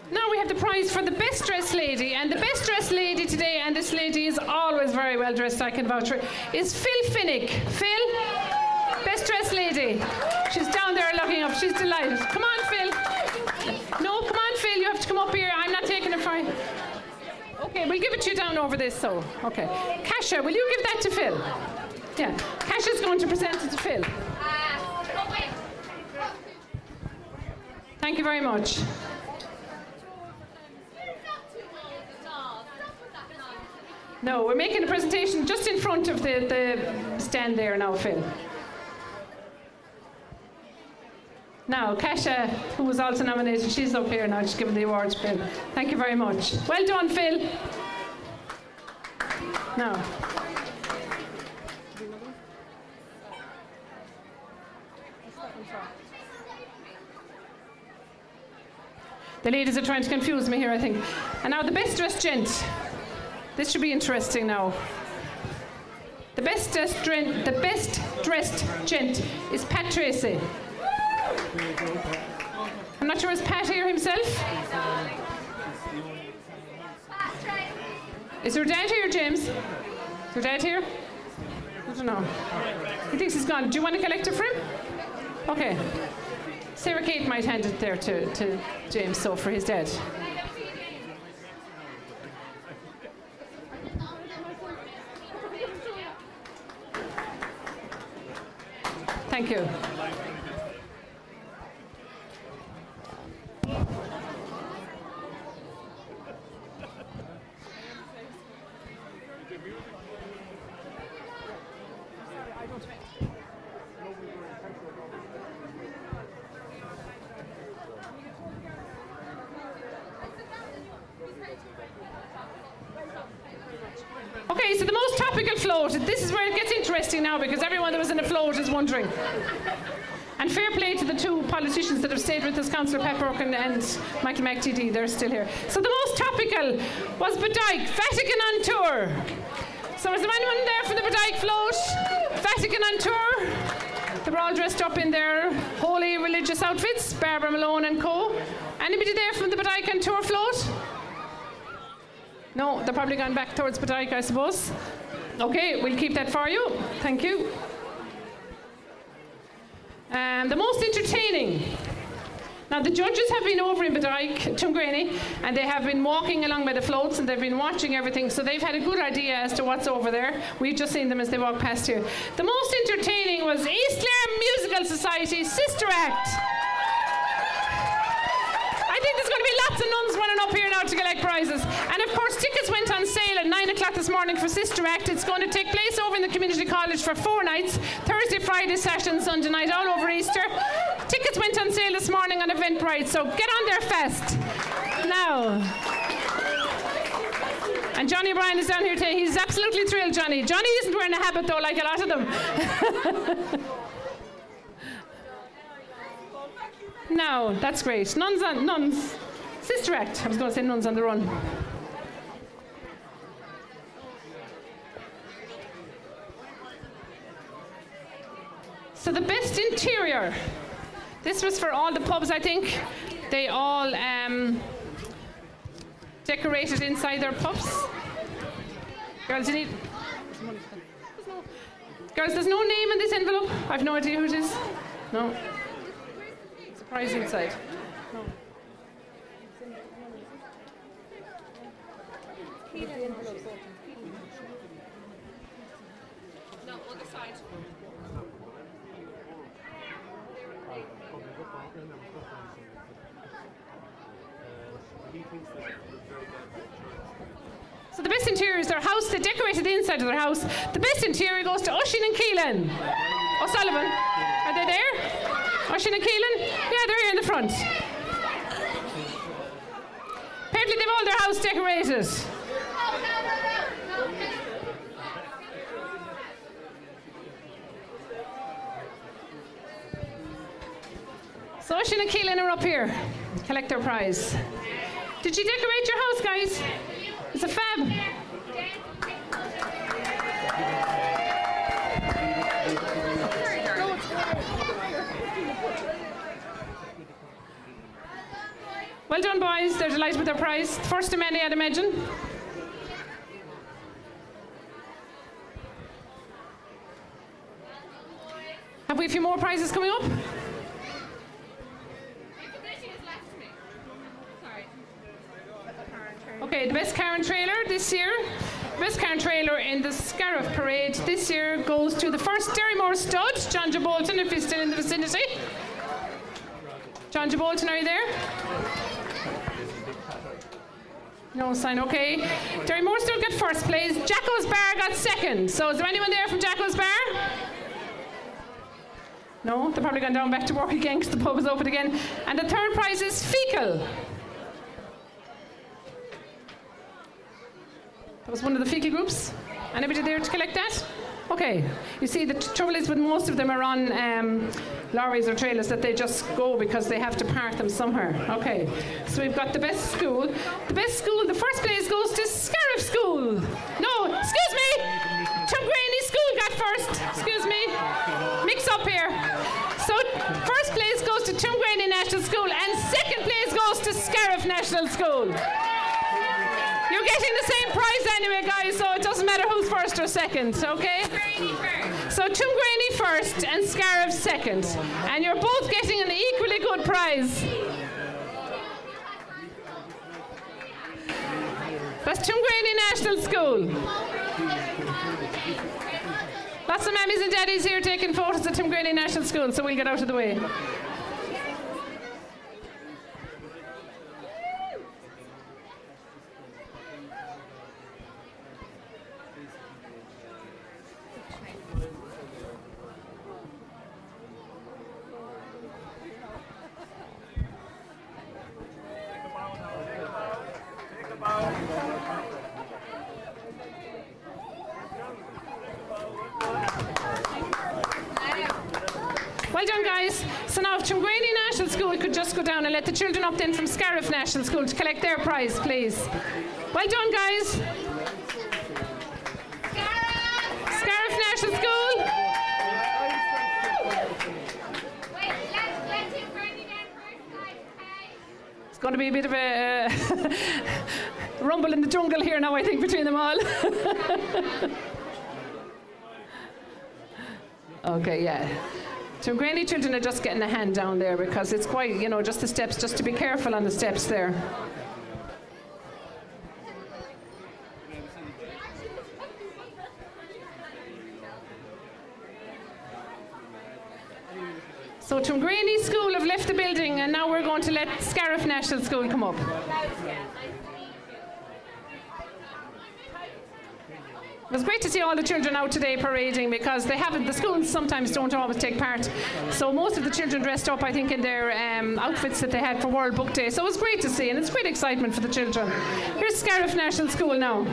Now we have the prize for the best dressed lady, and the best dressed lady today, and this lady is always very well dressed, I can vouch for, it, is Phil Finnick. Phil, lady. She's down there looking up. She's delighted. Come on, Phil. No, come on, Phil. You have to come up here. I'm not taking it for you. Okay, we'll give it to you down over this. So, okay. Kasha, will you give that to Phil? Yeah, Kasha's going to present it to Phil. Thank you very much. No, we're making a presentation just in front of the, the stand there now, Phil. Now, Kesha, who was also nominated, she's up here now, she's given the awards, Phil. Thank you very much. Well done, Phil. Now. The ladies are trying to confuse me here, I think. And now the best dressed gent. This should be interesting now. The best dressed, dren- the best dressed gent is Pat Tracy. I'm not sure is Pat here himself. Is her dad here, James? Is her dad here? I don't know. He thinks he's gone. Do you want to collect it for him? Okay. Sarah Kate might hand it there to, to James, so for his dad. Thank you. Thank you. Councillor Pat Burke and, and Michael McTD, they're still here. So the most topical was Bodyke, Vatican on tour. So was there anyone there for the Bodyke float? Vatican on tour? They were all dressed up in their holy religious outfits, Barbara Malone and co. Anybody there from the Bodyke on tour float? No, they're probably gone back towards Bodyke, I suppose. Okay, we'll keep that for you. Thank you. Um, the most entertaining. Now, the judges have been over in Bodyke, Tuamgraney, and they have been walking along by the floats and they've been watching everything, so they've had a good idea as to what's over there. We've just seen them as they walk past here. The most entertaining was East Clare Musical Society Sister Act. Think there's going to be lots of nuns running up here now to collect prizes. And of course, tickets went on sale at 9 o'clock this morning for Sister Act. It's going to take place over in the community college for four nights Thursday, Friday, Saturday, and Sunday night, all over Easter. Tickets went on sale this morning on Eventbrite, so get on there fast. Now. And Johnny Bryan is down here today. He's absolutely thrilled, Johnny. Johnny isn't wearing a habit, though, like a lot of them. No, that's great. Nuns on nuns. Sister Act. I was going to say nuns on the run. So the best interior. This was for all the pubs, I think. They all um, decorated inside their pubs. Girls, you need. Girls, there's no name in this envelope. I've no idea who it is. No. Inside. So the best interior is their house. They decorated the inside of their house. The best interior goes to Oisin and Keelan. O'Sullivan. Are they there? Oisin and Keelan? Yeah, they're here in the front. Apparently, they've all their house decorated. So Oisin and Keelan are up here, collect their prize. Did you decorate your house, guys? It's a fab. Well done, boys. They're delighted with their prize. First of many, I'd imagine. Have we a few more prizes coming up? Okay, the best car and trailer this year. Best car and trailer in the Scariff Parade this year goes to the first Derrymore stud, John J. Bolton, if he's still in the vicinity. John J. Bolton, are you there? No sign, okay. Derrymore stud got first place. Jacko's Bar got second. So is there anyone there from Jacko's Bar? No, they're probably gone down back to work again because the pub is open again. And the third prize is Feakle. That was one of the Feakle groups. Anybody there to collect that? Okay. You see, the t- trouble is with most of them are on um, lorries or trailers that they just go because they have to park them somewhere. Okay. So we've got the best school. The best school, the first place goes to Scariff School. No, excuse me. Tuamgraney School got first. Excuse me. Mix up here. So first place goes to Tuamgraney National School and second place goes to Scariff National School. You're getting the same prize anyway, guys, so it doesn't matter who's first or second, okay? So Tuamgraney first and Scariff second. And you're both getting an equally good prize. That's Tuamgraney National School. Lots of mammies and daddies here taking photos at Tuamgraney National School, so we'll get out of the way. Well done, guys. Now, if National School could just go down and let the children up then from Scariff National School to collect their prize, please. Well done, guys. Scariff National School. It's going to be a bit of a uh, rumble in the jungle here now, I think, between them all. okay, yeah. So granny children are just getting a hand down there because it's quite, you know, just the steps, just to be careful on the steps there. So Tuamgraney School have left the building and now we're going to let Scariff National School come up. It was great to see all the children out today parading because they haven't, the schools sometimes don't always take part. So most of the children dressed up, I think, in their um, outfits that they had for World Book Day. So it was great to see and it's great excitement for the children. Here's Scariff National School now.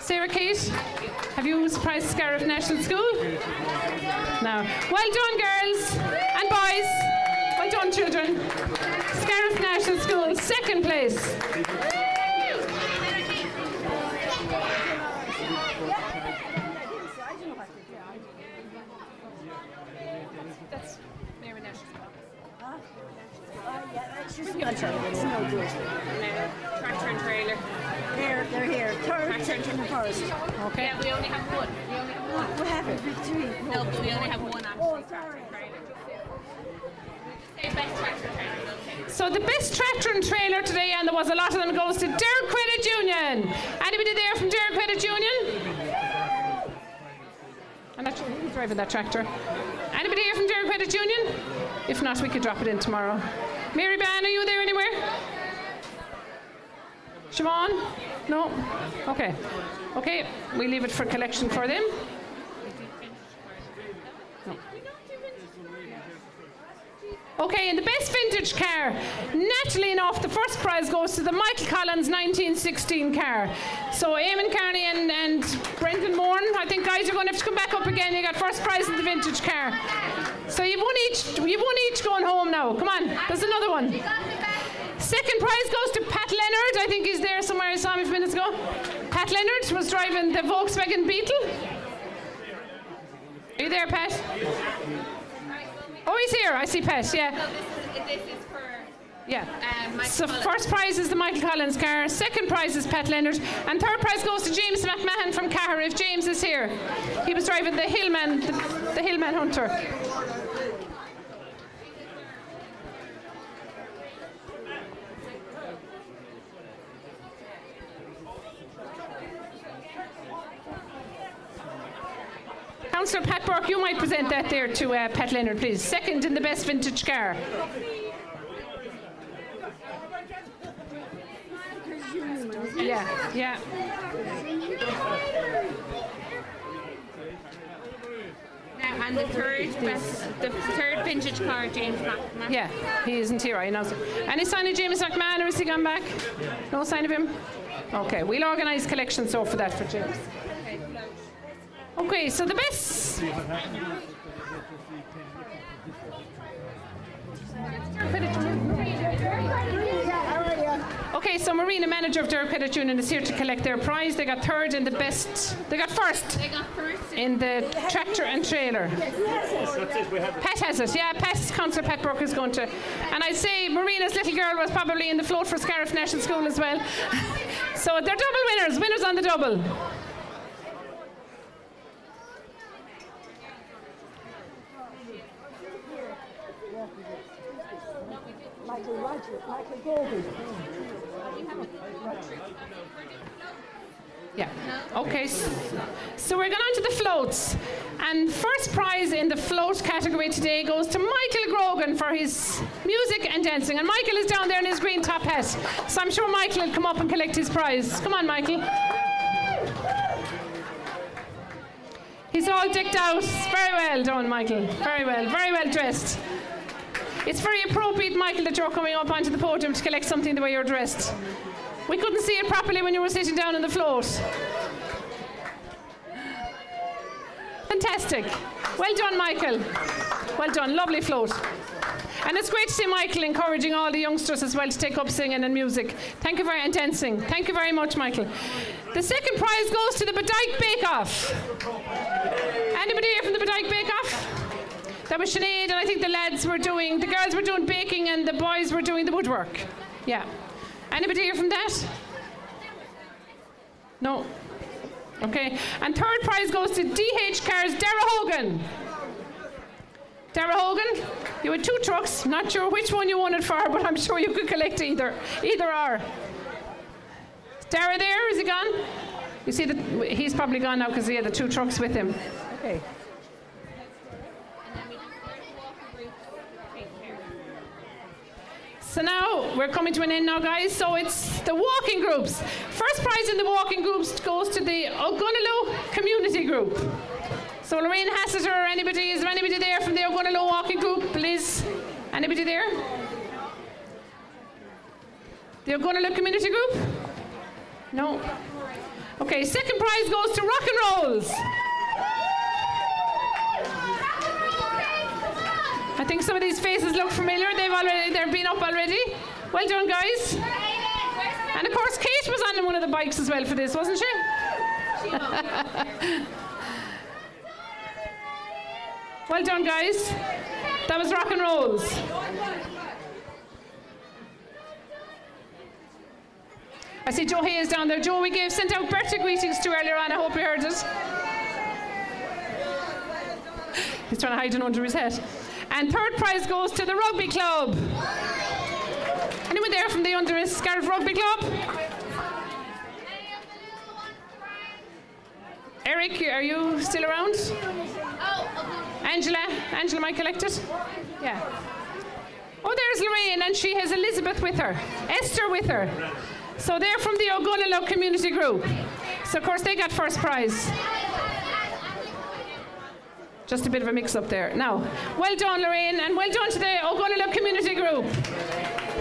Sarah Kate, have you surprised Scariff National School? No. Well done, girls and boys. Well done, children. Scariff National School, second place. Tractor and trailer. Here, they're here. Third, Tractor and second, first. Okay. Yeah, we only have one. We only have one. We have it, we three. No, but we only have one actually. Oh, sorry. Say best tractor trailer, okay. So the best tractor and trailer today, and there was a lot of them, goes to Dare Credit Union. Anybody there from Dare Credit Union? I'm not sure who's driving that tractor. Anybody here from Dare Credit Union? If not, we could drop it in tomorrow. Mary Ban, are you there anywhere? Siobhan? No? Okay. Okay, we leave it for collection for them. Okay, in the best vintage car, naturally enough, the first prize goes to the Michael Collins 1916 car. So Eamon Carney and, and Brendan Moore, I think guys are going to have to come back up again. You got first prize in the vintage car. So you've won each. You've won each going home now. Come on, there's another one. Second prize goes to Pat Leonard. I think he's there somewhere. I saw him a few minutes ago. Pat Leonard was driving the Volkswagen Beetle. Are you there, Pat? Oh, he's here. I see Pat. Yeah. Yeah. so first prize is the Michael Collins car. Second prize is Pat Leonard, and third prize goes to James McMahon from Cahir. If James is here, he was driving the Hillman, the, the Hillman Hunter. Councillor Pat Burke, you might present that there to uh, Pat Leonard, please. Second in the best vintage car. Yeah, yeah. Now, and the third best, the third vintage car, James McMahon. Yeah, he isn't here, I know. Any sign of James McMahon, or has he gone back? No sign of him? Okay, we'll organise collections so for that for James. Okay, so the best. Okay, so Marina, manager of Derek Credit Union, is here to collect their prize. They got third in the best. They got first. They got first in the tractor and trailer. Pat has it. Yeah, Pat's Councillor Pat Burke is going to. And I'd say Marina's little girl was probably in the float for Scariff National School as well. so they're double winners. Winners on the double. Yeah. Okay. So we're going on to the floats. And first prize in the float category today goes to Michael Grogan for his music and dancing. And Michael is down there in his green top hat. So I'm sure Michael will come up and collect his prize. Come on, Michael. He's all decked out. Very well done, Michael. Very well. Very well dressed. It's very appropriate, Michael, that you're coming up onto the podium to collect something the way you're dressed. We couldn't see it properly when you were sitting down on the float. Fantastic. Well done, Michael. Well done. Lovely float. And it's great to see Michael encouraging all the youngsters as well to take up singing and music. Thank you very and dancing. Thank you very much, Michael. The second prize goes to the Bodyke Bake Off. Anybody here from the Bodyke Bake Off? That was Sinead, and I think the lads were doing, the girls were doing baking, and the boys were doing the woodwork. Yeah. Anybody here from that? No. Okay. And third prize goes to DH Cars Dara Hogan. Dara Hogan, you had two trucks. Not sure which one you it for, but I'm sure you could collect either. Either or. Is Dara there? Is he gone? You see that he's probably gone now because he had the two trucks with him. Okay. So now we're coming to an end now, guys. So it's the walking groups. First prize in the walking groups goes to the Ogonnelloe Community Group. So Lorraine Hassiter, or anybody, is there anybody there from the Ogonnelloe Walking Group? Liz, anybody there? The Ogonnelloe Community Group? No. Okay, second prize goes to Rock and Rolls. I think some of these faces look familiar. They've already they've been up already. Well done, guys. And of course, Kate was on one of the bikes as well for this, wasn't she? well done, guys. That was rock and rolls. I see Joe Hayes down there. Joe, we gave sent out birthday greetings to earlier on. I hope you heard it. He's trying to hide it under his head. And third prize goes to the rugby club. Anyone there from the under Scariff Rugby Club? Eric, are you still around? Angela, Angela might collect it. Yeah. Oh, there's Lorraine, and she has Elizabeth with her, Esther with her. So they're from the Ogonnelloe Community Group. So of course they got first prize. Just a bit of a mix up there. Now, well done, Lorraine, and well done to the Ogonnelloe Community Group.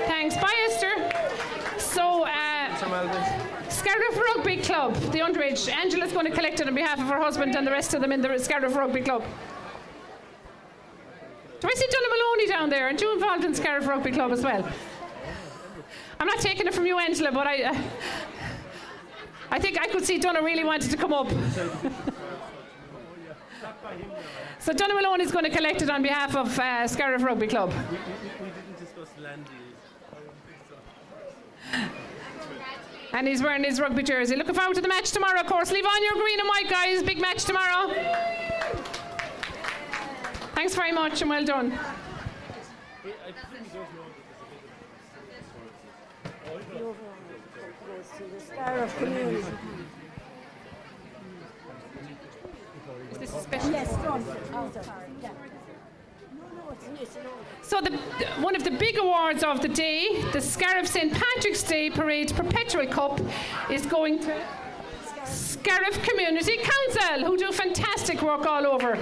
Thanks. Bye, Esther. So, uh, Scariff Rugby Club, the underage. Angela's going to collect it on behalf of her husband and the rest of them in the Scariff Rugby Club. Do I see Donna Maloney down there? Aren't you involved in Scariff Rugby Club as well? I'm not taking it from you, Angela, but I, uh, I think I could see Donna really wanted to come up. so Donna Malone is going to collect it on behalf of uh, Scariff Rugby Club. We, we, we didn't discuss land deals. And he's wearing his rugby jersey. Looking forward to the match tomorrow, of course. Leave on your green and white, guys. Big match tomorrow. Thanks very much and well done. Is this a special? Yes, front. Oh. Yeah. So the, one of the big awards of the day, the Scariff St Patrick's Day Parade Perpetual Cup, is going to Scariff Community Council, who do fantastic work all over.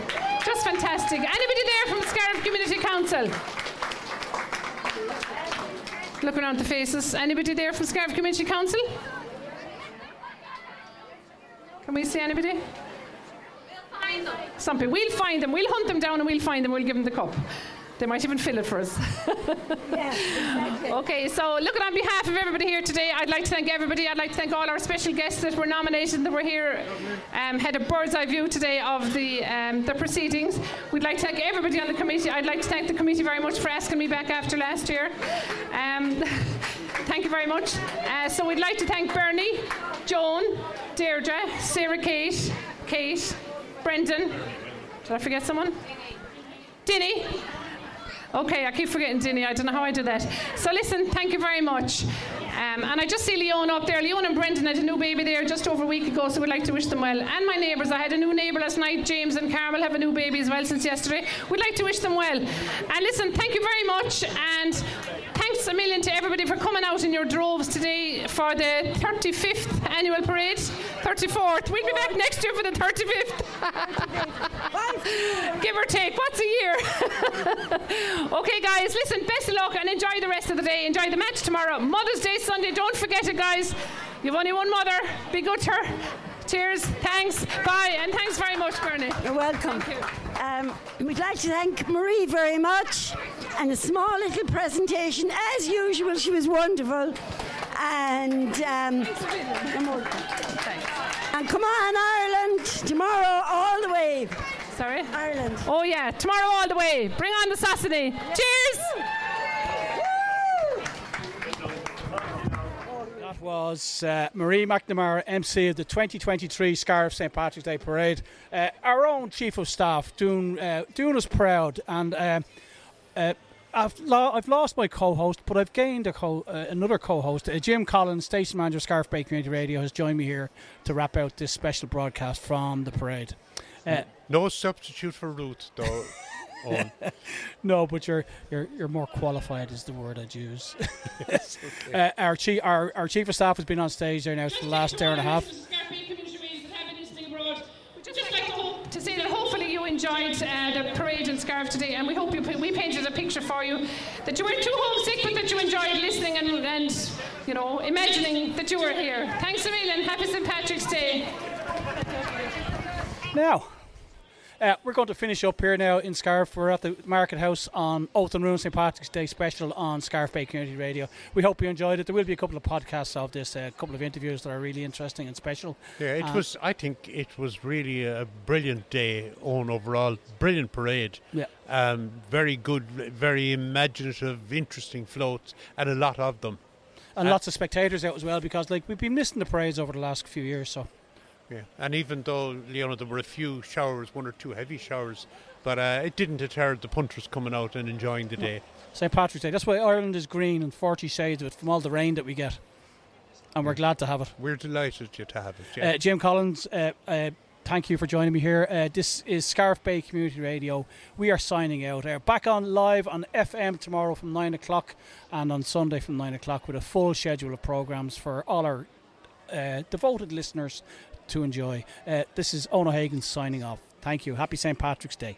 Just fantastic. Anybody there from Scariff Community Council? Look around the faces. Anybody there from Scariff Community Council? Can we see anybody? Something. We'll find them. We'll hunt them down and we'll find them. We'll give them the cup. They might even fill it for us. Okay, so looking on behalf of everybody here today, I'd like to thank everybody. I'd like to thank all our special guests that were nominated that were here, um, had a bird's eye view today of the um, the proceedings. We'd like to thank everybody on the committee. I'd like to thank the committee very much for asking me back after last year. Um, thank you very much. Uh, so we'd like to thank Bernie, Joan, Deirdre, Sarah Kate, Kate, Brendan. Did I forget someone? Dinny. Okay, I keep forgetting Dinny. I don't know how I did that. So listen, thank you very much. Um, and I just see Leon up there. Leon and Brendan had a new baby there just over a week ago, so we'd like to wish them well. And my neighbours, I had a new neighbour last night. James and Carmel have a new baby as well since yesterday. We'd like to wish them well. And listen, thank you very much. And thanks a million to everybody for coming out in your droves today for the 35th annual parade. 34th. We'll be back next year for the 35th. Give or take. What's a year? okay, guys, listen, best of luck and enjoy the rest of the day. Enjoy the match tomorrow. Mother's Day Sunday. Don't forget it, guys. You've only one mother. Be good to her. Cheers. Thanks. Bye. And thanks very much, Bernie. You're welcome. Um, we'd like to thank Marie very much and a small little presentation. As usual, she was wonderful. And, um, and come on, Ireland, tomorrow all the way. Sorry? Ireland. Oh, yeah. Tomorrow all the way. Bring on the sassany. Cheers. That was uh, Marie McNamara, MC of the 2023 Scariff St Patrick's Day Parade. Uh, our own Chief of Staff doing uh, doing us proud, and um, uh, I've, lo- I've lost my co-host, but I've gained co- uh, another co-host. Uh, Jim Collins, station manager, Scariff Bay Community Radio, has joined me here to wrap out this special broadcast from the parade. No substitute for Ruth, though. Owen. no, but you're you're you're more qualified is the word I'd use. uh, our chief our, our chief of staff has been on stage there now for the last hour and a half. To, hope, to say that hopefully you enjoyed uh, the parade and Scariff today, and we hope you we painted a picture for you that you weren't too homesick, but that you enjoyed listening and, and you know imagining that you were here. Thanks a million. Happy St Patrick's Day. Now, uh, we're going to finish up here now in Scariff. We're at the Market House on Oath and Ruin St Patrick's Day special on Scariff Bay Community Radio. We hope you enjoyed it. There will be a couple of podcasts of this, a couple of interviews that are really interesting and special. Yeah, it And- was. I think it was really a brilliant day on overall. Brilliant parade. Yeah. Um, very good, very imaginative, interesting floats, and a lot of them. and Uh, lots of spectators out as well because like we've been missing the parades over the last few years. So Yeah, and even though Leona, there were a few showers, one or two heavy showers, but uh, it didn't deter the punters coming out and enjoying the day. St Patrick's Day. That's why Ireland is green and 40 shades of it from all the rain that we get, and we're glad to have it. We're delighted to have it. Yeah. Uh, Jim Collins, uh, uh, thank you for joining me here. Uh, this is Scariff Bay Community Radio. We are signing out. Uh, back on live on FM tomorrow from 9 o'clock and on Sunday from 9 o'clock with a full schedule of programmes for all our uh, devoted listeners to enjoy. Uh, this is Ono Hagen signing off. Thank you. Happy St. Patrick's Day.